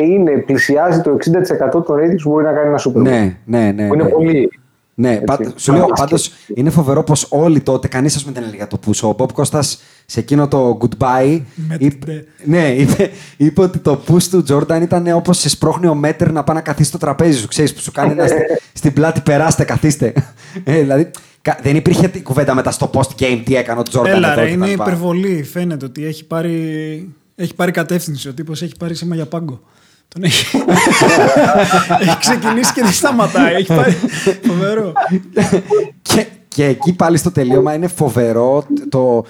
είναι, πλησιάζει το 60% των ratings που μπορεί να κάνει ένα Super Bowl. Ναι, ναι, ναι. Που είναι ναι. πολύ. Ναι, Έτσι. πάντως- σου λέω Άμα πάντως είναι φοβερό πως όλοι τότε, κανείς ας πούμε δεν έλεγε για το πούσο. Ο Μπομπ Κώστα σε εκείνο το goodbye. Με είπε, την ναι, είπε, είπε ότι το push του Τζόρνταν ήταν όπως σε σπρώχνει ο Μέτερ να πάει να καθίσει στο τραπέζι σου. Ξέρεις που σου κάνει ένα στη- στην πλάτη, περάστε, καθίστε. Ε, δηλαδή κα- δεν υπήρχε η κουβέντα μετά στο post game τι έκανε ο Τζόρνταν. Έλα, εδώ ρε, και τα είναι λοιπά. υπερβολή. Φαίνεται ότι έχει πάρει, έχει πάρει κατεύθυνση. Ο τύπος έχει πάρει σήμα για πάγκο. Τον έχει... έχει ξεκινήσει και δεν σταματάει. Έχει πάρει... Φοβερό. και, και εκεί πάλι στο τελείωμα είναι φοβερό το,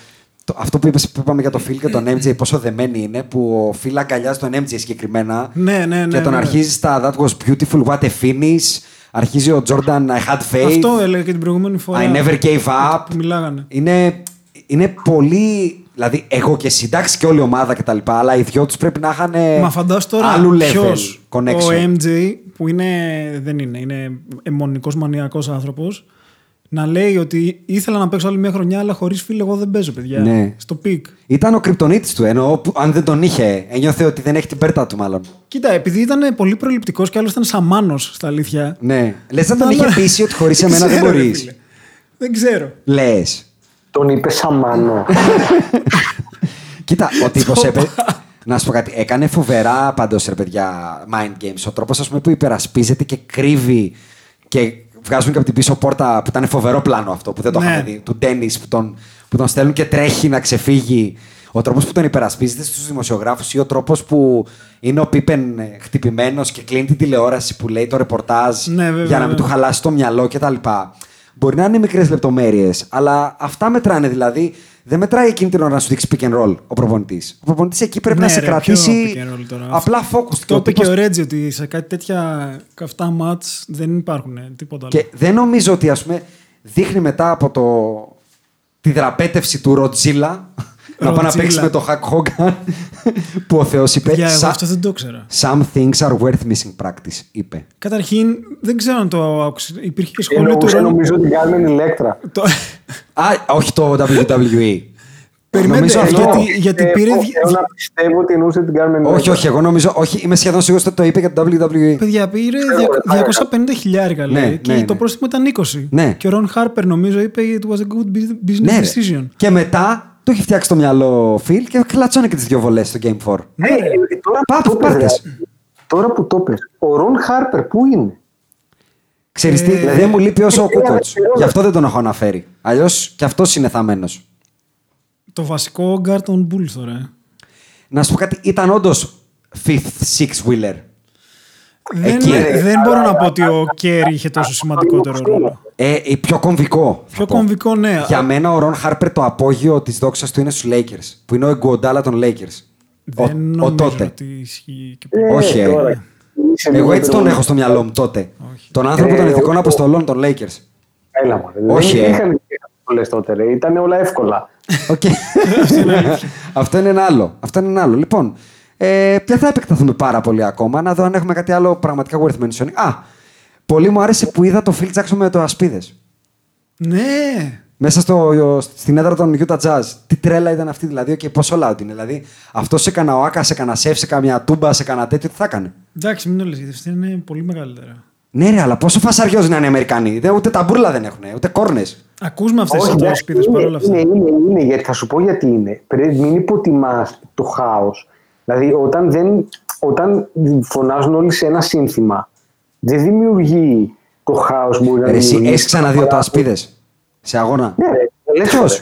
το, αυτό που, είπες, που είπαμε για το Phil και τον MJ, πόσο δεμένοι είναι, που ο Phil αγκαλιάζει τον MJ συγκεκριμένα Ναι, ναι, ναι. και τον ναι. αρχίζει στα That was beautiful, what a finish. Αρχίζει ο Jordan, I had faith, Αυτό έλεγε και την προηγούμενη φορά. I never gave up. Που μιλάγανε. Είναι, είναι πολύ. Δηλαδή, εγώ και εσύ, εντάξει και όλη η ομάδα κτλ. Αλλά οι δυο τους πρέπει να είχαν Μα φαντάσου τώρα άλλου level ποιος, connection. ο MJ που είναι, δεν είναι, είναι εμμονικός μανιακός άνθρωπος να λέει ότι ήθελα να παίξω άλλη μια χρονιά αλλά χωρίς Φιλ εγώ δεν παίζω παιδιά. Ναι. Στο peak. Ήταν ο κρυπτονίτης του, ενώ που- αν δεν τον είχε, ένιωθε ότι δεν έχει την μπέρτα του μάλλον. Κοίτα, επειδή ήταν πολύ προληπτικός και άλλος ήταν σαμάνος στα αλήθεια. Ναι. Λες να τον Αλλά- είχε πείσει ότι χωρίς εμένα δεν ξέρω, ρε μπορείς. φίλε. Δεν ξέρω. Λες. Τον είπε σαμάνο. Κοίτα, ο τύπος έπε... Να σου πω κάτι. Έκανε φοβερά πάντως ρε παιδιά mind games. Ο τρόπος που υπερασπίζεται και κρύβει και βγάζουν και από την πίσω πόρτα που ήταν φοβερό πλάνο αυτό που δεν το Ναι. είχαμε δει. Του Ντένι που τον, που τον στέλνουν και τρέχει να ξεφύγει. Ο τρόπος που τον υπερασπίζεται στους δημοσιογράφους ή ο τρόπος που είναι ο Πίπεν χτυπημένος και κλείνει την τηλεόραση που λέει το ρεπορτάζ Ναι, βέβαια, για να μην βέβαια. του χαλάσει το μυαλό κτλ. Μπορεί να είναι μικρές λεπτομέρειες, αλλά αυτά μετράνε. Δηλαδή, δεν μετράει εκείνη την ώρα να σου δείξει pick and roll ο προπονητής. Ο προπονητής εκεί πρέπει Ναι, να σε ρε, κρατήσει ποιο pick and roll τώρα; απλά focus. Το ο είπε και τύπος- ο Ρέτζι ότι σε κάτι τέτοια καυτά μάτς δεν υπάρχουν ε, τίποτα άλλο. Και δεν νομίζω ότι ας πούμε δείχνει μετά από το... τη δραπέτευση του Ροτζίλα να πάει να Ροτζίλα. παίξει με το Χακ Χόγκαν που ο Θεός είπε Για εγώ «Sa- αυτό δεν το ήξερα. Some things are worth missing practice, είπε. Καταρχήν, δεν ξέρω αν το άκουσες. Υπήρχε και σχόλιο του Εννοούσε Ρον. νομίζω την Κάρμεν Ηλέκτρα. Το- Α, όχι το WWE. Περιμένετε, Νομίζω αυτό- γιατί, γιατί Ε, πήρε. εγώ δι- Θέλω να πιστεύω ότι εννοούσε την Κάρμεν όχι, όχι, εγώ νομίζω, όχι, είμαι σχεδόν σίγουρος ότι το είπε για το WWE. Παιδιά, πήρε Ξέρω, δια- ρε, 250 χιλιάρικα λέει. Ναι, και ναι, το ναι. πρόστιμο ήταν 20. Ναι. Και ο Ρον Χάρπερ νομίζω είπε it was a good bus- business Ναι, ρε. decision. Και μετά το έχει φτιάξει το μυαλό ο Φιλ και κλατσώνει και τις δύο βολές στο Game 4. Ε, ε, τώρα, που Πάπ, το πες, πάρτες. δηλαδή, τώρα που το πες, ο Ρον Χάρπερ πού είναι; Ξέρεις τι, Ε, δεν μου λείπει όσο ο ε, Κούκοτς. ε, Γι' αυτό δεν τον έχω αναφέρει. Αλλιώς και αυτός είναι θαμένος. Το βασικό guard των Bulls τώρα. ε. Να σου πω κάτι, ήταν όντως fifth, six wheeler. Δεν, Εκεί. δεν μπορώ να πω ότι ο Κέρι είχε τόσο σημαντικότερο ρόλο. Ε, ε, πιο κομβικό. θα Πιο πω. κομβικό, ναι. Για μένα ο Ρον Χάρπερ το απόγειο της δόξας του είναι στους Lakers. Που είναι ο Εγκουοντάλα των Lakers. Ο, Δεν ο νομίζω τότε. ότι ισχύει και Ε, Όχι, ε. τώρα, είσαι Εγώ λίγο έτσι τον περίπου- έχω στο μυαλό μου τότε. Τον άνθρωπο των Ε, ηθικών ο- αποστολών των Lakers. Έλα μωρέ, Όχι, δεν ε. είχαν πολλές τότε ρε, ήταν όλα εύκολα. Οκ. Αυτό είναι ένα άλλο. Αυτό είναι ένα άλλο. Λοιπόν, ε, πια θα επεκταθούμε πάρα πολύ ακόμα. Να δω αν έχουμε κάτι άλλο πραγματικά worth mentioning. Α, πολύ μου άρεσε που είδα το Phil Jackson με ωτοασπίδες. Ναι. Μέσα στο, στην έδρα των Utah Jazz. Τι τρέλα ήταν αυτή, δηλαδή, και πόσο loud είναι. Δηλαδή, αυτός σε κανένα ΟΑΚΑ, σε κανένα ΣΕΦ, σε καμιά Τούμπα, σε κανένα τέτοιο, τι θα έκανε. Εντάξει, μην το λες, γιατί αυτή είναι πολύ μεγαλύτερα. Ναι, ρε, αλλά πόσο φασαριόζοι να είναι οι Αμερικανοί. Δεν, ούτε ταμπούρλα δεν έχουν, ούτε κόρνες. Ακούς με αυτές τις Όχι, ωτοασπίδες είναι, παρόλα αυτά. είναι, είναι, είναι, γιατί θα σου πω γιατί είναι. Πρέπει μην υποτιμάς το χάος. Δηλαδή όταν, δεν, όταν φωνάζουν όλοι σε ένα σύνθημα, δεν δημιουργεί το χάος που μπορεί να Ρε, εσύ δημιουργήσει. έχεις ξαναδεί ωτοασπίδες σε αγώνα; Ναι, ρε, πολλές Ποιος;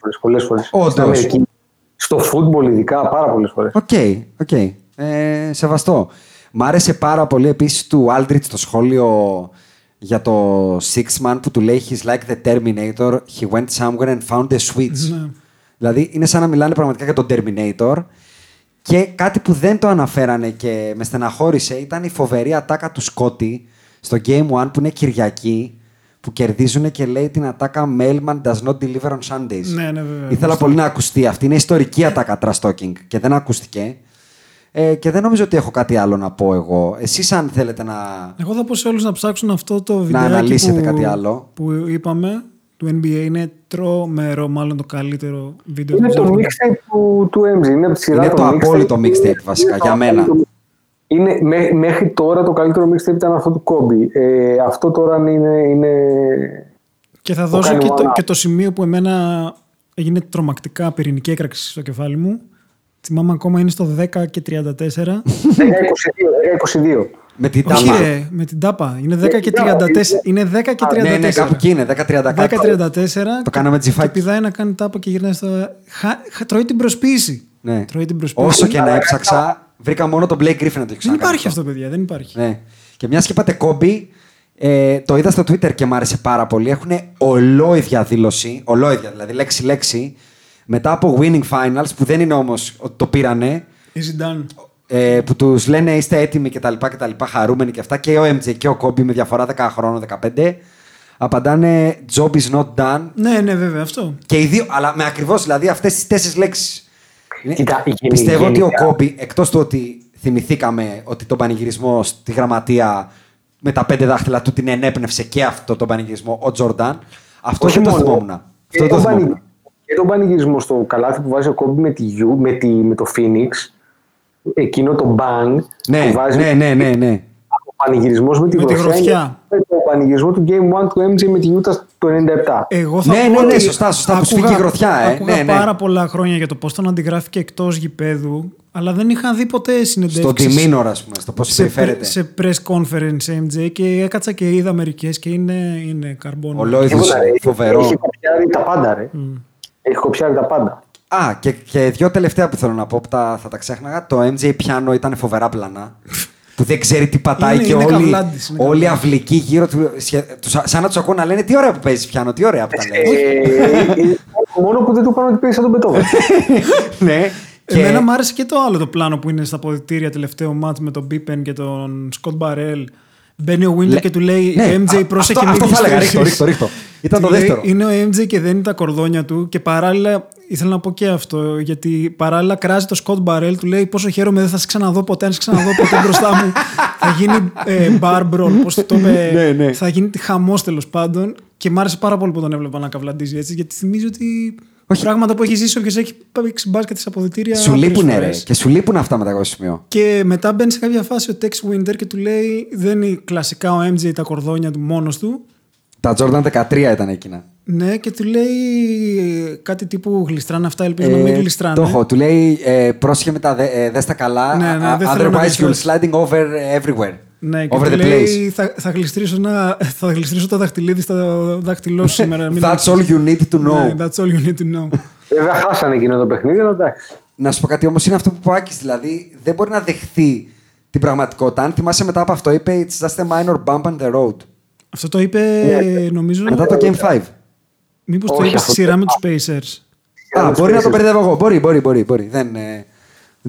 φορές. Πολλές φορές. Όντως. Στην Αμερική. Στο φούτμπολ ειδικά πάρα πολλές φορές. Οκ, οκ. Ε, σεβαστό. Μ' άρεσε πάρα πολύ επίσης του Aldrich το σχόλιο για το Sixth Man που του λέει He's like the Terminator. He went somewhere and found the switch. Ναι. Δηλαδή είναι σαν να μιλάνε πραγματικά για τον Terminator. Και κάτι που δεν το αναφέρανε και με στεναχώρησε ήταν η φοβερή ατάκα του Scottie στο Game One που είναι Κυριακή που κερδίζουν και λέει την ατάκα Mailman does not deliver on Sundays. Ναι, ναι, βέβαια. Ήθελα πολύ να ακουστεί. Αυτή είναι ιστορική ατάκα trash talking και δεν ακούστηκε. Ε, και δεν νομίζω ότι έχω κάτι άλλο να πω εγώ. Εσείς αν θέλετε να... Εγώ θα πω σε όλους να ψάξουν αυτό το βιντεάκι αναλύσετε που, κάτι άλλο. που είπαμε του NBA. Είναι τρομερό, μάλλον το καλύτερο βίντεο. Είναι του το Jordan. mixtape του, του MG. Είναι από τη σειρά Είναι των το mixtape. απόλυτο mixtape βασικά Είναι για το μένα. απόλυτο- Είναι, μέ- μέχρι τώρα το καλύτερο mixtape ήταν αυτό του Kobe. Ε, αυτό τώρα είναι, είναι Και θα Το δώσω κάνει και το, one-up. και το σημείο που εμένα έγινε τρομακτικά πυρηνική έκραξη στο κεφάλι μου. Θυμάμαι ακόμα είναι στο 10 και 34. 10-22. 10-22. Με την Όχι τάμα. ρε, με την τάπα. Είναι 10 και την τάπα, 34. Είναι 10 και 34. Ναι, ναι, κάπου εκεί είναι. 10-30 κάτι. 10-34. Το κάναμε και, τζιφάκι. και πηδάει να κάνει τάπα και γυρνάει στο. Χα, χα- τρώει την προσποίηση. Ναι. Τρώει την προσποίηση. Όσο και να έψαξα, βρήκα μόνο τον Blake Griffin να το έχει Δεν ξανακάνει υπάρχει αυτό, παιδιά. Δεν υπάρχει. Ναι. Και μιας και είπατε κόμπι, ε, το είδα στο Twitter και μου άρεσε πάρα πολύ. Έχουν ολόιδια δήλωση, ολόιδια δηλαδή λέξη-λέξη, μετά από winning finals που δεν είναι όμως ότι το πήρανε. Easy done; Ε, που τους λένε είστε έτοιμοι κτλ. κτλ χαρούμενοι και αυτά. Και ο MJ και ο Kobe με διαφορά 10 χρόνων, 15. Απαντάνε job is not done. Ναι, ναι, βέβαια αυτό. Και οι δύο, αλλά με ακριβώς δηλαδή αυτές τις τέσσερις λέξεις. Κοίτα, γενι- Πιστεύω ότι ο γενικά- Κόμπι, εκτός του ότι θυμηθήκαμε ότι τον πανηγυρισμό στη γραμματεία με τα πέντε δάχτυλα του την ενέπνευσε και αυτό τον πανηγυρισμό ο Τζορντάν, αυτό Όχι δεν το μόνο. θυμόμουν. Αυτό Και δεν το τον πανη- θυμόμουν. Και τον πανηγυρισμό στο καλάθι που βάζει ο Kobe με, τη U, με, τη, με το Phoenix, εκείνο το bang Ναι, που βάζει ναι, ναι, ναι, ναι. ο πανηγυρισμός με τη Με τη γροθιά, γροθιά. είναι το πανηγυρισμό του Game 1 του MJ με τη Utah το 97. Εγώ θα Ναι, πω ναι, ναι, ότι σωστά, σωστά, που άκουγα- σφίγγει η γροθιά, ε. Άκουγα Ναι, ναι. πάρα πολλά χρόνια για το πώς τον αντιγράφηκε εκτός γηπέδου, αλλά δεν είχα δει ποτέ συνεντεύξεις. Στον Τιμίνορ, ας πούμε, στο πώς σε, συμπεριφέρεται. σε press conference MJ και έκατσα και είδα μερικές και είναι, είναι καρμπόνο. Ολόιδιο, Τίποτα, ρε. φοβερό. Έχει κοπιάρει τα πάντα, ρε. Έχει κοπιάρει τα πάντα. Α, και, και δύο τελευταία που θέλω να πω που τα, θα τα ξέχναγα. Το MJ πιάνο ήταν φοβερά πλανά. που δεν ξέρει τι πατάει Είναι- και είναι όλοι, καβλάντης, είναι όλοι καβλάντης. αυλικοί γύρω του. σχε- τους- σαν να τους ακούω να λένε τι ωραία που παίζεις πιάνο, τι ωραία που τα λέει. Ε, ε, μόνο που δεν του είπαν ότι παίζει σαν τον Πετόβεν. ναι. Και Εμένα μου άρεσε και το άλλο το πλάνο που είναι στα ποδητήρια τελευταίο μάτς με τον Μπίπεν και τον Σκοτ Μπαρέλ. Μπαίνει ο Winter Λε- και του λέει Ναι, MJ α- πρόσεχε αυτό- μην αυτό θα έλεγα, γλιστρήσεις». ρίχτω, ρίχτω, ρίχτω. Ήταν Του το λέει, δεύτερο. Είναι ο MJ και δεν είναι τα κορδόνια του και παράλληλα ήθελα να πω και αυτό γιατί παράλληλα κράζει το Σκοτ Μπαρέλ του λέει πόσο χαίρομαι δεν θα σε ξαναδώ ποτέ αν σε ξαναδώ ποτέ μπροστά μου θα γίνει ε, bar brawl, πώς το είπε Ναι, ναι. θα γίνει χαμός τέλος πάντων και μ' άρεσε πάρα πολύ που τον έβλεπα να καβλαντίζει έτσι γιατί θυμίζει ότι Όχι. πράγματα που έχει ζήσει όποιος έχει παίξει μπάσκετ σε αποδητήρια Σου άπειρες λείπουνε, ρε. φορές. Και σου λείπουν αυτά μετά εγώ στο σημείο. Και μετά μπαίνει σε κάποια φάση ο Tex Winter και του λέει δεν είναι κλασικά ο MJ τα κορδόνια του μόνος του Τα Jordan 13 ήταν εκείνα. ναι, και του λέει ε, κάτι τύπου γλιστράνε αυτά, ελπίζω να μην Ε, γλιστράνε. το έχω. Του λέει ε, πρόσχε με τα δε, ε, δες τα καλά. Ναι, ναι, α- δεν θέλω να otherwise you're γλιστρώσεις. sliding over everywhere. Ναι, και over του the place. λέει θα, θα, γλιστρήσω ένα, θα γλιστρήσω το δαχτυλίδι στο δάχτυλό σου σήμερα. μην That's all you need to know. Ναι, that's all you need to know. Βέβαια χάσανε εκείνο το παιχνίδι, αλλά εντάξει. Να σου πω κάτι όμως, είναι αυτό που είπε ο Άκης, Δηλαδή δεν μπορεί να δεχθεί την πραγματικότητα. Αν θυμάσαι μετά από αυτό, είπε It's just a minor bump on the road. Αυτό το είπε, νομίζω, Μετά το Game 5. μήπως το Όχι, είπε στη αυτό σειρά το- με τους Pacers. Α, μπορεί να το μπερδεύω εγώ. Μπορεί, μπορεί, μπορεί. μπορεί. Δεν, ε,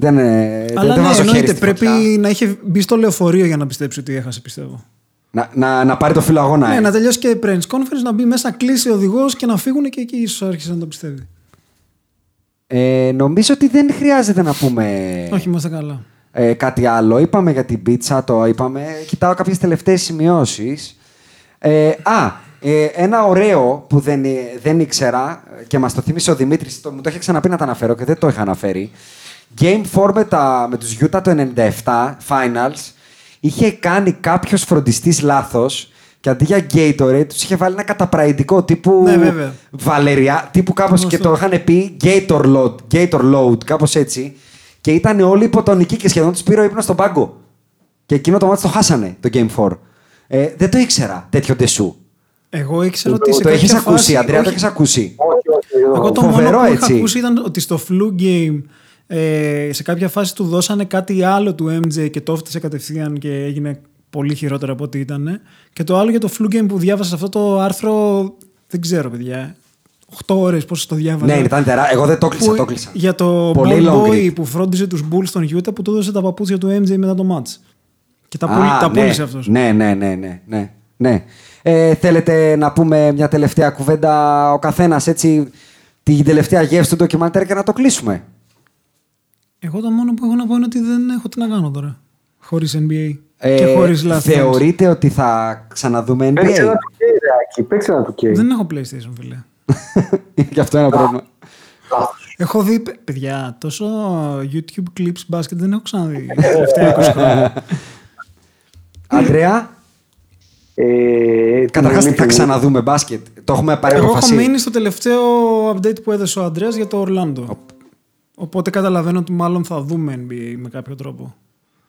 δεν, ε, δεν, Αλλά δεν ναι, βάζω χέρι εννοείται, στη πρέπει φωτιά. να είχε μπει στο λεωφορείο για να πιστέψει ότι έχασε, πιστεύω. Να, να, να πάρει το φύλλο αγώνα. Ναι, ε. να τελειώσει και press conference, να μπει μέσα, να κλείσει ο οδηγός και να φύγουν και εκεί ίσως άρχισε να το πιστεύει. Ε, νομίζω ότι δεν χρειάζεται να πούμε Όχι, είμαστε καλά. ε, κάτι άλλο. Είπαμε για την πίτσα, το είπαμε. Κοιτάω κάποιες τελευταίες σημειώσεις. Ε, α, Ε, ένα ωραίο που δεν, ε, δεν ήξερα και μας το θύμισε ο Δημήτρης, το, μου το είχε ξαναπεί να τα αναφέρω και δεν το είχα αναφέρει. Game 4 με, τα, με τους Utah το 97, Finals, είχε κάνει κάποιος φροντιστής λάθος και αντί για Gatorade τους είχε βάλει ένα καταπραϊντικό τύπου Ναι, βέβαια. Βαλεριά, τύπου κάπως και Γνωστό. το είχαν πει Gator Load, Gator Load, κάπως έτσι. Και ήταν όλοι υποτονικοί και σχεδόν τους πήρε ο ύπνος στον πάγκο. Και εκείνο το μάτι το χάσανε, το Game 4. Ε, δεν το ήξερα τέτοιο ντεσού. Εγώ ήξερα ότι σε Το έχεις κάποια ακούσει, φάση- Αντρέα, το όχι, έχεις ακούσει. Όχι, όχι. όχι. Εγώ το Φοβερό, μόνο που έτσι. είχα ακούσει ήταν ότι στο flu game ε, σε κάποια φάση του δώσανε κάτι άλλο του MJ και το έφτασε κατευθείαν και έγινε πολύ χειρότερο από ό,τι ήταν. Και το άλλο για το flu game που διάβασα σε αυτό το άρθρο, δεν ξέρω παιδιά, 8 ώρες πώς το διάβαζα. Ναι, ήταν τεράστιο. Εγώ δεν το κλείσα, Που- το κλείσα. Για το Πολύ ball long boy read. που φρόντιζε τους Bulls στον Utah που του έδωσε τα παπούτσια του MJ μετά το match. Και τα, Α, πούλη, τα ναι. πούλησε αυτός. Ναι, ναι, ναι, ναι. ναι, ναι. Ε, θέλετε να πούμε μια τελευταία κουβέντα ο καθένας έτσι την τελευταία γεύση του ντοκιμαντέρ και να το κλείσουμε; Εγώ το μόνο που έχω να πω είναι ότι δεν έχω τι να κάνω τώρα. Χωρίς NBA Ε, και χωρίς Last Dance. θεωρείτε ότι θα ξαναδούμε Παίξε NBA. ένα του Κέι, ρε, Άκη. Παίξε ένα του Κέι. Δεν έχω PlayStation, φίλε. Γι' αυτό ένα πρόβλημα. Έχω δει, παι- παιδιά, τόσο YouTube clips μπάσκετ δεν έχω ξαναδεί τα τελευταία 20 χρόνια. Αντρέα, Ε, καταρχάς την θα Ολύμπη- ξαναδούμε μπάσκετ; Το έχουμε πάρει Εγώ έχω απόφαση. μείνει στο τελευταίο update που έδωσε ο Αντρέας για το Orlando. Οπότε καταλαβαίνω ότι μάλλον θα δούμε NBA με κάποιο τρόπο.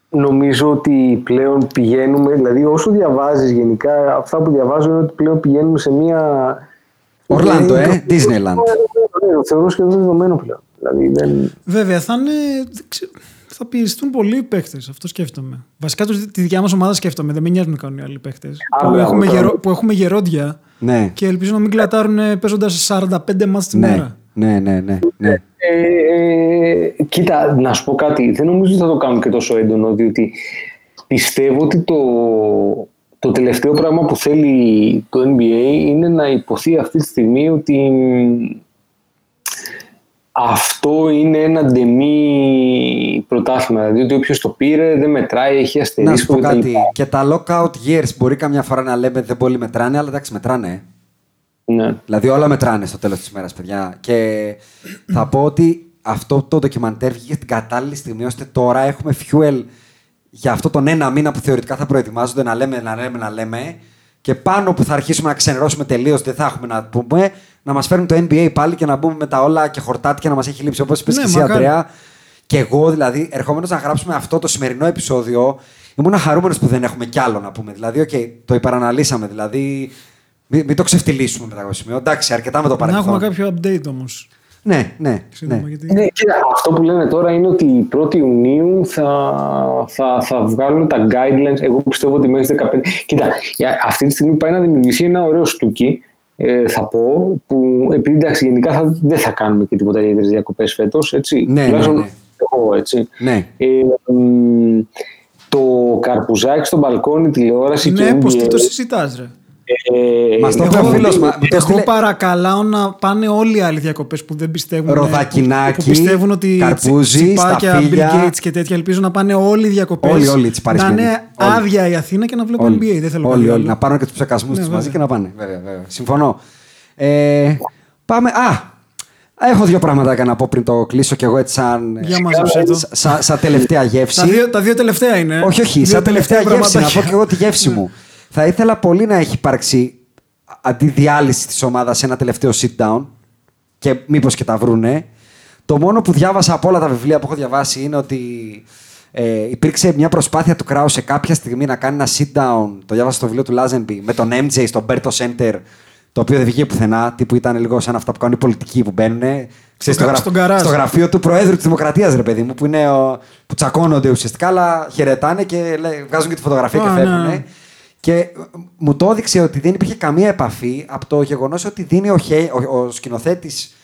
Νομίζω ότι πλέον πηγαίνουμε, δηλαδή όσο διαβάζεις γενικά, αυτά που διαβάζω είναι ότι πλέον πηγαίνουμε σε μια... Ορλάντο, Είναι- ε, Disneyland. Ναι, το θεωρώ σχεδόν δεδομένο πλέον. Δηλαδή δεν... Βέβαια, θα είναι. δεν ξέρω, θα πιεστούν πολλοί οι παίχτε. Αυτό σκέφτομαι. Βασικά τους, τη δικιά μας ομάδα σκέφτομαι. Δεν με νοιάζουν καν οι άλλοι παίχτε. Α, Που, μπράβο, έχουμε τώρα. γερο, που έχουμε γερόντια Ναι, και ελπίζω να μην κλατάρουν παίζοντας 45 μάτς τη ναι, μέρα. Ναι, ναι, ναι, ναι. Ε, ε, κοίτα, να σου πω κάτι. Δεν νομίζω ότι θα το κάνουμε και τόσο έντονο, διότι πιστεύω ότι το, το τελευταίο πράγμα που θέλει το NBA είναι να υποθεί αυτή τη στιγμή ότι αυτό είναι ένα ντεμή πρωτάθλημα. Δηλαδή ότι όποιος το πήρε δεν μετράει, έχει Να σου αστερίσκο πω κτλ. κάτι. Και τα lockout years μπορεί καμιά φορά να λέμε δεν πολύ μετράνε, αλλά εντάξει, μετράνε. Ε. Ναι. Δηλαδή όλα μετράνε στο τέλος της μέρα, παιδιά. Και θα πω ότι αυτό το ντοκιμαντέρ βγήκε την κατάλληλη στιγμή ώστε τώρα έχουμε fuel για αυτό τον ένα μήνα που θεωρητικά θα προετοιμάζονται να λέμε, να λέμε, να λέμε. Και πάνω που θα αρχίσουμε να ξενερώσουμε τελείως, δεν θα έχουμε να πούμε, να μας φέρουν το NBA πάλι και να μπούμε με τα όλα και χορτάτοι να μας έχει λείψει όπως είπες Ναι, και εσύ, μακάρι. Αντρέα. Και εγώ, δηλαδή, ερχόμενος να γράψουμε αυτό το σημερινό επεισόδιο, ήμουν χαρούμενος που δεν έχουμε κι άλλο να πούμε. Δηλαδή, οκ, το υπεραναλύσαμε. Δηλαδή, μην, μην το ξεφτυλίσουμε μετά από σημείο. Εντάξει, αρκετά με το Να παρελθόν. έχουμε κάποιο update όμως. Ναι, ναι. Σύντομα, ναι. γιατί... Ναι, κοίτα, αυτό που λένε τώρα είναι ότι η 1η Ιουνίου θα, θα, θα βγάλουν τα guidelines. Εγώ πιστεύω ότι μέχρι 15. Κοίτα, για- αυτή τη στιγμή πάει να δημιουργηθεί ένα ωραίο στούκι, ε, θα πω, που επειδή εντάξει, γενικά θα, δεν θα κάνουμε και τίποτα ιδιαίτερε διακοπές φέτος. Έτσι. Ναι, ναι, Τουλάχιστον ναι. Εγώ, έτσι. Ναι. Ε, μ, το καρπουζάκι στο μπαλκόνι τηλεόραση Ναι, και πω NBA, τι το συζητάς, ρε. Ε, Μας το εγώ- είπε ο φίλος μας. Μου το Εγώ στείλε- παρακαλάω να πάνε όλοι οι άλλοι διακοπές που δεν πιστεύουν. Ροδακινάκι, που, που πιστεύουν ότι καρπούζι, τσιπάκια, σταφύλια. Bill Gates και τέτοια. Ελπίζω να πάνε όλοι οι διακοπές. Όλοι, όλοι, τσιπαρισμένοι. Να είναι Όλοι. άδεια η Αθήνα και να βλέπουν Όλοι, NBA. Δεν θέλω όλοι, κάτι όλοι. άλλο. Να πάρουν και τους ψεκασμούς Ναι, τους μαζί βέβαια. και να πάνε. Βέβαια, βέβαια. Συμφωνώ. Ε, πάμε. Α! Έχω δύο πράγματα να πω πριν το κλείσω κι εγώ έτσι σαν. Για μαζέψε το. Σαν, σαν τελευταία γεύση. Τα δύο, τα δύο τελευταία είναι. Όχι, όχι, Δύο σαν τελευταία γεύση. Να πω πραγματάκια. και εγώ τη γεύση μου. Θα ήθελα πολύ να έχει υπάρξει αντιδιάλυση της ομάδας σε ένα τελευταίο sit down και μήπως και τα βρούνε. Το μόνο που διάβασα από όλα τα βιβλία που έχω διαβάσει είναι ότι ε, υπήρξε μια προσπάθεια του Κράου σε κάποια στιγμή να κάνει ένα sit down. Το διάβασα στο βιβλίο του Λάζενμπι με τον MJ στο Μπέρτο Center. Το οποίο δεν βγήκε πουθενά. Τύπου ήταν λίγο σαν αυτά που κάνουν οι πολιτικοί που μπαίνουν. Ξέρεις, κα- γρα- στον καράζ. στο γραφείο του Προέδρου της Δημοκρατίας, ρε παιδί μου, που, είναι ο, που τσακώνονται ουσιαστικά, αλλά χαιρετάνε και λέει- βγάζουν και τη φωτογραφία Α, και ναι, φεύγουν. ναι. Και ε, μου το έδειξε ότι δεν υπήρχε καμία επαφή από το γεγονός ότι δίνει ο, Χέ- ο, ο σκηνοθέτης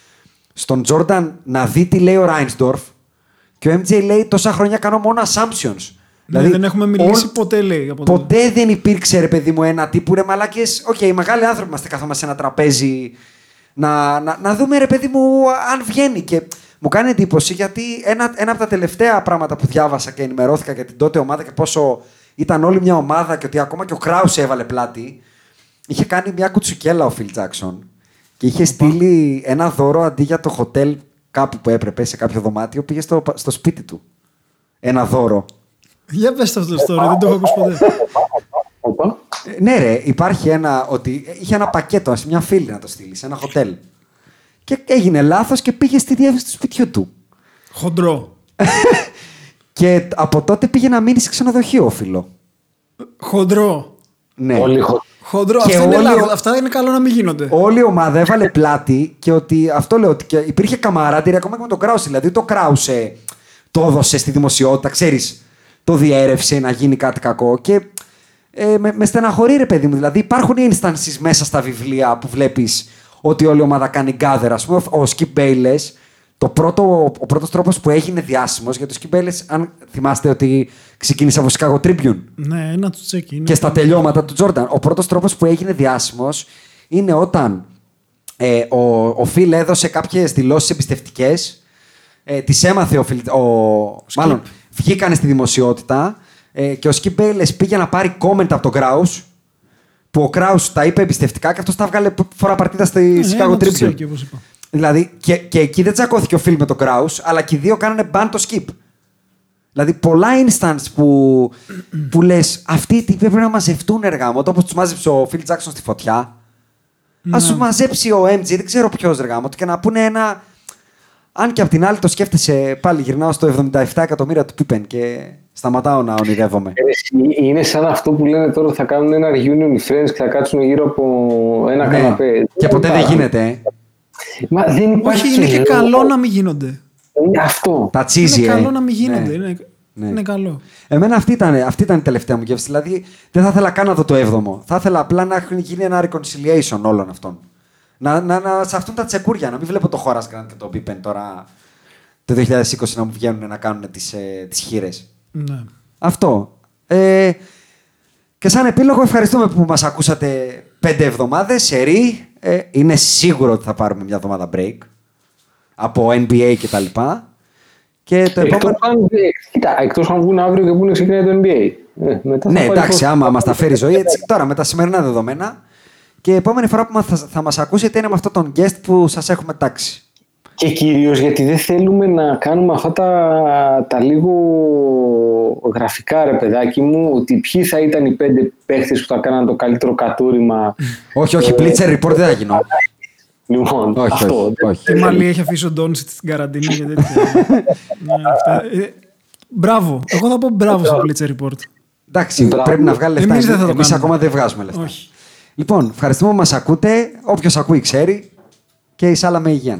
στον Τζόρνταν να δει τι λέει ο Ράινσντορφ και ο MJ λέει τόσα χρόνια κάνω μόνο assumptions. Ναι, δεν έχουμε μιλήσει ό- ποτέ, λέει. Από τότε. Ποτέ δεν υπήρξε ρε παιδί μου ένα τύπου ρε μαλάκες. Οκ, οι μεγάλοι άνθρωποι είμαστε καθόμαστε σε ένα τραπέζι να, να, να δούμε ρε παιδί μου αν βγαίνει. Και μου κάνει εντύπωση γιατί ένα, ένα από τα τελευταία πράγματα που διάβασα και ενημερώθηκα για την τότε ομάδα και πόσο ήταν όλη μια ομάδα και ότι ακόμα και ο Κράους έβαλε πλάτη. είχε κάνει μια κουτσουκέλα ο Φιλ Τζάκσον και είχε στείλει ένα δώρο αντί για το hotel κάπου που έπρεπε, σε κάποιο δωμάτιο, πήγε στο, στο σπίτι του. Ένα δώρο. Για πες το αυτό το story, δεν το έχω ακούσει ποτέ. Όπα. Ε, ναι, ρε, υπάρχει ένα. ότι είχε ένα πακέτο σε μια φίλη να το στείλει, σε ένα χοτέλ. Και έγινε λάθος και πήγε στη διεύθυνση του σπιτιού του. Χοντρό. Και από τότε πήγε να μείνει σε ξενοδοχείο, φίλο. Χοντρό. Ναι. Όλοι χω- Χοντρό. Και Αυτά είναι, όλοι- λάθος. Αυτά είναι καλό να μην γίνονται. Όλη η ομάδα έβαλε πλάτη και ότι αυτό λέω ότι και υπήρχε καμαράντηρη ακόμα και με τον Κράουσε. Δηλαδή το Κράουσε το έδωσε στη δημοσιότητα, ξέρεις, το διέρευσε να γίνει κάτι κακό. Και ε, με, με στεναχωρεί, ρε παιδί μου. Δηλαδή υπάρχουν instances μέσα στα βιβλία που βλέπεις ότι όλη η ομάδα κάνει gather. Α πούμε, ο Skip Bayless, το πρώτο, ο πρώτος τρόπος που έγινε διάσημος για το Skip Bayless, αν θυμάστε ότι ξεκίνησε από Chicago Tribune Ναι, ένα του τσέκι. είναι. και στα τελειώματα του Τζόρνταν. Ο πρώτος τρόπος που έγινε διάσημος είναι όταν ε, ο, ο Φιλ έδωσε κάποιες δηλώσεις εμπιστευτικές. Ε, τις έμαθε ο Φιλ. Ο, μάλλον βγήκανε στη δημοσιότητα ε, και ο Σκι Μπέιλε πήγε να πάρει comment από τον Κράους. Που ο Κράους τα είπε εμπιστευτικά και αυτός τα έβγαλε φορά παρτίδα στη Ναι, Chicago ένα του Tribune. Τσέκι, όπως είπα. Δηλαδή, και, και εκεί δεν τσακώθηκε ο Φιλ με τον Κράου, αλλά και οι δύο κάνανε ban το skip. Δηλαδή, πολλά instance που, που λες, αυτοί οι τύποι πρέπει να μαζευτούν εργάμο. Όπως τους μάζεψε ο Φιλ Τζάξον στη φωτιά. Α τους μαζέψει ο MG, δεν ξέρω ποιος εργάμο, και να πούνε ένα. Αν και απ' την άλλη το σκέφτεσαι, πάλι γυρνάω στο 77 εκατομμύρια του Πίπεν και σταματάω να ονειρεύομαι. Ε, εσύ, Είναι σαν αυτό που λένε τώρα θα κάνουν ένα reunion οι friends και θα κάτσουν γύρω από ένα Ναι. καναπέ. Και ποτέ δεν υπάρχει. γίνεται. Ε. Μα δεν υπάρχει. Όχι, είναι και λόγο. καλό να μην γίνονται. Είναι αυτό. Τα τσίζι, Είναι ε. καλό να μην γίνονται. Ναι. Είναι, Ναι. είναι καλό. Εμένα αυτή ήταν, αυτή ήταν η τελευταία μου γεύση. Δηλαδή, δεν θα ήθελα καν να δω το 7ο. Θα ήθελα απλά να έχουν γίνει ένα reconciliation όλων αυτών. Να, να, να σαφτούν τα τσεκούρια. Να μην βλέπω το Horace Grant και το Pippen τώρα το 2020 να μου βγαίνουν να κάνουν τις, ε, τις χείρες. Ναι. Αυτό. Ε, και σαν επίλογο ευχαριστούμε που μας ακούσατε πέντε εβδομάδες σε ρί. Ε, είναι σίγουρο ότι θα πάρουμε μια εβδομάδα break από NBA και τα λοιπά. Και το Εκτός επόμενο... αν, ε, κοίτα, εκτός αν βγουν αύριο και πούνε ξεκινάει το NBA. Ε, μετά Ναι, θα πάρει εντάξει, φως. άμα μας τα φέρει η ζωή έτσι. Τώρα με τα σημερινά δεδομένα. Και η επόμενη φορά που μα- θα, θα μας ακούσετε είναι με αυτόν τον guest που σας έχουμε τάξει. Και κυρίως γιατί δεν θέλουμε να κάνουμε αυτά τα, τα λίγο γραφικά, ρε παιδάκι μου, ότι ποιοι θα ήταν οι πέντε παίχτες που θα κάναν το καλύτερο κατούριμα. όχι, όχι, Blitzer Report δεν θα γινώ. Λοιπόν, όχι, αυτό. όχι, όχι. Τι μαλλί έχει αφήσει ο Ντόνσιτ στην καραντίνα και τέτοια. ναι, αυτά. Ε, μπράβο. Εγώ θα πω μπράβο στο Blitzer Report. Εντάξει, Μπράβο. πρέπει να βγάλει λεφτά. Εμείς δεν θα το Εμείς κάνουμε. ακόμα δεν βγάζουμε λεφτά. Όχι. Λοιπόν, ευχαριστούμε που μας ακούτε. Όποιος ακούει ξέρει. Και η σάλα με υγεία.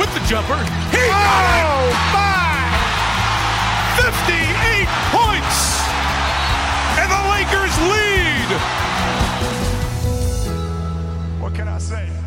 with the jumper. He oh, got it! Oh, my! 58 points! And the Lakers lead! What can I say?